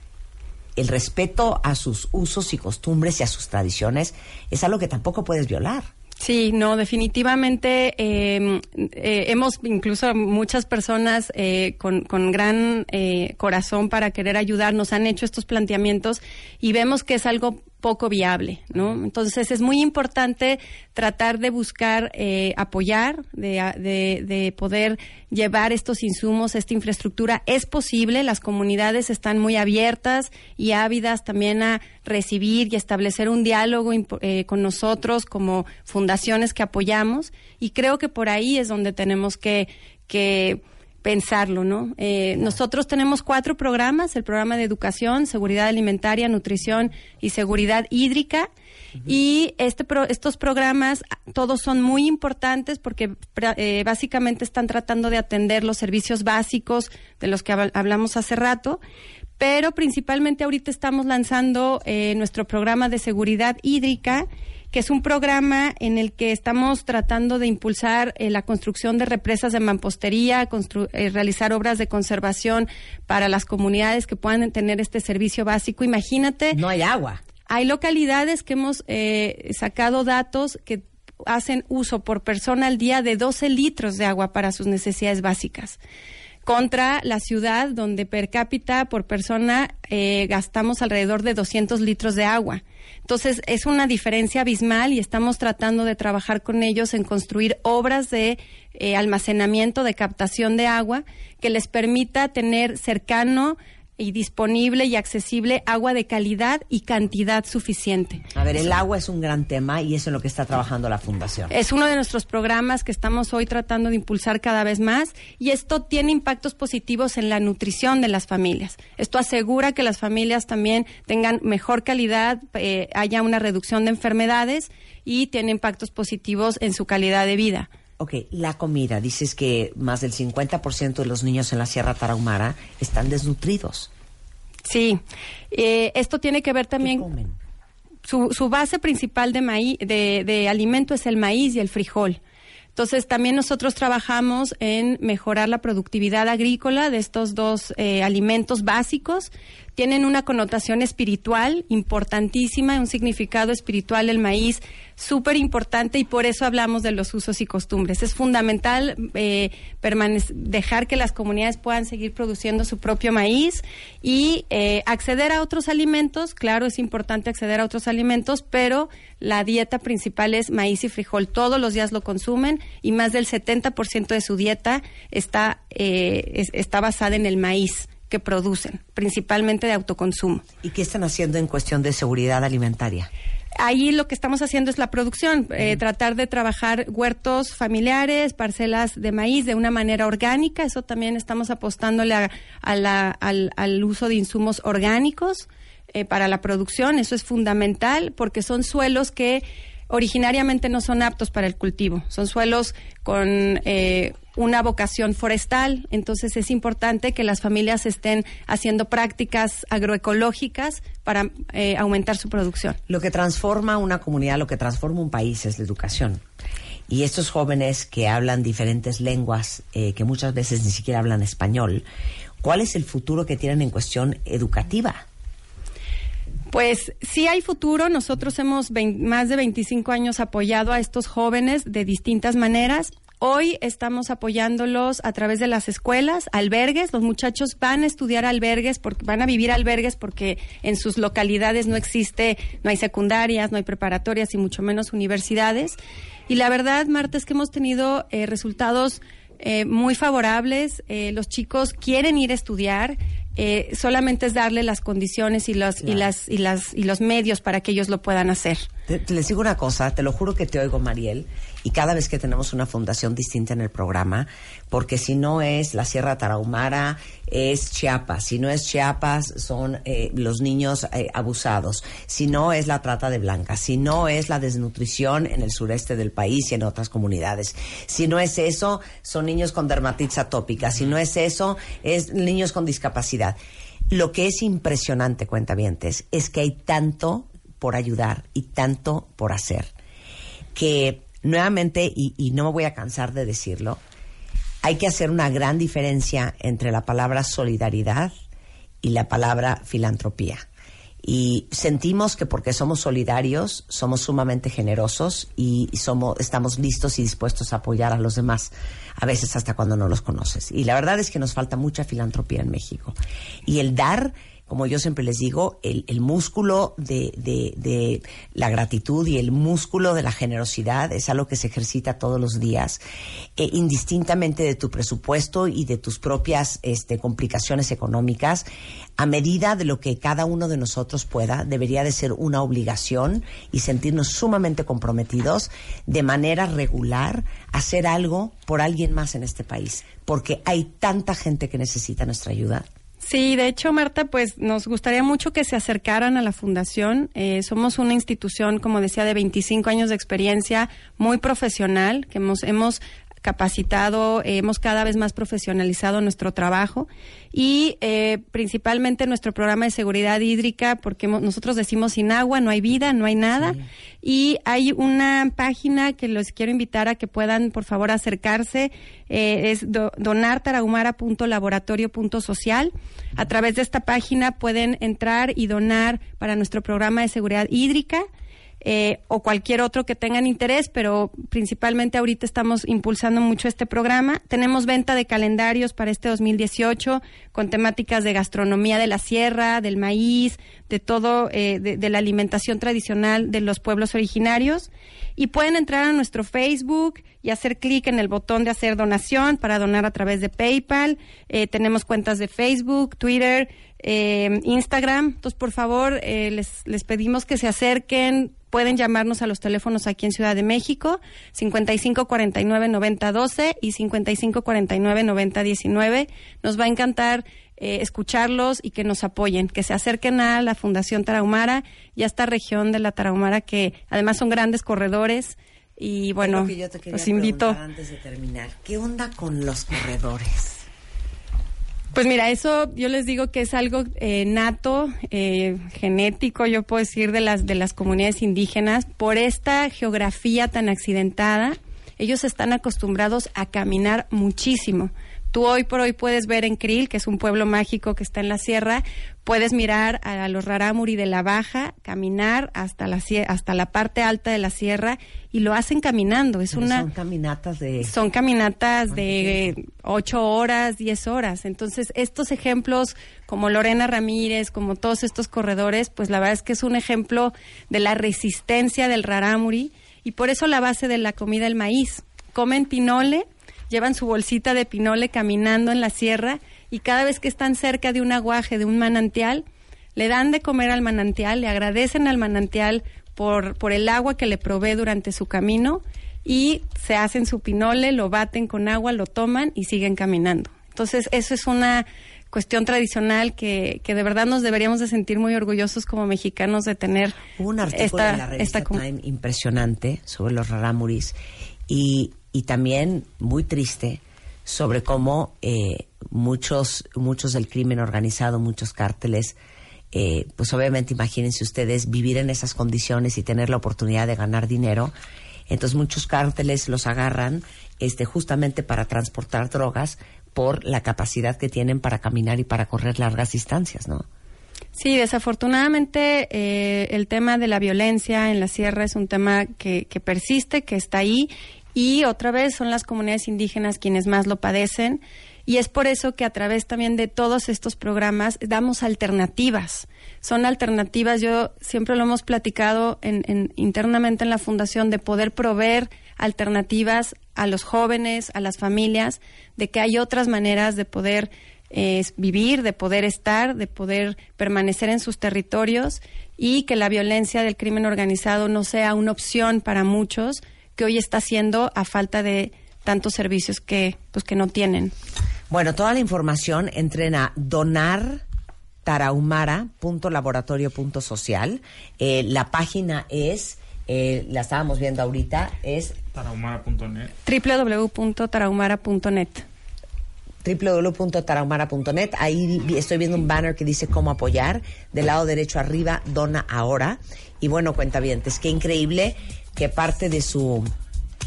el respeto a sus usos y costumbres y a sus tradiciones es algo que tampoco puedes violar. Sí, no, definitivamente eh, eh, hemos incluso muchas personas eh, con, con gran eh, corazón para querer ayudarnos han hecho estos planteamientos y vemos que es algo poco viable, ¿no? Entonces es muy importante tratar de buscar eh, apoyar, de, de, de poder llevar estos insumos, esta infraestructura. Es posible, las comunidades están muy abiertas y ávidas también a recibir y establecer un diálogo eh, con nosotros como fundaciones que apoyamos y creo que por ahí es donde tenemos que, que pensarlo, ¿no? Eh, nosotros tenemos cuatro programas, el programa de educación, seguridad alimentaria, nutrición y seguridad hídrica. Y este pro- estos programas todos son muy importantes porque eh, básicamente están tratando de atender los servicios básicos de los que habl- hablamos hace rato, pero principalmente ahorita estamos lanzando eh, nuestro programa de seguridad hídrica, que es un programa en el que estamos tratando de impulsar eh, la construcción de represas de mampostería, constru- eh, realizar obras de conservación para las comunidades que puedan tener este servicio básico. Imagínate. No hay agua. Hay localidades que hemos eh, sacado datos que hacen uso por persona al día de 12 litros de agua para sus necesidades básicas contra la ciudad donde per cápita por persona eh, gastamos alrededor de 200 litros de agua. Entonces es una diferencia abismal y estamos tratando de trabajar con ellos en construir obras de eh, almacenamiento, de captación de agua que les permita tener cercano y disponible y accesible agua de calidad y cantidad suficiente. A ver, el agua es un gran tema y eso es lo que está trabajando la Fundación. Es uno de nuestros programas que estamos hoy tratando de impulsar cada vez más y esto tiene impactos positivos en la nutrición de las familias. Esto asegura que las familias también tengan mejor calidad, eh, haya una reducción de enfermedades y tiene impactos positivos en su calidad de vida. Ok, la comida. Dices que más del 50% de los niños en la Sierra Tarahumara están desnutridos. Sí, eh, esto tiene que ver también. Su, su base principal de, maíz, de, de alimento es el maíz y el frijol. Entonces, también nosotros trabajamos en mejorar la productividad agrícola de estos dos eh, alimentos básicos. Tienen una connotación espiritual importantísima, un significado espiritual el maíz súper importante y por eso hablamos de los usos y costumbres. Es fundamental eh, dejar que las comunidades puedan seguir produciendo su propio maíz y eh, acceder a otros alimentos. Claro, es importante acceder a otros alimentos, pero la dieta principal es maíz y frijol. Todos los días lo consumen y más del 70% de su dieta está, eh, es- está basada en el maíz que producen, principalmente de autoconsumo. ¿Y qué están haciendo en cuestión de seguridad alimentaria? Ahí lo que estamos haciendo es la producción, eh, tratar de trabajar huertos familiares, parcelas de maíz de una manera orgánica. Eso también estamos apostándole a- a la- al, al uso de insumos orgánicos eh, para la producción. Eso es fundamental porque son suelos que originariamente no son aptos para el cultivo. Son suelos con eh, una vocación forestal, entonces es importante que las familias estén haciendo prácticas agroecológicas para eh, aumentar su producción. Lo que transforma una comunidad, lo que transforma un país es la educación. Y estos jóvenes que hablan diferentes lenguas, eh, que muchas veces ni siquiera hablan español, ¿cuál es el futuro que tienen en cuestión educativa? Pues sí hay futuro. Nosotros hemos más de 25 años apoyado a estos jóvenes de distintas maneras. Hoy estamos apoyándolos a través de las escuelas, albergues. Los muchachos van a estudiar albergues, porque van a vivir albergues porque en sus localidades no existe, no hay secundarias, no hay preparatorias y mucho menos universidades. Y la verdad, Marta, es que hemos tenido eh, resultados eh, muy favorables. Eh, los chicos quieren ir a estudiar. Eh, solamente es darle las condiciones y los y las y las y los medios para que ellos lo puedan hacer. Te, te les digo una cosa, te lo juro que te oigo, Mariel, y cada vez que tenemos una fundación distinta en el programa, porque si no es la Sierra Tarahumara, es Chiapas, si no es Chiapas, son eh, los niños eh, abusados, si no es la trata de blancas, si no es la desnutrición en el sureste del país y en otras comunidades, si no es eso, son niños con dermatitis atópica, si no es eso, es niños con discapacidad. Lo que es impresionante, cuentavientes, es que hay tanto por ayudar y tanto por hacer que nuevamente, y, y no me voy a cansar de decirlo, hay que hacer una gran diferencia entre la palabra solidaridad y la palabra filantropía. Y sentimos que porque somos solidarios, somos sumamente generosos y somos, estamos listos y dispuestos a apoyar a los demás, a veces hasta cuando no los conoces. Y la verdad es que nos falta mucha filantropía en México. Y el dar como yo siempre les digo, el, el músculo de, de, de, la gratitud y el músculo de la generosidad es algo que se ejercita todos los días, eh, indistintamente de tu presupuesto y de tus propias este, complicaciones económicas, a medida de lo que cada uno de nosotros pueda, debería de ser una obligación y sentirnos sumamente comprometidos de manera regular a hacer algo por alguien más en este país, porque hay tanta gente que necesita nuestra ayuda. Sí, de hecho, Marta, pues nos gustaría mucho que se acercaran a la fundación. Eh, somos una institución, como decía, de 25 años de experiencia, muy profesional, que hemos, hemos capacitado, hemos cada vez más profesionalizado nuestro trabajo y eh, principalmente nuestro programa de seguridad hídrica, porque nosotros decimos sin agua no hay vida, no hay nada. Y hay una página que los quiero invitar a que puedan, por favor, acercarse. eh, es do, donartarahumara.laboratorio.social. A través de esta página pueden entrar y donar para nuestro programa de seguridad hídrica. Eh, o cualquier otro que tengan interés, pero principalmente ahorita estamos impulsando mucho este programa. Tenemos venta de calendarios para este 2018 con temáticas de gastronomía de la sierra, del maíz, de todo, eh, de, la alimentación tradicional de los pueblos originarios. Y pueden entrar a nuestro Facebook y hacer clic en el botón de hacer donación para donar a través de PayPal. Eh, tenemos cuentas de Facebook, Twitter, eh, Instagram. Entonces, por favor, eh, les, les pedimos que se acerquen. Pueden llamarnos a los teléfonos aquí en Ciudad de México, 5549-9012 y 5549-9019. Nos va a encantar eh, escucharlos y que nos apoyen, que se acerquen a la Fundación Tarahumara y a esta región de la Tarahumara, que además son grandes corredores. Y bueno, los invito. Antes de terminar, ¿qué onda con los corredores? Pues mira, eso yo les digo que es algo eh, nato, eh, genético, yo puedo decir, de las, de las comunidades indígenas. Por esta geografía tan accidentada, ellos están acostumbrados a caminar muchísimo. Tú hoy por hoy puedes ver en Krill, que es un pueblo mágico que está en la sierra, puedes mirar a los Rarámuri de la Baja, caminar hasta la, hasta la parte alta de la sierra y lo hacen caminando. Es Pero una Son caminatas de... son caminatas de ocho horas, diez horas. Entonces, estos ejemplos, como Lorena Ramírez, como todos estos corredores, pues la verdad es que es un ejemplo de la resistencia del rarámuri y por eso la base de la comida el maíz. Comen pinole, llevan su bolsita de pinole caminando en la sierra y cada vez que están cerca de un aguaje, de un manantial, le dan de comer al manantial, le agradecen al manantial por, por el agua que le provee durante su camino y se hacen su pinole, lo baten con agua, lo toman y siguen caminando. Entonces, eso es una cuestión tradicional que, que de verdad nos deberíamos de sentir muy orgullosos como mexicanos de tener Hubo un artículo esta, en la revista esta Time impresionante sobre los rarámuris y, y también muy triste sobre cómo eh, muchos, muchos del crimen organizado, muchos cárteles, eh, pues obviamente imagínense ustedes vivir en esas condiciones y tener la oportunidad de ganar dinero. Entonces muchos cárteles los agarran este, justamente para transportar drogas por la capacidad que tienen para caminar y para correr largas distancias, ¿no? Sí, desafortunadamente eh, el tema de la violencia en la sierra es un tema que, que persiste, que está ahí y otra vez son las comunidades indígenas quienes más lo padecen y es por eso que a través también de todos estos programas damos alternativas. Son alternativas, yo siempre lo hemos platicado en- en- internamente en la fundación de poder proveer alternativas a los jóvenes, a las familias, de que hay otras maneras de poder eh, vivir, de poder estar, de poder permanecer en sus territorios y que la violencia del crimen organizado no sea una opción para muchos que hoy está siendo a falta de tantos servicios que pues que no tienen. Bueno, toda la información entren a donartarahumara.laboratorio.social. Eh, la página es, eh, la estábamos viendo ahorita, es Tarahumara.net. www.tarahumara.net. www.tarahumara.net. Ahí estoy viendo un banner que dice cómo apoyar. Del lado derecho arriba, dona ahora. Y bueno, cuentavientes, qué increíble que parte de su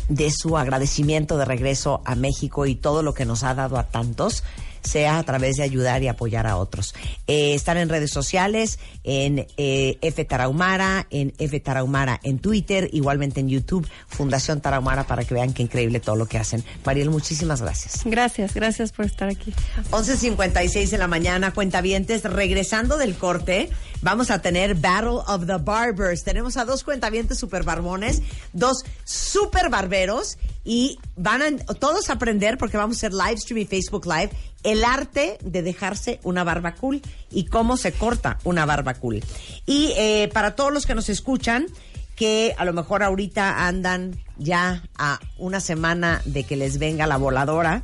de su agradecimiento de regreso a México y todo lo que nos ha dado a tantos sea a través de ayudar y apoyar a otros. Eh, están en redes sociales, en eh, F Tarahumara, en F Tarahumara en Twitter, igualmente en YouTube, Fundación Tarahumara, para que vean qué increíble todo lo que hacen. Mariel, muchísimas gracias. Gracias, gracias por estar aquí. 11.56 de la mañana, cuentavientes. Regresando del corte, vamos a tener Battle of the Barbers. Tenemos a dos cuentavientes super barbones, dos super barberos, y van a todos a aprender, porque vamos a hacer live stream y Facebook Live, el arte de dejarse una barba cool y cómo se corta una barba cool. Y eh, para todos los que nos escuchan, que a lo mejor ahorita andan ya a una semana de que les venga la voladora,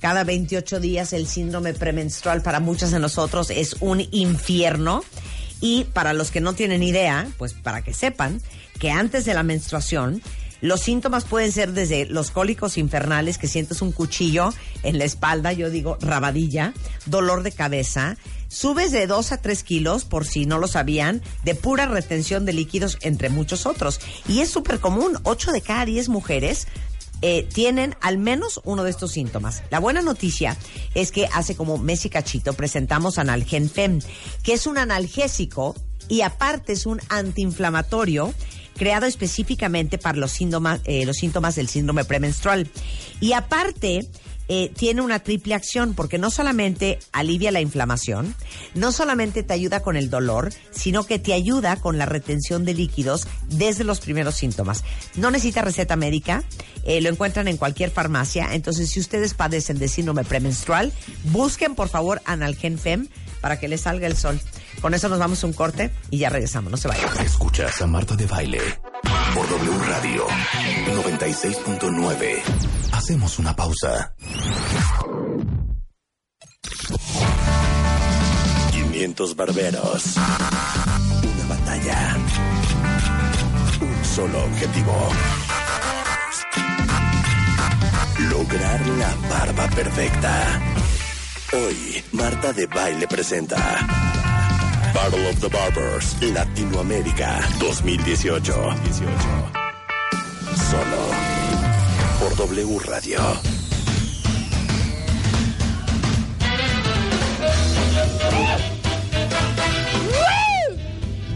cada 28 días el síndrome premenstrual para muchos de nosotros es un infierno. Y para los que no tienen idea, pues para que sepan que antes de la menstruación, los síntomas pueden ser desde los cólicos infernales, que sientes un cuchillo en la espalda, yo digo rabadilla, dolor de cabeza, subes de 2 a 3 kilos, por si no lo sabían, de pura retención de líquidos, entre muchos otros. Y es súper común, 8 de cada 10 mujeres eh, tienen al menos uno de estos síntomas. La buena noticia es que hace como mes y cachito presentamos Analgen Fem, que es un analgésico y aparte es un antiinflamatorio creado específicamente para los síntomas, eh, los síntomas del síndrome premenstrual. Y aparte eh, tiene una triple acción porque no solamente alivia la inflamación, no solamente te ayuda con el dolor, sino que te ayuda con la retención de líquidos desde los primeros síntomas. No necesita receta médica, eh, lo encuentran en cualquier farmacia. Entonces, si ustedes padecen de síndrome premenstrual, busquen por favor Analgen Fem para que les salga el sol. Con eso nos vamos a un corte y ya regresamos. No se vayan. Escuchas a Marta de Baile por W Radio 96.9. Hacemos una pausa. 500 barberos. Una batalla. Un solo objetivo. Lograr la barba perfecta. Hoy, Marta de Baile presenta Battle of the Barbers Latinoamérica 2018. Solo por W Radio.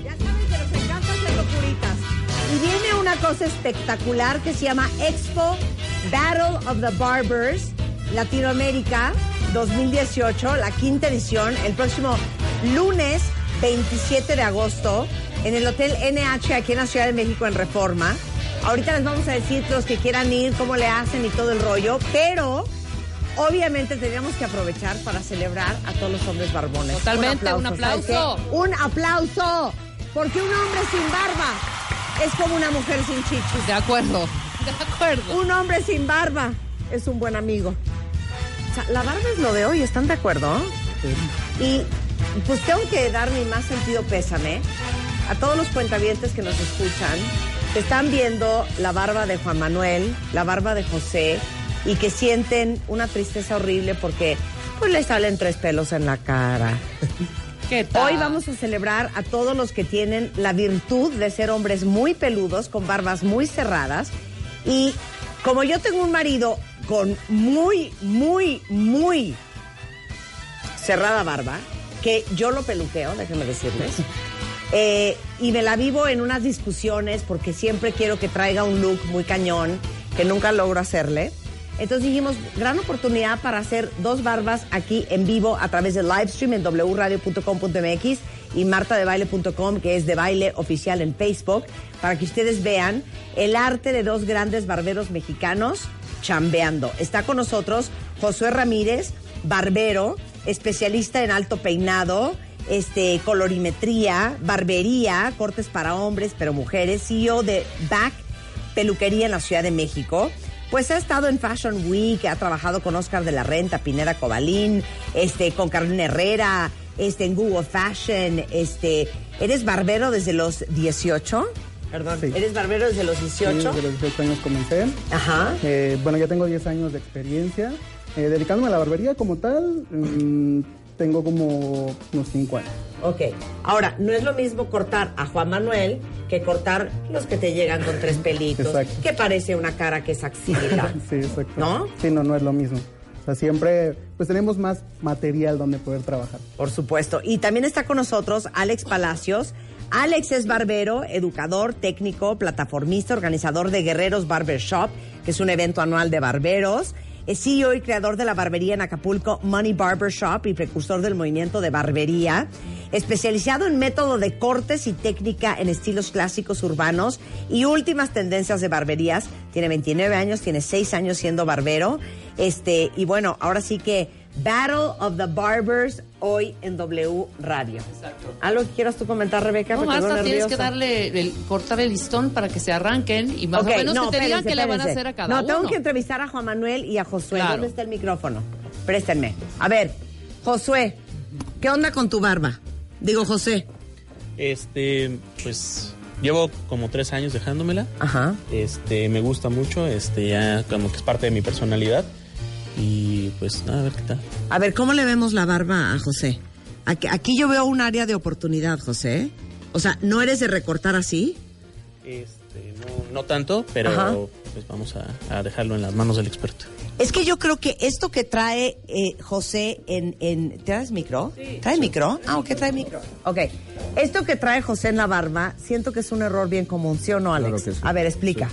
Ya saben que nos encanta hacer locuritas. Y viene una cosa espectacular que se llama Expo Battle of the Barbers Latinoamérica 2018, la quinta edición, el próximo lunes 27 de agosto en el Hotel NH aquí en la Ciudad de México en Reforma. Ahorita les vamos a decir los que quieran ir, cómo le hacen y todo el rollo, pero obviamente tenemos que aprovechar para celebrar a todos los hombres barbones. Totalmente, un aplauso. ¿sabes qué? Un aplauso, porque un hombre sin barba es como una mujer sin chichis. De acuerdo, de acuerdo. Un hombre sin barba es un buen amigo. O sea, la barba es lo de hoy, ¿están de acuerdo? Y pues tengo que dar mi más sentido pésame a todos los cuentavientes que nos escuchan, que están viendo la barba de Juan Manuel, la barba de José, y que sienten una tristeza horrible porque pues les salen tres pelos en la cara. ¿Qué tal? Hoy vamos a celebrar a todos los que tienen la virtud de ser hombres muy peludos, con barbas muy cerradas. Y como yo tengo un marido con muy, muy, muy cerrada barba, que yo lo peluqueo, déjenme decirles. eh, y me la vivo en unas discusiones porque siempre quiero que traiga un look muy cañón, que nunca logro hacerle. Entonces dijimos, gran oportunidad para hacer dos barbas aquí en vivo a través del live stream en wradio.com.mx y martadebaile.com, que es de baile oficial en Facebook, para que ustedes vean el arte de dos grandes barberos mexicanos chambeando. Está con nosotros Josué Ramírez, barbero, especialista en alto peinado, este, colorimetría, barbería, cortes para hombres, pero mujeres, CEO de Back Peluquería en la Ciudad de México. Pues ha estado en Fashion Week, ha trabajado con Oscar de la Renta, Pineda Cobalín, este, con Carolina Herrera, este, en Google Fashion, este, ¿eres barbero desde los 18? Perdón, Sí. ¿eres barbero desde los 18? Sí, de los 18 años comencé. Ajá. Eh, bueno, ya tengo 10 años de experiencia. Eh, dedicándome a la barbería como tal, mm, tengo como unos 5 años. Ok. Ahora, no es lo mismo cortar a Juan Manuel que cortar los que te llegan con tres pelitos, Exacto. que parece una cara que es axila. sí, exacto. ¿No? Sí, no, no es lo mismo. O sea, siempre, pues tenemos más material donde poder trabajar. Por supuesto. Y también está con nosotros Alex Palacios. Alex es barbero, educador, técnico, plataformista, organizador de Guerreros Barber Shop, que es un evento anual de barberos. Es CEO y creador de la barbería en Acapulco Money Barber Shop y precursor del movimiento de barbería. Especializado en método de cortes y técnica en estilos clásicos urbanos y últimas tendencias de barberías. Tiene 29 años, tiene 6 años siendo barbero. Este, y bueno, ahora sí que Battle of the Barbers hoy en W Radio. Exacto. ¿Algo que quieras tú comentar, Rebeca? No, basta, tienes nerviosa. que darle, el, cortar el listón para que se arranquen y más Ok, o menos no, que te digan qué le van a hacer a cada No, uno. tengo que entrevistar a Juan Manuel y a Josué. Claro. ¿Dónde está el micrófono? Préstenme. A ver, Josué, ¿qué onda con tu barba? Digo, José. Este, pues llevo como tres años dejándomela. Ajá. Este, me gusta mucho, este, ya como que es parte de mi personalidad. Y pues nada, a ver qué tal. A ver, ¿cómo le vemos la barba a José? Aquí, aquí yo veo un área de oportunidad, José. O sea, ¿no eres de recortar así? Este, no, no tanto, pero Ajá. pues vamos a, a dejarlo en las manos del experto. Es que yo creo que esto que trae eh, José en, en... ¿Traes micro? ¿Trae micro? Ah, ok, trae micro. Ok. Esto que trae José en la barba, siento que es un error bien común, ¿sí o no, Alex? Claro que sí. A ver, explica.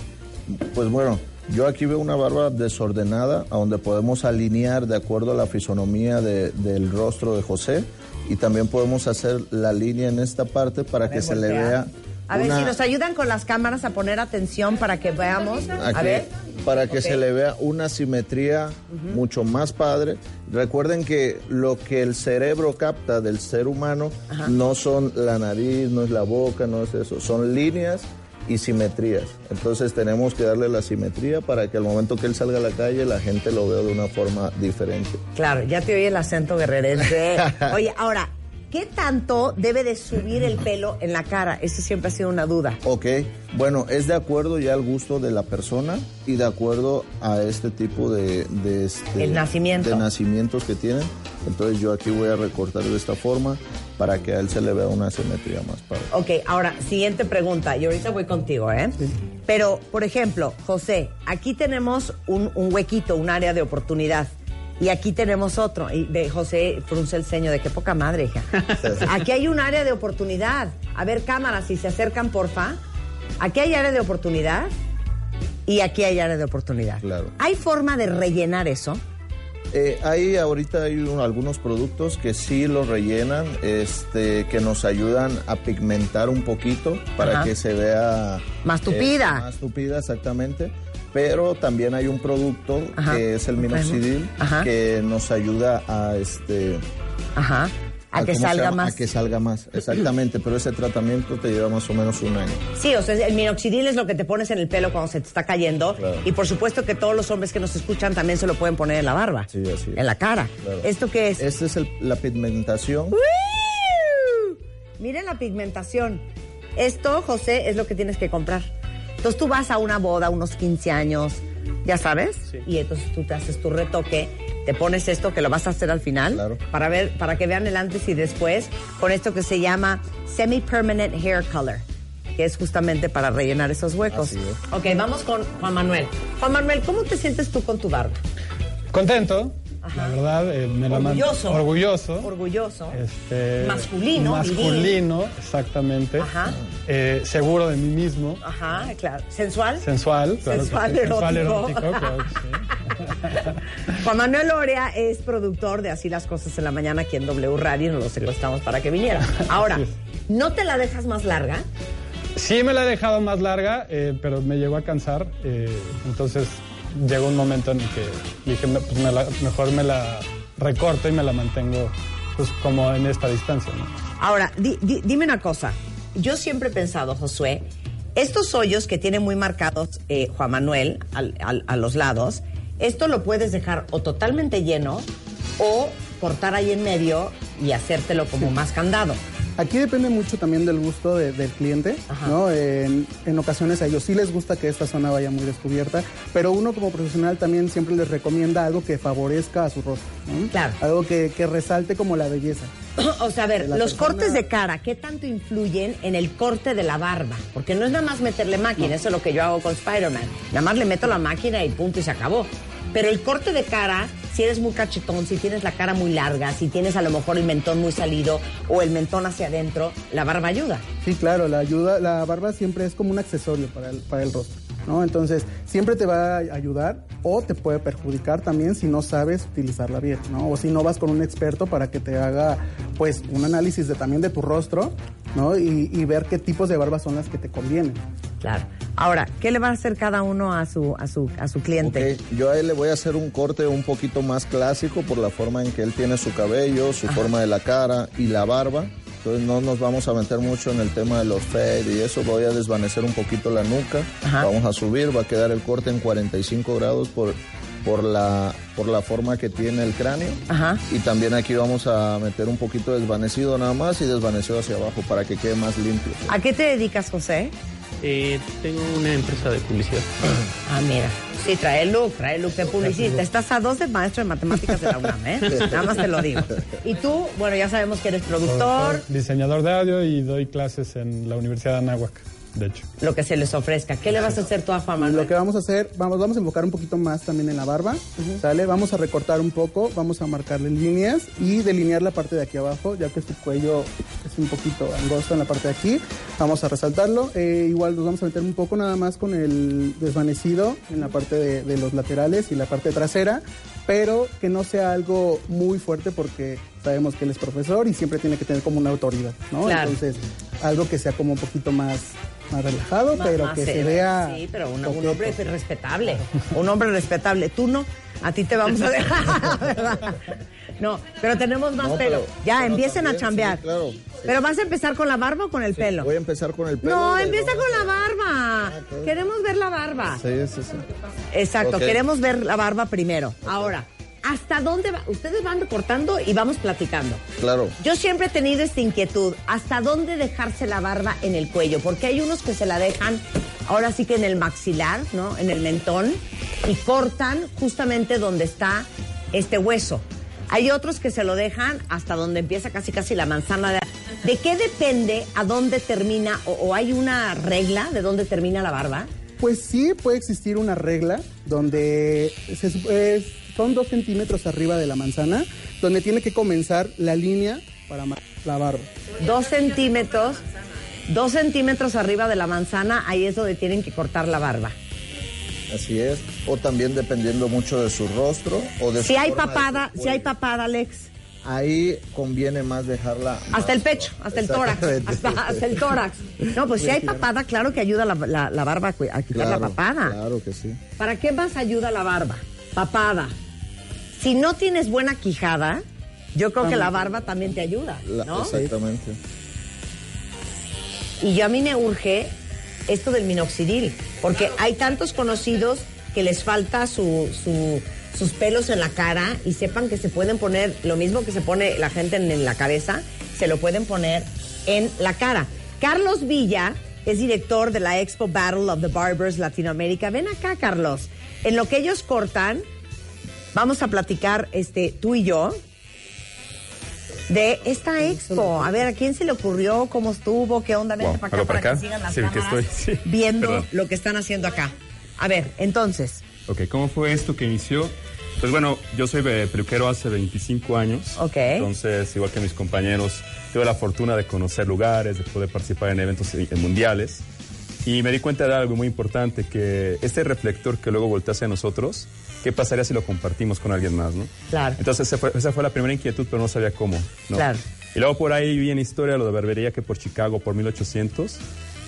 Pues bueno, Yo aquí veo una barba desordenada, a donde podemos alinear de acuerdo a la fisonomía de- del rostro de José y también podemos hacer la línea en esta parte para que ver, se le vea. A ver una- si nos ayudan con las cámaras a poner atención para que veamos. A Aquí, ver. para que Ok. se le vea una simetría mucho más padre. Recuerden que lo que el cerebro capta del ser humano Ajá. no son la nariz, no es la boca, no es eso, son líneas y simetrías. Entonces tenemos que darle la simetría para que al momento que él salga a la calle la gente lo vea de una forma diferente. Claro, ya te oí el acento guerrerense. Oye, ahora, ¿qué tanto debe de subir el pelo en la cara? Esa siempre ha sido una duda. Ok, bueno, es de acuerdo ya al gusto de la persona y de acuerdo a este tipo de... de este- El nacimiento. De nacimientos que tienen. Entonces yo aquí voy a recortar de esta forma para que a él se le vea una simetría más padre. Ok, ahora, siguiente pregunta. Y ahorita voy contigo, ¿eh? Pero, por ejemplo, José, aquí tenemos un, un huequito, un área de oportunidad. Y aquí tenemos otro. Y de José frunce el ceño de qué poca madre, hija. Aquí hay un área de oportunidad. A ver, cámaras, si se acercan, porfa. Aquí hay área de oportunidad y aquí hay área de oportunidad. Claro. ¿Hay forma de rellenar eso? Eh, hay ahorita hay un- algunos productos que sí lo rellenan, este, que nos ayudan a pigmentar un poquito para Ajá. que se vea Más tupida. eh, más tupida, exactamente. Pero también hay un producto Ajá. que es el minoxidil Ajá. que nos ayuda a este Ajá. A que ¿cómo se salga llama? más. A que salga más, exactamente. pero ese tratamiento te lleva más o menos un año. Sí, o sea, el minoxidil es lo que te pones en el pelo cuando se te está cayendo. Claro. Y por supuesto que todos los hombres que nos escuchan también se lo pueden poner en la barba. Sí, así es. En la cara. Claro. ¿Esto qué es? Esta es el- la pigmentación. ¡Uy! Miren la pigmentación. Esto, José, es lo que tienes que comprar. Entonces tú vas a una boda, unos 15 años, ya sabes, y entonces tú te haces tu retoque, te pones esto que lo vas a hacer al final para ver, para que vean el antes y después con esto que se llama semi permanent hair color, que es justamente para rellenar esos huecos. Así es. Ok, vamos con Juan Manuel. Juan Manuel, ¿cómo te sientes tú con tu barba? Contento, la verdad. eh, me la man- Orgulloso. Orgulloso. Orgulloso. Este, Masculino, Masculino, exactamente. Ajá. Eh, seguro de mí mismo. Ajá, claro. ¿Sensual? Sensual, claro. Sensual, sí. Sensual, erótico. erótico, claro que sí. Juan Manuel Lorea es productor de Así las cosas en la mañana aquí en W Radio y nos lo secuestramos para que viniera. Ahora, ¿no te la dejas más larga? Sí me la he dejado más larga, eh, pero me llegó a cansar. eh, entonces llegó un momento en el que dije, pues me la- mejor me la recorto y me la mantengo pues como en esta distancia. ¿no? Ahora, di- di- dime una cosa. Yo siempre he pensado, Josué, estos hoyos que tiene muy marcados eh, Juan Manuel al- al- a los lados, esto lo puedes dejar o totalmente lleno o cortar ahí en medio y hacértelo como más candado. Aquí depende mucho también del gusto de- del cliente, ¿no? En, en ocasiones a ellos sí les gusta que esta zona vaya muy descubierta, pero uno como profesional también siempre les recomienda algo que favorezca a su rostro, ¿no? Claro. Algo que, que resalte como la belleza. O sea, a ver, los persona- cortes de cara, ¿qué tanto influyen en el corte de la barba? Porque no es nada más meterle máquina, eso es lo que yo hago con Spider-Man. Nada más le meto la máquina y punto y se acabó. Pero el corte de cara, si eres muy cachetón, si tienes la cara muy larga, si tienes a lo mejor el mentón muy salido o el mentón hacia adentro, la barba ayuda. Sí, claro, la ayuda, la barba siempre es como un accesorio para el, para el rostro, ¿no? Entonces, siempre te va a ayudar o te puede perjudicar también si no sabes utilizarla bien, ¿no? O si no vas con un experto para que te haga, pues, un análisis de, también de tu rostro, ¿no? Y, y ver qué tipos de barbas son las que te convienen. Claro. Ahora, ¿qué le va a hacer cada uno a su, a su, a su cliente? Yo a él le voy a hacer un corte un poquito más clásico por la forma en que él tiene su cabello, su forma de la cara y la barba. Entonces no nos vamos a meter mucho en el tema de los fade y eso. Voy a desvanecer un poquito la nuca. Vamos a subir, va a quedar el corte en 45 grados por, por, la, por la forma que tiene el cráneo. Ajá. Y también aquí vamos a meter un poquito desvanecido nada más y desvanecido hacia abajo para que quede más limpio. ¿A qué te dedicas, José? Eh, tengo una empresa de publicidad. Ah, mira. Sí, trae look, trae look de publicista. Estás a dos de maestro de matemáticas de la UNAM, ¿eh? Nada más te lo digo. Y tú, bueno, ya sabemos que eres productor. Diseñador de audio y doy clases en la Universidad de Anáhuac. De hecho. lo que se les ofrezca. ¿Qué le vas a hacer tú a Juan Manuel? Lo que vamos a hacer, vamos, vamos a enfocar un poquito más también en la barba, ¿sale? Vamos a recortar un poco, vamos a marcarle líneas y delinear la parte de aquí abajo, ya que su cuello es un poquito angosto en la parte de aquí. Vamos a resaltarlo. Eh, igual nos vamos a meter un poco nada más con el desvanecido en la parte de, de los laterales y la parte trasera, pero que no sea algo muy fuerte porque sabemos que él es profesor y siempre tiene que tener como una autoridad, ¿no? Claro. Entonces, algo que sea como un poquito más, más relajado, pero Más que se vea... Sí, pero una- un hombre respetable. Un hombre respetable. Tú no, a ti te vamos a dejar. No, pero tenemos más No, pelo. pero- ya, pero empiecen a chambear. sí, claro. Pero vas a empezar con la barba o con el pelo. Voy a empezar con el pelo. No, empieza con la barba. Queremos ver la barba. Sí, sí, sí. Exacto, queremos ver la barba primero. Ahora, ¿hasta dónde va? Ustedes van cortando y vamos platicando. Claro. Yo siempre he tenido esta inquietud, ¿hasta dónde dejarse la barba en el cuello? Porque hay unos que se la dejan ahora sí que en el maxilar, ¿no? En el mentón y cortan justamente donde está este hueso. Hay otros que se lo dejan hasta donde empieza casi casi la manzana de... ¿De qué depende a dónde termina o, o hay una regla de dónde termina la barba? Pues sí, puede existir una regla donde se es- son dos centímetros arriba de la manzana, donde tiene que comenzar la línea para la barba. Dos centímetros, dos centímetros arriba de la manzana, ahí es donde tienen que cortar la barba. Así es. O también dependiendo mucho de su rostro o de Si su hay de papada, si hay papada, Alex. Ahí conviene más dejarla. Hasta el pecho, hasta el tórax, hasta, hasta el tórax. No, pues si hay papada, claro que ayuda la, la- la barba a quitar la papada. Claro que sí. ¿Para qué más ayuda la barba? Papada. Si no tienes buena quijada, yo creo que la barba también te ayuda, La- ¿no? Exactamente. Y yo a mí me urge esto del minoxidil, porque hay tantos conocidos que les falta su, su- sus pelos en la cara y sepan que se pueden poner lo mismo que se pone la gente en, en la cabeza, se lo pueden poner en la cara. Carlos Villa es director de la Expo Battle of the Barbers Latinoamérica. Ven acá, Carlos. En lo que ellos cortan, vamos a platicar este, tú y yo de esta expo. A ver, ¿a quién se le ocurrió? ¿Cómo estuvo? ¿Qué onda? Vente Wow, para acá ¿hablo para para acá? que sigan las Sí, que estoy, sí. viendo Perdón. lo que están haciendo acá. A ver, entonces, Ok, ¿cómo fue esto que inició? Pues bueno, yo soy eh, peluquero hace 25 años. Ok. Entonces, igual que mis compañeros, tuve la fortuna de conocer lugares, de poder participar en eventos eh, mundiales. Y me di cuenta de algo muy importante, que este reflector que luego voltea hacia nosotros, ¿qué pasaría si lo compartimos con alguien más, no? Claro. Entonces, esa fue, esa fue la primera inquietud, pero no sabía cómo. ¿no? Claro. Y luego por ahí vi en historia lo de barbería que por Chicago, por 1800,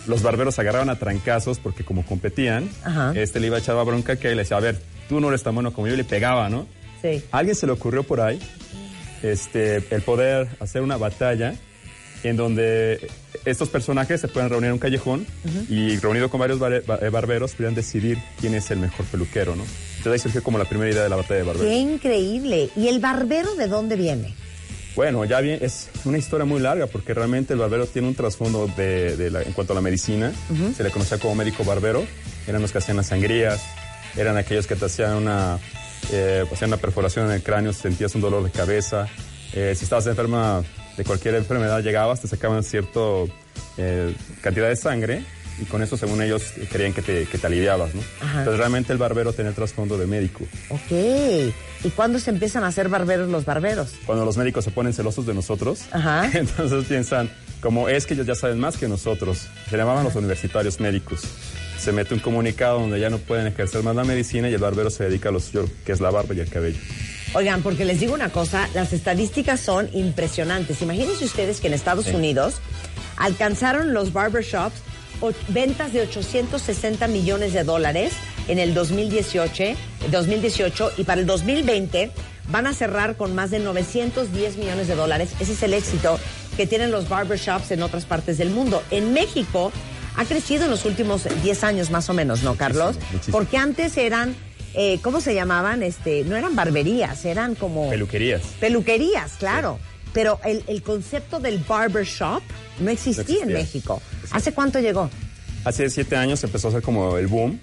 los barberos agarraban a trancazos porque como competían, Ajá. este le iba a echar la bronca que le decía, a ver, tú no eres tan bueno como yo, y le pegaba, ¿no? sí. A alguien se le ocurrió por ahí este, el poder hacer una batalla en donde estos personajes se pueden reunir en un callejón y reunido con varios bar- eh, barberos pudieran decidir quién es el mejor peluquero, ¿no? Entonces ahí surgió como la primera idea de la batalla de barberos. Qué increíble. ¿Y el barbero de dónde viene? Bueno, ya bien, es una historia muy larga porque realmente el barbero tiene un trasfondo de, de la- en cuanto a la medicina. Se le conocía como médico barbero. Eran los que hacían las sangrías, eran aquellos que te hacían una, eh, hacían una perforación en el cráneo si sentías un dolor de cabeza. Eh, si estabas enferma de cualquier enfermedad, llegabas, te sacaban cierta cantidad de sangre y con eso, según ellos, creían que te, que te aliviabas, ¿no? Ajá. Entonces realmente el barbero tenía el trasfondo de médico. Ok. ¿Y cuándo se empiezan a hacer barberos los barberos? cuando los médicos se ponen celosos de nosotros, Ajá. entonces piensan, como es que ellos ya saben más que nosotros, se llamaban los universitarios médicos. Se mete un comunicado donde ya no pueden ejercer más la medicina y el barbero se dedica a lo suyo, que es la barba y el cabello. Oigan, porque les digo una cosa, las estadísticas son impresionantes. Imagínense ustedes que en Estados Sí. Unidos alcanzaron los barbershops o- ventas de 860 millones de dólares en el 2018, 2018 y para el 2020 van a cerrar con más de 910 millones de dólares. Ese es el éxito que tienen los barbershops en otras partes del mundo. En México ha crecido en los últimos 10 años más o menos, ¿no, Carlos? muchísimo. Porque antes eran, eh, ¿cómo se llamaban? Este, no eran barberías, eran como... Peluquerías. Peluquerías, claro. Pero el, el concepto del barbershop no existía, No existía. en México. ¿Hace cuánto llegó? Hace siete años empezó a ser como el boom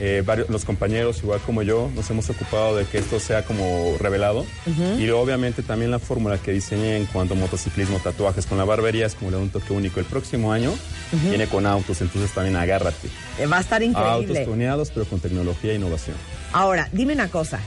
eh, varios, los compañeros, igual como yo, nos hemos ocupado de que esto sea como revelado. Ujú. Y obviamente también la fórmula que diseñé en cuanto a motociclismo, tatuajes con la barbería es como le da un toque único. El próximo año viene con autos, entonces también agárrate. Eh, Va a estar Autos increíble. tuneados, pero con tecnología e innovación. Ahora, dime una cosa.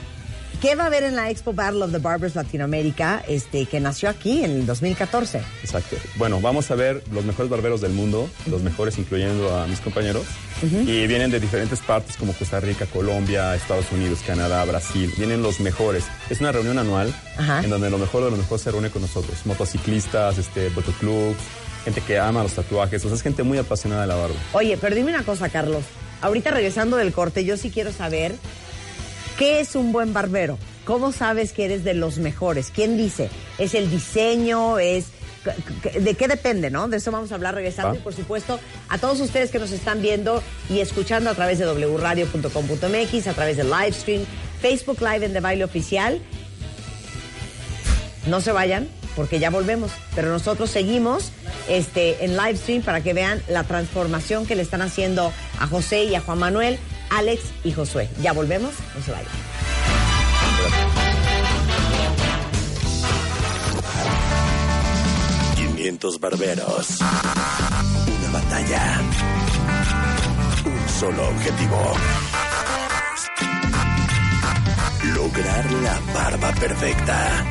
¿Qué va a haber en la Expo Battle of the Barbers Latinoamérica, este, que nació aquí en el 2014? Exacto. Bueno, vamos a ver los mejores barberos del mundo, los mejores incluyendo a mis compañeros. Y vienen de diferentes partes como Costa Rica, Colombia, Estados Unidos, Canadá, Brasil. Vienen los mejores. Es una reunión anual Ajá. en donde lo mejor de lo mejor se reúne con nosotros. Motociclistas, este, motoclubs, gente que ama los tatuajes. O sea, es gente muy apasionada de la barba. Oye, pero dime una cosa, Carlos. Ahorita regresando del corte, yo sí quiero saber qué es un buen barbero. ¿Cómo sabes que eres de los mejores? ¿Quién dice? ¿Es el diseño? ¿Es de qué depende, no? De eso vamos a hablar regresando Ah. y por supuesto a todos ustedes que nos están viendo y escuchando a través de wradio.com.mx, a través de Livestream, Facebook Live en De Baile Oficial. No se vayan porque ya volvemos, pero nosotros seguimos este, en live stream para que vean la transformación que le están haciendo a José y a Juan Manuel, Alex y Josué. Ya volvemos, no se vayan. 500 barberos. Una batalla. Un solo objetivo. Lograr la barba perfecta.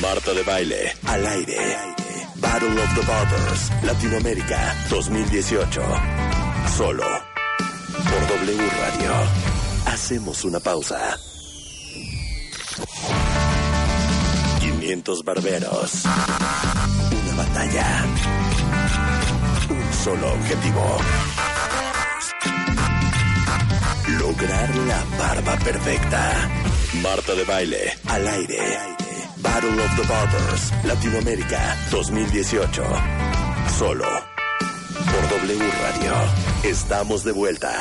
Marta de baile, al aire. Battle of the Barbers, Latinoamérica 2018. Solo por W Radio. Hacemos una pausa. 500 barberos. Una batalla. Un solo objetivo. Lograr la barba perfecta. Marta de baile, al aire. Battle of the Barbers, Latinoamérica 2018. Solo por W Radio. Estamos de vuelta.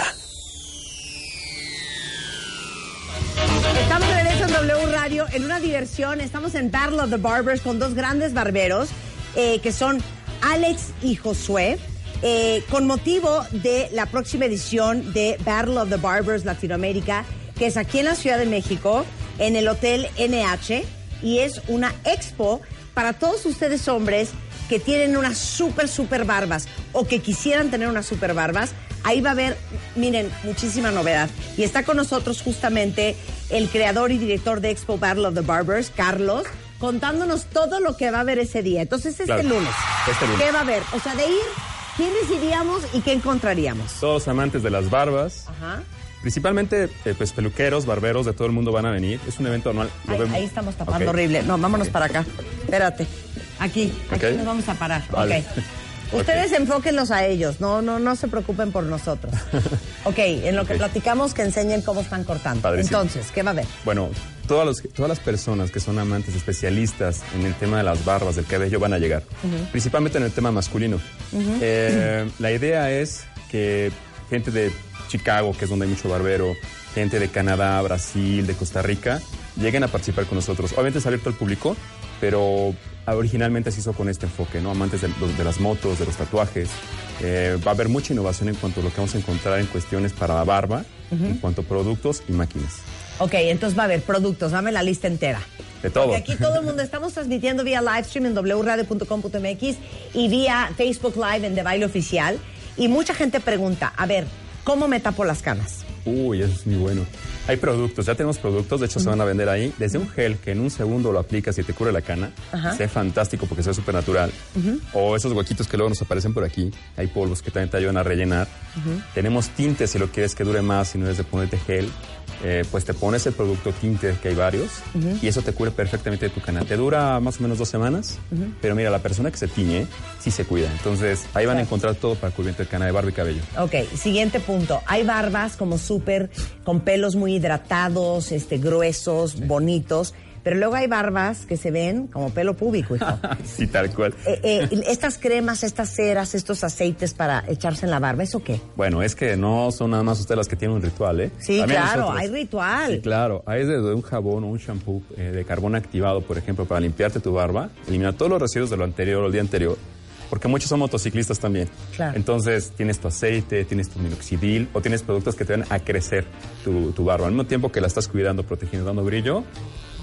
Estamos de en W Radio en una diversión. Estamos en Battle of the Barbers con dos grandes barberos eh, que son Alex y Josué. eh, con motivo de la próxima edición de Battle of the Barbers Latinoamérica, que es aquí en la Ciudad de México, en el Hotel NH, y es una expo para todos ustedes hombres que tienen unas súper, súper barbas o que quisieran tener unas súper barbas. Ahí va a haber, miren, muchísima novedad. Y está con nosotros justamente el creador y director de Expo Battle of the Barbers, Carlos, contándonos todo lo que va a haber ese día. Entonces, este Claro. lunes, Este lunes. ¿qué va a haber? O sea, de ir, ¿quiénes iríamos y qué encontraríamos? Todos amantes de las barbas, Ajá. Principalmente eh, pues peluqueros, barberos de todo el mundo van a venir. Es un evento anual. Lo Ahí, estamos tapando Ok. horrible. No, vámonos para acá. Espérate. Aquí, aquí nos vamos a parar. Vale. Ustedes enfóquenlos a ellos, no, no, no se preocupen por nosotros. Ok, en lo que platicamos que enseñen cómo están cortando. Padrísimo. Entonces, ¿qué va a haber? Bueno, todas, los- todas las personas que son amantes especialistas en el tema de las barbas, del cabello, van a llegar. Principalmente en el tema masculino. Eh, la idea es que gente de Chicago, que es donde hay mucho barbero, gente de Canadá, Brasil, de Costa Rica, lleguen a participar con nosotros. Obviamente es abierto al público, pero originalmente se hizo con este enfoque, ¿no? Amantes de, las motos, de los tatuajes. Eh, va a haber mucha innovación en cuanto a lo que vamos a encontrar en cuestiones para la barba, en cuanto a productos y máquinas. Ok, entonces va a haber productos, dame la lista entera. De todo. Porque aquí todo el mundo estamos transmitiendo vía livestream en wradio.com.mx y vía Facebook Live en De Baile Oficial. Y mucha gente pregunta, a ver, ¿cómo me tapo las canas? Uy, eso es muy bueno. Hay productos, ya tenemos productos, de hecho se van a vender ahí. Desde un gel que en un segundo lo aplicas y te cubre la cana, Ajá. sea fantástico porque sea súper natural. O esos huequitos que luego nos aparecen por aquí, hay polvos que también te ayudan a rellenar. Tenemos tintes si lo quieres que dure más, si no es de ponerte gel. Eh, pues te pones el producto tinte, que hay varios, y eso te cubre perfectamente de tu cana. Te dura más o menos dos semanas, pero mira, la persona que se tiñe sí se cuida. Entonces ahí van a encontrar todo para cubrirte de cana de barba y cabello. Ok, siguiente punto. Hay barbas como súper, con pelos muy hidratados, este, gruesos, bonitos. Pero luego hay barbas que se ven como pelo púbico, hijo. sí, tal cual. Eh, eh, estas cremas, estas ceras, estos aceites para echarse en la barba, ¿eso qué? Bueno, es que no son nada más ustedes las que tienen un ritual, ¿eh? Sí, También claro, nosotros. hay ritual. Sí, claro. Hay desde un jabón o un shampoo eh, de carbón activado, por ejemplo, para limpiarte tu barba, eliminar todos los residuos de lo anterior o el día anterior. Porque muchos son motociclistas también. Claro. Entonces tienes tu aceite, tienes tu minoxidil o tienes productos que te van a crecer tu, tu barba. Al mismo tiempo que la estás cuidando, protegiendo, dando brillo,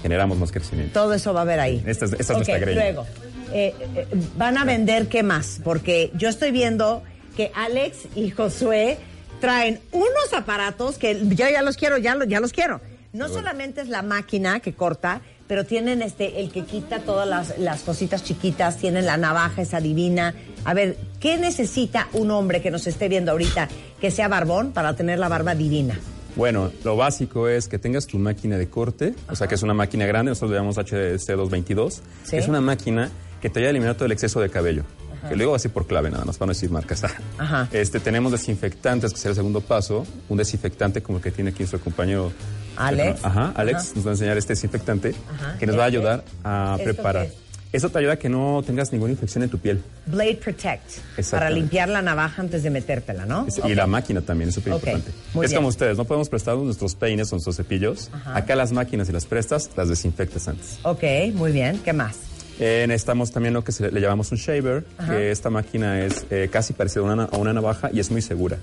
generamos más crecimiento. Todo eso va a haber ahí. Esta es, esta es Ok, nuestra greña. luego, eh, eh, van a vender qué más, porque yo estoy viendo que Alex y Josué traen unos aparatos que yo ya los quiero, ya, lo- ya los quiero. No solamente es la máquina que corta, pero tienen este el que quita todas las, las cositas chiquitas, tienen la navaja esa divina. A ver, ¿qué necesita un hombre que nos esté viendo ahorita que sea barbón para tener la barba divina? Bueno, lo básico es que tengas tu máquina de corte, o sea que es una máquina grande, nosotros le llamamos HC222, Sí. que es una máquina que te ayuda a eliminar todo el exceso de cabello. Que luego así por clave nada más, para no decir marcas. Ajá. Este, tenemos desinfectantes, que será el segundo paso, un desinfectante como el que tiene aquí nuestro compañero Alex. Ajá, Alex nos va a enseñar este desinfectante que nos va a Este. ayudar a ¿Esto preparar. qué? Eso te ayuda a que no tengas ninguna infección en tu piel. Blade Protect, para limpiar la navaja antes de metértela, ¿no? Es- Ok. Y la máquina también es súper importante. muy Es bien. como ustedes, no podemos prestar nuestros peines o nuestros cepillos. Ajá. Acá las máquinas y las prestas, las desinfectas antes. Ok, muy bien. ¿Qué más? Eh, necesitamos también lo que se le, llamamos un shaver, Ajá. que esta máquina es eh, casi parecida a una, a una navaja y es muy segura.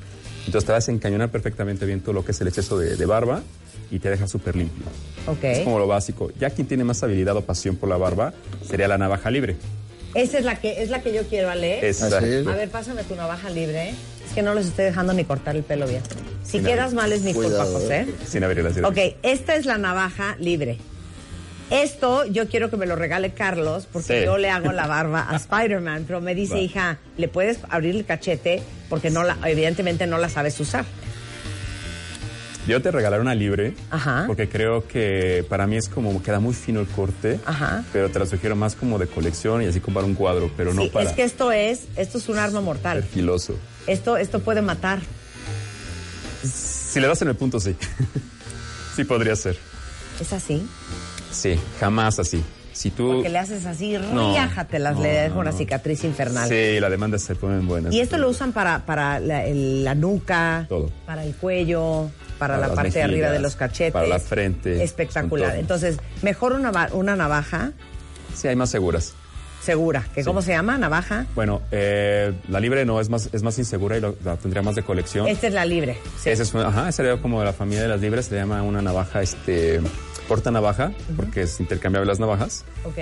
Entonces te vas a encañonar perfectamente bien todo lo que es el exceso de, de barba y te deja súper limpio. Ok. Es como lo básico. Ya quien tiene más habilidad o pasión por la barba sería la navaja libre. Esa es la que es la que yo quiero, Ale. Es. A ver, pásame tu navaja libre. Es que no les estoy dejando ni cortar el pelo bien. Si Sin quedas mal es mi culpa, José. eh. Sin abrir las Ok, esta es la navaja libre. Esto yo quiero que me lo regale Carlos porque Sí. yo le hago la barba a Spider-Man, pero me dice, Va. hija, ¿le puedes abrir el cachete? Porque no la, evidentemente no la sabes usar. Yo te regalaré una libre Ajá. porque creo que para mí es como queda muy fino el corte, Ajá. pero te la sugiero más como de colección y así como para un cuadro, pero no para es que esto es, esto es un arma mortal. filoso. Esto, esto puede matar. Si le das en el punto, sí. sí podría ser. ¿Es así? Sí, jamás así. Si tú... Porque le haces así, No, riájatelas, no, le deja no, una cicatriz infernal. Sí, la demanda se ponen buenas. Y esto lo usan para, para la, el- la nuca, Todo. para el cuello, para, Para la parte de arriba de los cachetes. para la frente, Espectacular. Entonces, mejor una, una navaja Sí, hay más seguras. segura. ¿Que ¿Cómo se llama? ¿Navaja? Bueno, eh, la libre no es más, es más insegura y lo- la tendría más de colección. Esta es la libre. Esa es una, ajá, sería como de la familia de las libres, se llama una navaja, este, porta navaja, porque es intercambiable las navajas. Ok.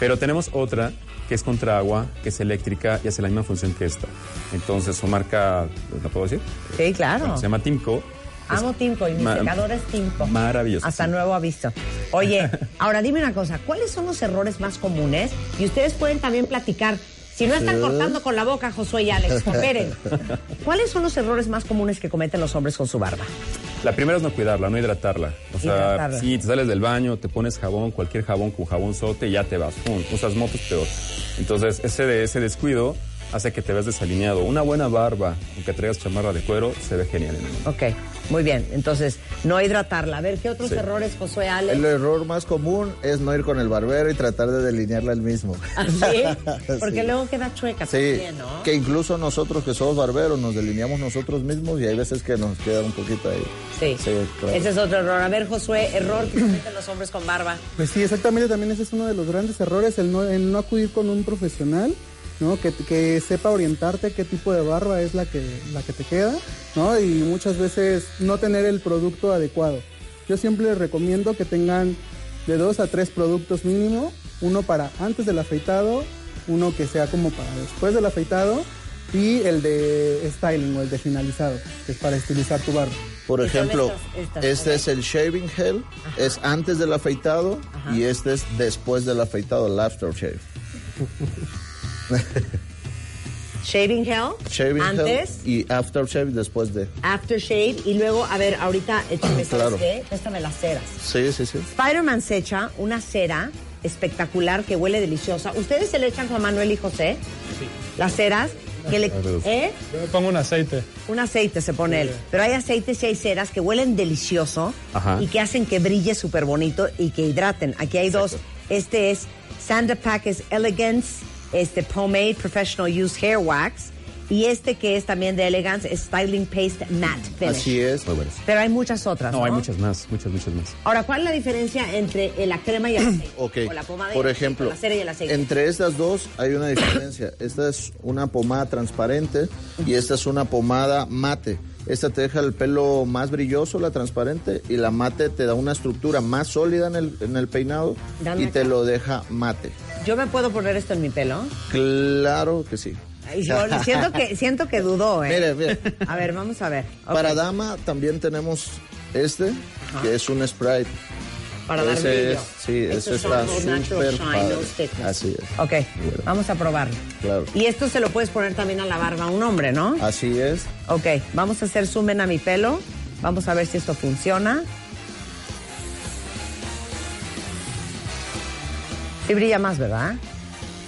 Pero tenemos otra que es contra agua, que es eléctrica y hace la misma función que esta. Entonces, su marca, ¿la puedo decir? Sí, claro. Se llama Timco. Amo Timco y mi secador es Timco. Maravilloso. Hasta nuevo aviso. Oye, ahora dime una cosa, ¿cuáles son los errores más comunes? Y ustedes pueden también platicar. Si no están Sí. cortando con la boca, Josué y Alex, cooperen. ¿Cuáles son los errores más comunes que cometen los hombres con su barba? La primera es no cuidarla, no hidratarla. O sea, Hidratarla. si te sales del baño, te pones jabón, cualquier jabón con jabón sote y ya te vas. Pum, usas motos peor. Entonces, ese, de- ese descuido hace que te veas desalineado. Una buena barba, aunque traigas chamarra de cuero, se ve genial en el mundo. Ok, muy bien. Entonces, no hidratarla. A ver, ¿qué otros Sí. errores, Josué, Alex? El error más común es no ir con el barbero y tratar de delinearla él mismo. ¿Ah, sí? Porque Sí. luego queda chueca Sí, también, ¿no? que incluso nosotros que somos barberos nos delineamos nosotros mismos y hay veces que nos queda un poquito ahí. Sí. claro. Ese es otro error. A ver, Josué, error que cometen los hombres con barba. Pues sí, exactamente, también ese es uno de los grandes errores, el no, el no acudir con un profesional, ¿no? Que, que sepa orientarte qué tipo de barba es la que, la que te queda, ¿no? Y muchas veces no tener el producto adecuado. Yo siempre les recomiendo que tengan de dos a tres productos mínimo, uno para antes del afeitado, uno que sea como para después del afeitado y el de styling o el de finalizado, que es para estilizar tu barba. Por ejemplo, estas- estas, este es el shaving gel, es antes del afeitado y este es después del afeitado, el aftershave. Shaving gel. Shaving antes, gel y aftershave después de. aftershave. Y luego, a ver, ahorita échame, ¿sabes Claro. qué? Préstame las ceras. Sí, sí, sí. Spider-Man se echa una cera espectacular que huele deliciosa. ¿Ustedes se le echan Juan Manuel y José? Sí. Las ceras. Que le, ¿eh? Yo me pongo un aceite. Un aceite se pone él. Pero hay aceites y hay ceras que huelen delicioso Ajá. y que hacen que brille súper bonito y que hidraten. Aquí hay dos. Este es Sanda Pack's Elegance, este Pomade Professional Use Hair Wax. Y este que es también de Elegance es Styling Paste Matte Finish. Así es. Muy buenos. Pero hay muchas otras, ¿no? No, hay muchas más, muchas, muchas más. Ahora, ¿cuál es la diferencia entre la crema y el aceite? Ok. O la pomada y Por el aceite, ejemplo, la cera y el aceite. entre estas dos hay una diferencia. Esta es una pomada transparente y esta es una pomada mate. Esta te deja el pelo más brilloso, la transparente, y la mate te da una estructura más sólida en el, en el peinado Dame y te lo deja mate. ¿Yo me puedo poner esto en mi pelo? Claro que sí. Yo siento que, siento que dudó, ¿eh? Mire, mire. A ver, vamos a ver. Para dama también tenemos este, que es un Sprite. Para dar brillo. es- sí, son está súper. Así es. Ok, vamos a probarlo. Claro. Y esto se lo puedes poner también a la barba a un hombre, ¿no? Así es. Ok, vamos a hacer zoom in a mi pelo. Vamos a ver si esto funciona. Sí brilla más, ¿verdad?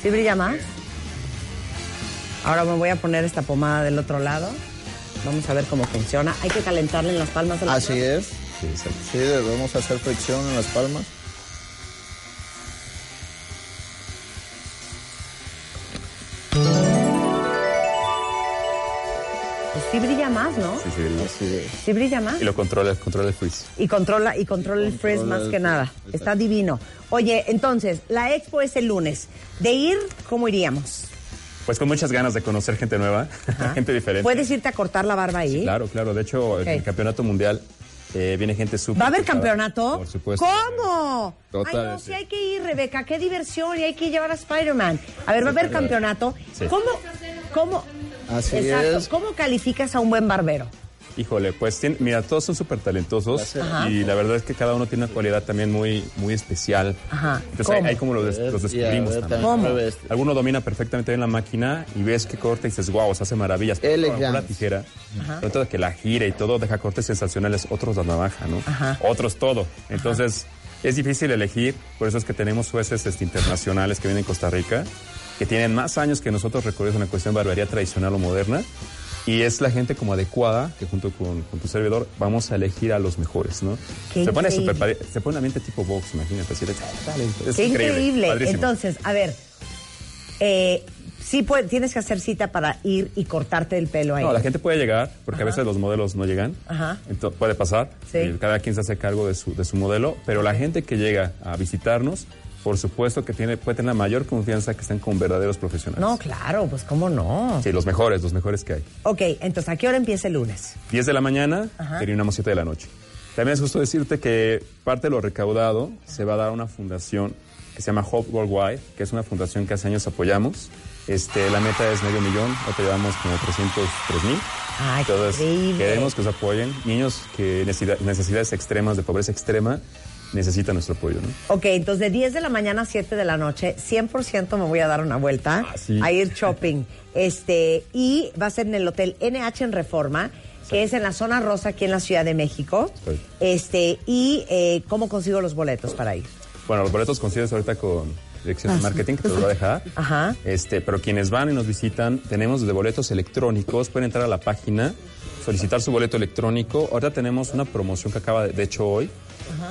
Sí brilla más. Ahora me voy a poner esta pomada del otro lado. Vamos a ver cómo funciona. Hay que calentarle en las palmas de la Así es. Sí, debemos hacer fricción en las palmas. Sí brilla más, ¿no? Sí, sí, brilla. Sí brilla más. Y lo controla, controla el freeze. Y controla, y controla el frizz más el que frizz, nada. Está divino. Oye, entonces, la expo es el lunes. De ir, ¿cómo iríamos? Pues con muchas ganas de conocer gente nueva, gente diferente. ¿Puedes irte a cortar la barba ahí? Claro, claro. De hecho, el campeonato mundial eh, viene gente súper. ¿Va a haber campeonato? Por supuesto. ¿Cómo? Total, Ay, no, sí. sí hay que ir, Rebeca. Qué diversión. Y hay que llevar a Spider-Man. A ver, va a haber campeonato. Sí. ¿Cómo? ¿Cómo? Así Exacto. es. ¿Cómo calificas a un buen barbero? Híjole, pues tiene- mira, todos son súper talentosos Ajá. y la verdad es que cada uno tiene una cualidad también muy, muy especial. Ajá. Entonces ahí, ¿Cómo? ahí como los, des- los descubrimos ver, también. ¿Cómo? Alguno domina perfectamente bien la máquina y ves que corta y dices, wow, se hace maravillas. Elegante. la tijera, Ajá. sobre todo que la gira y todo deja cortes sensacionales, otros la navaja, ¿no? Ajá. Otros todo. Entonces es difícil elegir, por eso es que tenemos jueces este, internacionales que vienen de Costa Rica, que tienen más años que nosotros recorridos en la cuestión de barbería tradicional o moderna. Y es la gente como adecuada que junto con, con tu servidor vamos a elegir a los mejores, ¿no? Qué se pone padre- se pone un ambiente tipo box, imagínate. Así de, dale, es Qué increíble. Entonces, a ver, eh, sí puede- tienes que hacer cita para ir y cortarte el pelo ahí. No, la gente puede llegar, porque a veces los modelos no llegan. Ajá. Entonces, puede pasar. Sí. y cada quien se hace cargo de su, de su modelo. Pero la gente que llega a visitarnos, por supuesto que tiene, puede tener la mayor confianza que estén con verdaderos profesionales. No, claro, pues cómo no. Sí, los mejores, los mejores que hay. Ok, entonces, ¿a qué hora empieza el lunes? 10 de la mañana, Ajá. terminamos 7 de la noche. También es justo decirte que parte de lo recaudado se va a dar a una fundación que se llama Hope Worldwide, que es una fundación que hace años apoyamos. Este, la meta es medio millón, ahorita llevamos como 303 mil. Entonces, queremos que nos apoyen. Niños que necesidades extremas, de pobreza extrema, necesitan nuestro apoyo, ¿no? Ok, entonces de 10 de la mañana a 7 de la noche, 100% me voy a dar una vuelta Ah, sí. a ir shopping. Este, y va a ser en el Hotel NH en Reforma, que es en la zona rosa aquí en la Ciudad de México. Sí. Este, y eh, ¿cómo consigo los boletos para ir? Bueno, los boletos consigues ahorita con dirección de Ah, sí. marketing, que te los voy a dejar. Ajá. Este, pero quienes van y nos visitan, tenemos desde boletos electrónicos, pueden entrar a la página, solicitar su boleto electrónico. Ahorita tenemos una promoción que acaba de, de hecho hoy,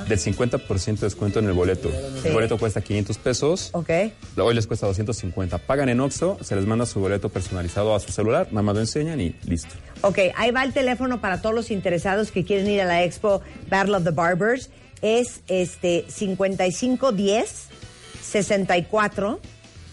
del 50% de descuento en el boleto. Sí. El boleto cuesta 500 pesos. Ok. Hoy les cuesta 250. Pagan en Oxxo, se les manda su boleto personalizado a su celular, nada más lo enseñan y listo. Ok, ahí va el teléfono para todos los interesados que quieren ir a la expo Battle of the Barbers. Es este 5510 64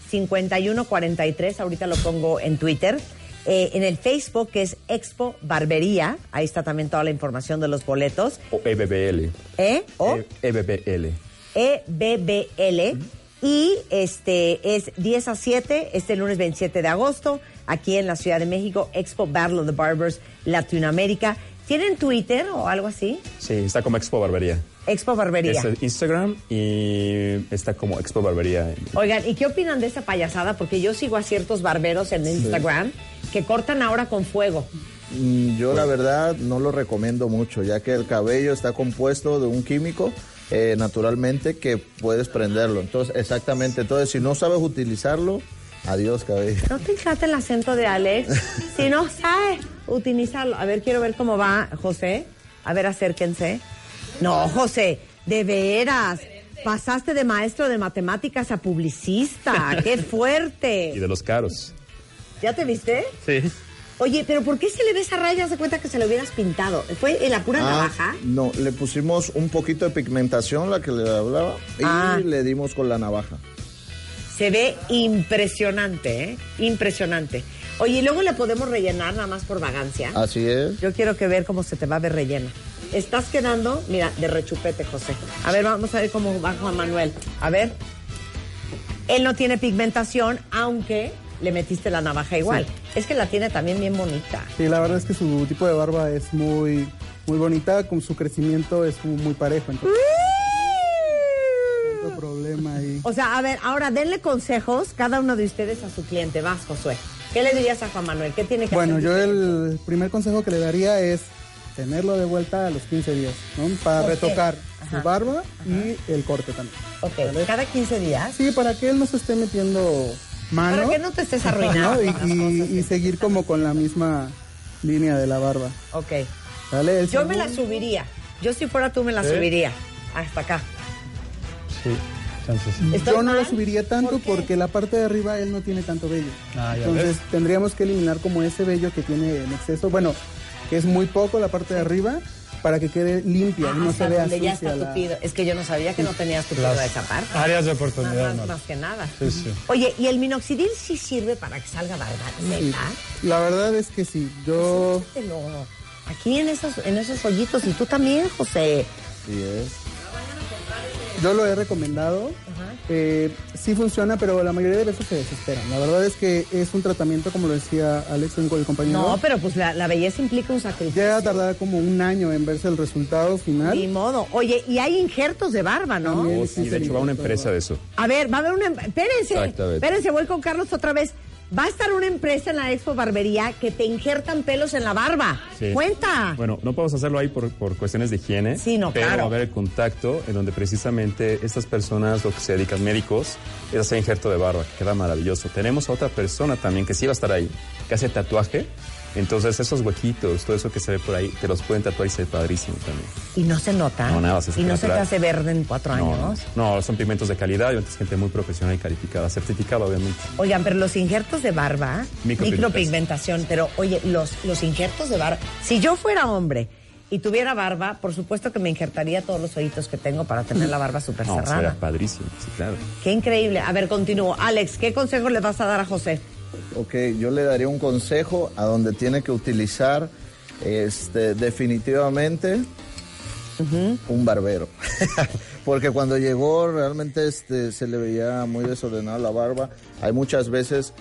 5143. Ahorita lo pongo en Twitter. Eh, en el Facebook, que es Expo Barbería. Ahí está también toda la información de los boletos. O E EBBL. ¿Eh? O E- EBBL. EBBL. Y este es 10 a 7, este lunes 27 de agosto, aquí en la Ciudad de México, Expo Battle of the Barbers Latinoamérica. ¿Tienen Twitter o algo así? Sí, está como Expo Barbería. Expo Barbería. Es Instagram y está como Expo Barbería. Oigan, ¿y qué opinan de esta payasada? Porque yo sigo a ciertos barberos en Instagram que cortan ahora con fuego. Mm, Yo la verdad no lo recomiendo mucho, ya que el cabello está compuesto de un químico eh, naturalmente que puedes prenderlo. Entonces, exactamente, entonces si no sabes utilizarlo, adiós cabello. ¿No te encanta el acento de Alex? si no sabes utilizarlo. A ver, quiero ver cómo va José. A ver, acérquense. No, José, de veras. Pasaste de maestro de matemáticas a publicista. ¡Qué fuerte! Y de los caros. ¿Ya te viste? Sí. Oye, pero ¿por qué se le ve esa raya? Se cuenta que se lo hubieras pintado. ¿Fue en la pura Ah, navaja? No, le pusimos un poquito de pigmentación, la que le hablaba, y Ah. le dimos con la navaja. Se ve impresionante, ¿eh? Impresionante. Oye, y luego le podemos rellenar nada más por vagancia. Así es. Yo quiero que ver cómo se te va a ver rellena. Estás quedando, mira, de rechupete, José. A ver, vamos a ver cómo va Juan Manuel. A ver. Él no tiene pigmentación, aunque le metiste la navaja igual. Es que la tiene también bien bonita. Sí, la verdad es que su tipo de barba es muy, muy bonita, con su crecimiento es muy, muy parejo. Entonces, ahí. O sea, a ver, ahora denle consejos cada uno de ustedes a su cliente. Vas, Josué. ¿Qué le dirías a Juan Manuel? ¿Qué tiene que Bueno, hacer? yo el primer consejo que le daría es tenerlo de vuelta a los 15 días, ¿no? Para retocar Ajá. su barba y el corte también. Ok, ¿cada 15 días? Sí, para que él no se esté metiendo mano. Para que no te estés arruinando ¿no? Y, las y- y seguir como con la misma línea de la barba. Ok. ¿Vale? El Yo me la subiría. Yo si fuera tú me la ¿Eh? subiría. Hasta acá. Sí, chances. Yo no lo subiría tanto porque la parte de arriba él no tiene tanto vello. Ah, ya Entonces ves. tendríamos que eliminar como ese vello que tiene en exceso. Bueno, que es muy poco la parte de arriba para que quede limpia y no se vea donde ya sucia está la- tupido. Es que yo no sabía que no tenías tupido Las esa parte. áreas de oportunidad, más, Marta. más que nada. Sí, sí. Oye, ¿y el minoxidil sí sirve para que salga barba? Sí. La verdad es que sí. Yo Mételo Aquí en esos, en esos hoyitos. Y tú también, José. Sí es. Yo lo he recomendado. Eh, sí funciona, pero la mayoría de veces se desesperan. La verdad es que es un tratamiento, como lo decía Alex, el compañero. No, pero pues la, la belleza implica un sacrificio. Llega a tardar como un año en verse el resultado final. Ni modo. Oye, y hay injertos de barba, ¿no? Oh, sí, de hecho va una empresa de eso. A ver, va a haber una... Espérense, Exactamente. espérense, voy con Carlos otra vez. Va a estar una empresa en la Expo Barbería que te injertan pelos en la barba. Sí. Cuenta. Bueno, no podemos hacerlo ahí por, por cuestiones de higiene. Sí, no, pero claro. va a haber el contacto en donde precisamente estas personas, lo que se dedican médicos, es hacer injerto de barba, que queda maravilloso. Tenemos a otra persona también que sí va a estar ahí, que hace tatuaje. Entonces esos huequitos, todo eso que se ve por ahí, te los pueden tatuar y se ve padrísimo también. Y no se nota. No, nada, se Y no se te hace verde en cuatro No, años. No, son pigmentos de calidad y es gente muy profesional y calificada, certificada obviamente. Oigan, pero los injertos de barba, Micropigmentación. micropigmentación, pero oye, los, los injertos de barba, si yo fuera hombre y tuviera barba, por supuesto que me injertaría todos los hoyitos que tengo para tener la barba súper No, cerrada. será padrísimo, sí, claro. Qué increíble. A ver, continúo. Alex, ¿qué consejo le vas a dar a José? Ok, yo le daría un consejo a donde tiene que utilizar este, definitivamente un barbero. Porque cuando llegó realmente este, se le veía muy desordenada la barba. Hay muchas veces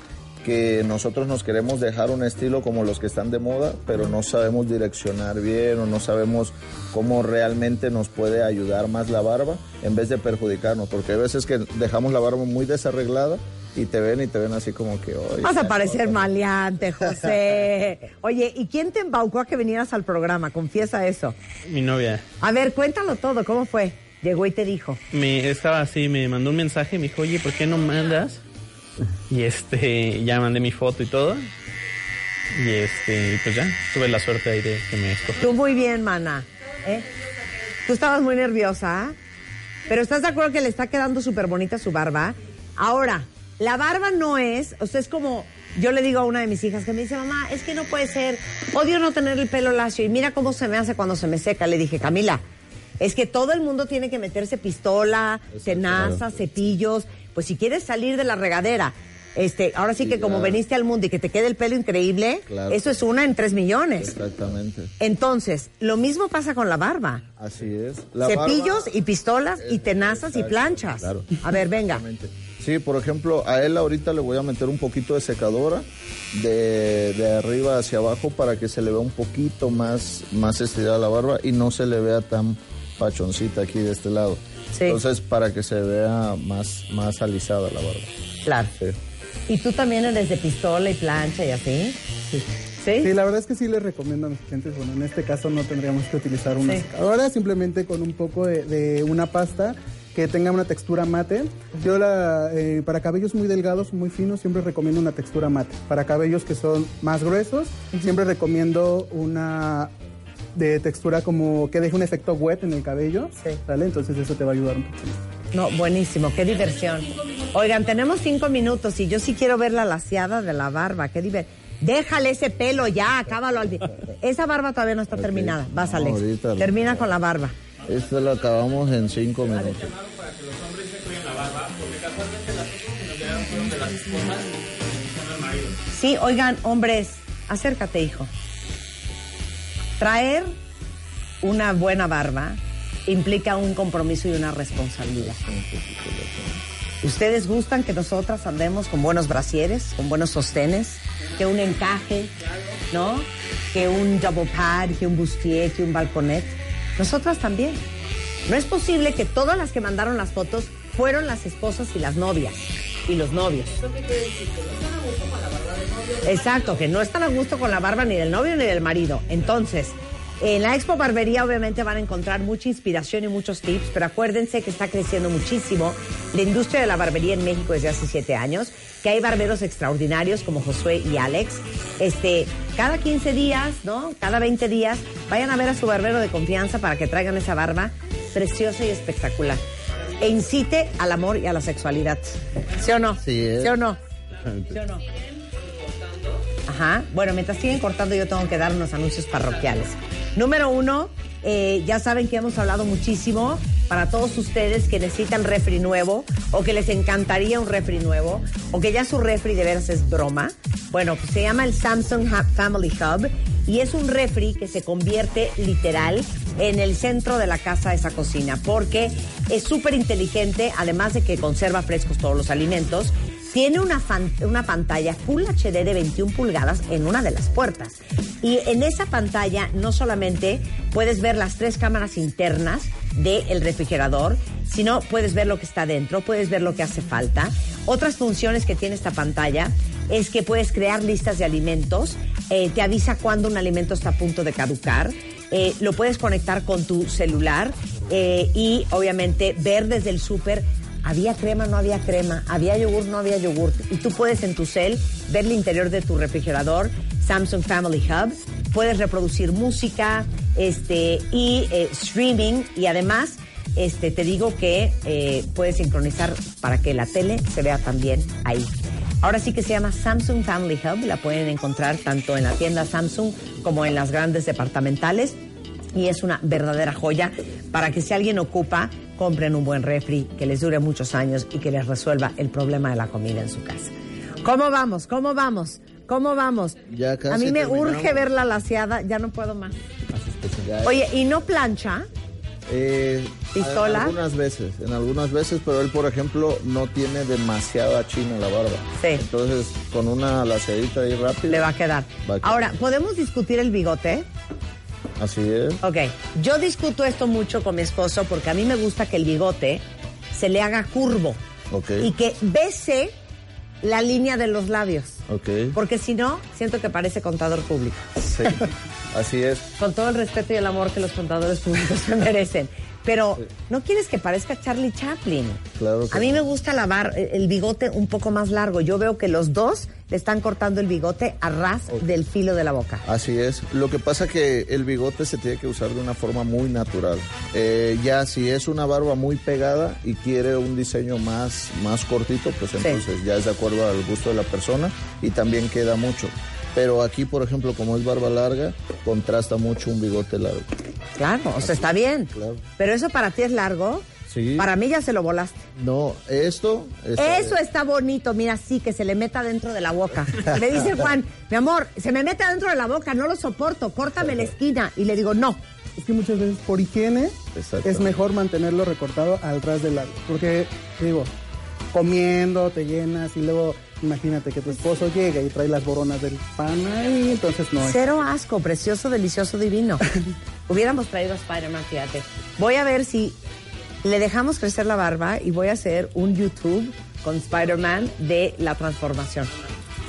que nosotros nos queremos dejar un estilo como los que están de moda, pero no sabemos direccionar bien o no sabemos cómo realmente nos puede ayudar más la barba en vez de perjudicarnos. Porque hay veces que dejamos la barba muy desarreglada y te ven y te ven así como que... "Oye, Vas a parecer no". maleante, José. Oye, ¿y quién te embaucó a que vinieras al programa? Confiesa eso. Mi novia. A ver, cuéntalo todo. ¿Cómo fue? Llegó y te dijo. Me estaba así, me mandó un mensaje y me dijo, oye, ¿por qué no mandas? Y este, ya mandé mi foto y todo. Y este, y pues ya, tuve la suerte ahí de que me escogió. Tú muy bien, mana. ¿eh? Tú estabas muy nerviosa, ¿ah? pero ¿estás de acuerdo que le está quedando súper bonita su barba? Ahora, la barba no es, o sea, es como, yo le digo a una de mis hijas que me dice, mamá, es que no puede ser, odio no tener el pelo lacio y mira cómo se me hace cuando se me seca. Le dije, Camila, es que todo el mundo tiene que meterse pistola, tenaza, claro. cepillos, pues si quieres salir de la regadera. Este, ahora sí que como veniste al mundo y que te quede el pelo increíble, Claro. eso es una en tres millones. Exactamente. Entonces, lo mismo pasa con la barba. Así es. La Cepillos barba- y pistolas y tenazas y planchas. claro. A ver, venga. Sí, por ejemplo, a él ahorita le voy a meter un poquito de secadora de, de arriba hacia abajo para que se le vea un poquito más, más estirada la barba y no se le vea tan pachoncita aquí de este lado. Sí. Entonces, para que se vea más, más alisada la barba. Claro. Sí. ¿Y tú también eres de pistola y plancha y así? Sí. ¿Sí? Sí, la verdad es que sí les recomiendo a mis clientes. Bueno, en este caso no tendríamos que utilizar una Sí. secadora, simplemente con un poco de, de una pasta que tenga una textura mate. Yo la, eh, para cabellos muy delgados, muy finos, siempre recomiendo una textura mate. Para cabellos que son más gruesos, siempre recomiendo una de textura como que deje un efecto wet en el cabello. ¿Sale? Entonces eso te va a ayudar un poquito. No, buenísimo, qué diversión. Oigan, tenemos cinco minutos y yo sí quiero ver la laseada de la barba. Qué diver... Déjale ese pelo ya, acábalo. Esa barba todavía no está terminada. Vas, No, Alex. ahorita lo- Termina con la barba. Esto lo acabamos en cinco minutos. Sí, oigan, hombres, acércate, hijo. Traer una buena barba implica un compromiso y una responsabilidad. ¿Ustedes gustan que nosotras andemos con buenos brasieres, con buenos sostenes, que un encaje, ¿no? Que un double pad, que un bustier, que un balconet. Nosotras también. No es posible que todas las que mandaron las fotos fueron las esposas y las novias y los novios. Exacto, que no están a gusto con la barba ni del novio ni del marido. Entonces, en la Expo Barbería obviamente van a encontrar mucha inspiración y muchos tips, pero acuérdense que está creciendo muchísimo la industria de la barbería en México desde hace siete años, que hay barberos extraordinarios como Josué y Alex. Este, cada 15 días, ¿no? Cada 20 días, vayan a ver a su barbero de confianza para que traigan esa barba preciosa y espectacular. E incite al amor y a la sexualidad. ¿Sí o no? Sí, es. ¿Sí o no? ¿Sí o no? Ajá. Bueno, mientras siguen cortando, yo tengo que dar unos anuncios parroquiales. Número uno, eh, ya saben que hemos hablado muchísimo para todos ustedes que necesitan refri nuevo o que les encantaría un refri nuevo o que ya su refri de veras es broma. Bueno, pues se llama el Samsung Family Hub y es un refri que se convierte literal en el centro de la casa esa cocina porque es súper inteligente, además de que conserva frescos todos los alimentos tiene una, una pantalla Full HD de 21 pulgadas en una de las puertas. Y en esa pantalla no solamente puedes ver las tres cámaras internas del refrigerador, sino puedes ver lo que está dentro, puedes ver lo que hace falta. Otras funciones que tiene esta pantalla es que puedes crear listas de alimentos, eh, te avisa cuando un alimento está a punto de caducar, eh, lo puedes conectar con tu celular eh, y obviamente ver desde el súper había crema, no había crema, había yogur, no había yogur. Y tú puedes en tu cel ver el interior de tu refrigerador, Samsung Family Hub. Puedes reproducir música este, y eh, streaming. Y además, este, te digo que eh, puedes sincronizar para que la tele se vea también ahí. Ahora sí que se llama Samsung Family Hub. La pueden encontrar tanto en la tienda Samsung como en las grandes departamentales y es una verdadera joya para que si alguien ocupa, compren un buen refri que les dure muchos años y que les resuelva el problema de la comida en su casa. ¿Cómo vamos? ¿Cómo vamos? ¿Cómo vamos? Ya casi A mí me terminamos. urge ver la laseada, ya no puedo más. Oye, ¿y no plancha? Eh, ¿Pistola? En algunas veces, en algunas veces, pero él, por ejemplo, no tiene demasiada china la barba. Sí. Entonces, con una laceadita ahí rápida. Le va a quedar. Va a quedar. Ahora, ¿podemos discutir el bigote? Así es. Ok, yo discuto esto mucho con mi esposo porque a mí me gusta que el bigote se le haga curvo Ok. y que bese la línea de los labios. Ok. Porque si no, siento que parece contador público. Sí. Así es. Con todo el respeto y el amor que los contadores públicos se merecen. Pero no quieres que parezca Charlie Chaplin. Claro que A mí me gusta lavar el bigote un poco más largo. Yo veo que los dos le están cortando el bigote a ras del filo de la boca. Así es. Lo que pasa que el bigote se tiene que usar de una forma muy natural. Eh, ya si es una barba muy pegada y quiere un diseño más, más cortito, pues entonces ya es de acuerdo al gusto de la persona y también queda mucho. Pero aquí, por ejemplo, como es barba larga, contrasta mucho un bigote largo. Claro, o sea, está bien. Claro. Pero eso para ti es largo. Sí. Para mí ya se lo volaste. No, esto... está- Eso está bonito, mira, sí, que se le meta dentro de la boca. Le dice Juan, mi amor, se me mete dentro de la boca, no lo soporto, córtame la esquina. Y le digo, no. Es que muchas veces por higiene es mejor mantenerlo recortado al ras del labio. Porque, digo, comiendo, te llenas y luego imagínate que tu esposo llega y trae las boronas del pan ahí, entonces no. Cero asco, precioso, delicioso, divino. Hubiéramos traído a Spider-Man, fíjate. Voy a ver si le dejamos crecer la barba y voy a hacer un YouTube con Spider-Man de la transformación.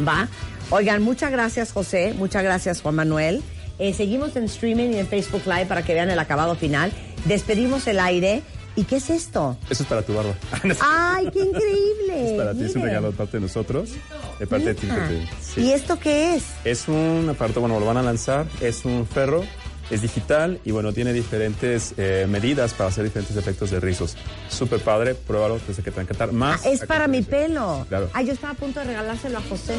¿Va? Oigan, muchas gracias, José. Muchas gracias, Juan Manuel. Eh, seguimos en streaming y en Facebook Live para que vean el acabado final. Despedimos el aire. ¿Y qué es esto? Eso es para tu barba. ¡Ay, qué increíble! Es para ti, es un regalo de parte de nosotros, de parte de. Tinkerbell. Sí. ¿Y esto qué es? Es un aparato, bueno, lo van a lanzar, es un ferro Es digital y bueno, tiene diferentes eh, medidas para hacer diferentes efectos de rizos. Súper padre, pruébalo, pensé que te va a encantar. Más. Ah, es para mi pelo. Claro. Ah, yo estaba a punto de regalárselo a José.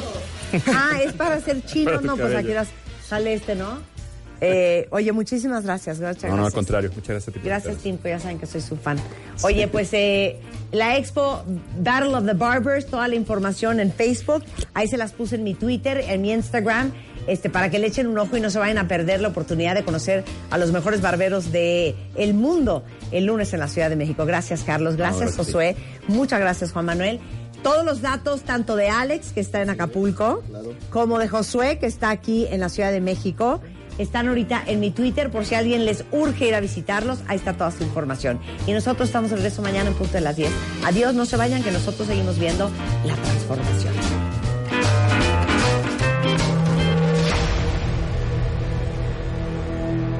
Ah, es para hacer chino. Para no, pues aquí las- sale este, ¿no? Eh, oye, muchísimas gracias. Muchas No, no, al gracias. contrario. Muchas gracias a ti. Gracias, invitarme. Tim, ya saben que soy su fan. Oye, pues eh, la expo Battle of the Barbers, toda la información en Facebook. Ahí se las puse en mi Twitter, en mi Instagram, este, para que le echen un ojo y no se vayan a perder la oportunidad de conocer a los mejores barberos del el mundo el lunes en la Ciudad de México. Gracias, Carlos. Gracias, gracias. Josué. Muchas gracias, Juan Manuel. Todos los datos, tanto de Alex, que está en Acapulco, como de Josué, que está aquí en la Ciudad de México, están ahorita en mi Twitter por si alguien les urge ir a visitarlos. Ahí está toda su información. Y nosotros estamos de regreso mañana en punto de las 10. Adiós, no se vayan, que nosotros seguimos viendo la transformación.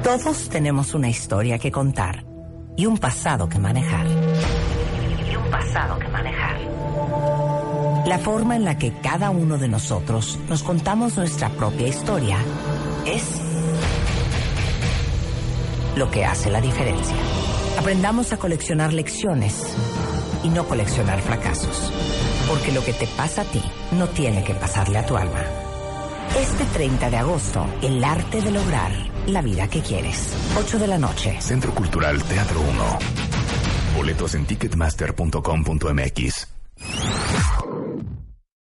Todos tenemos una historia que contar y un pasado que manejar. Y un pasado que manejar. La forma en la que cada uno de nosotros nos contamos nuestra propia historia es lo que hace la diferencia. Aprendamos a coleccionar lecciones y no coleccionar fracasos. Porque lo que te pasa a ti no tiene que pasarle a tu alma. Este 30 de agosto, el arte de lograr la vida que quieres. 8 de la noche. Centro Cultural Teatro 1. Boletos en ticketmaster.com.mx.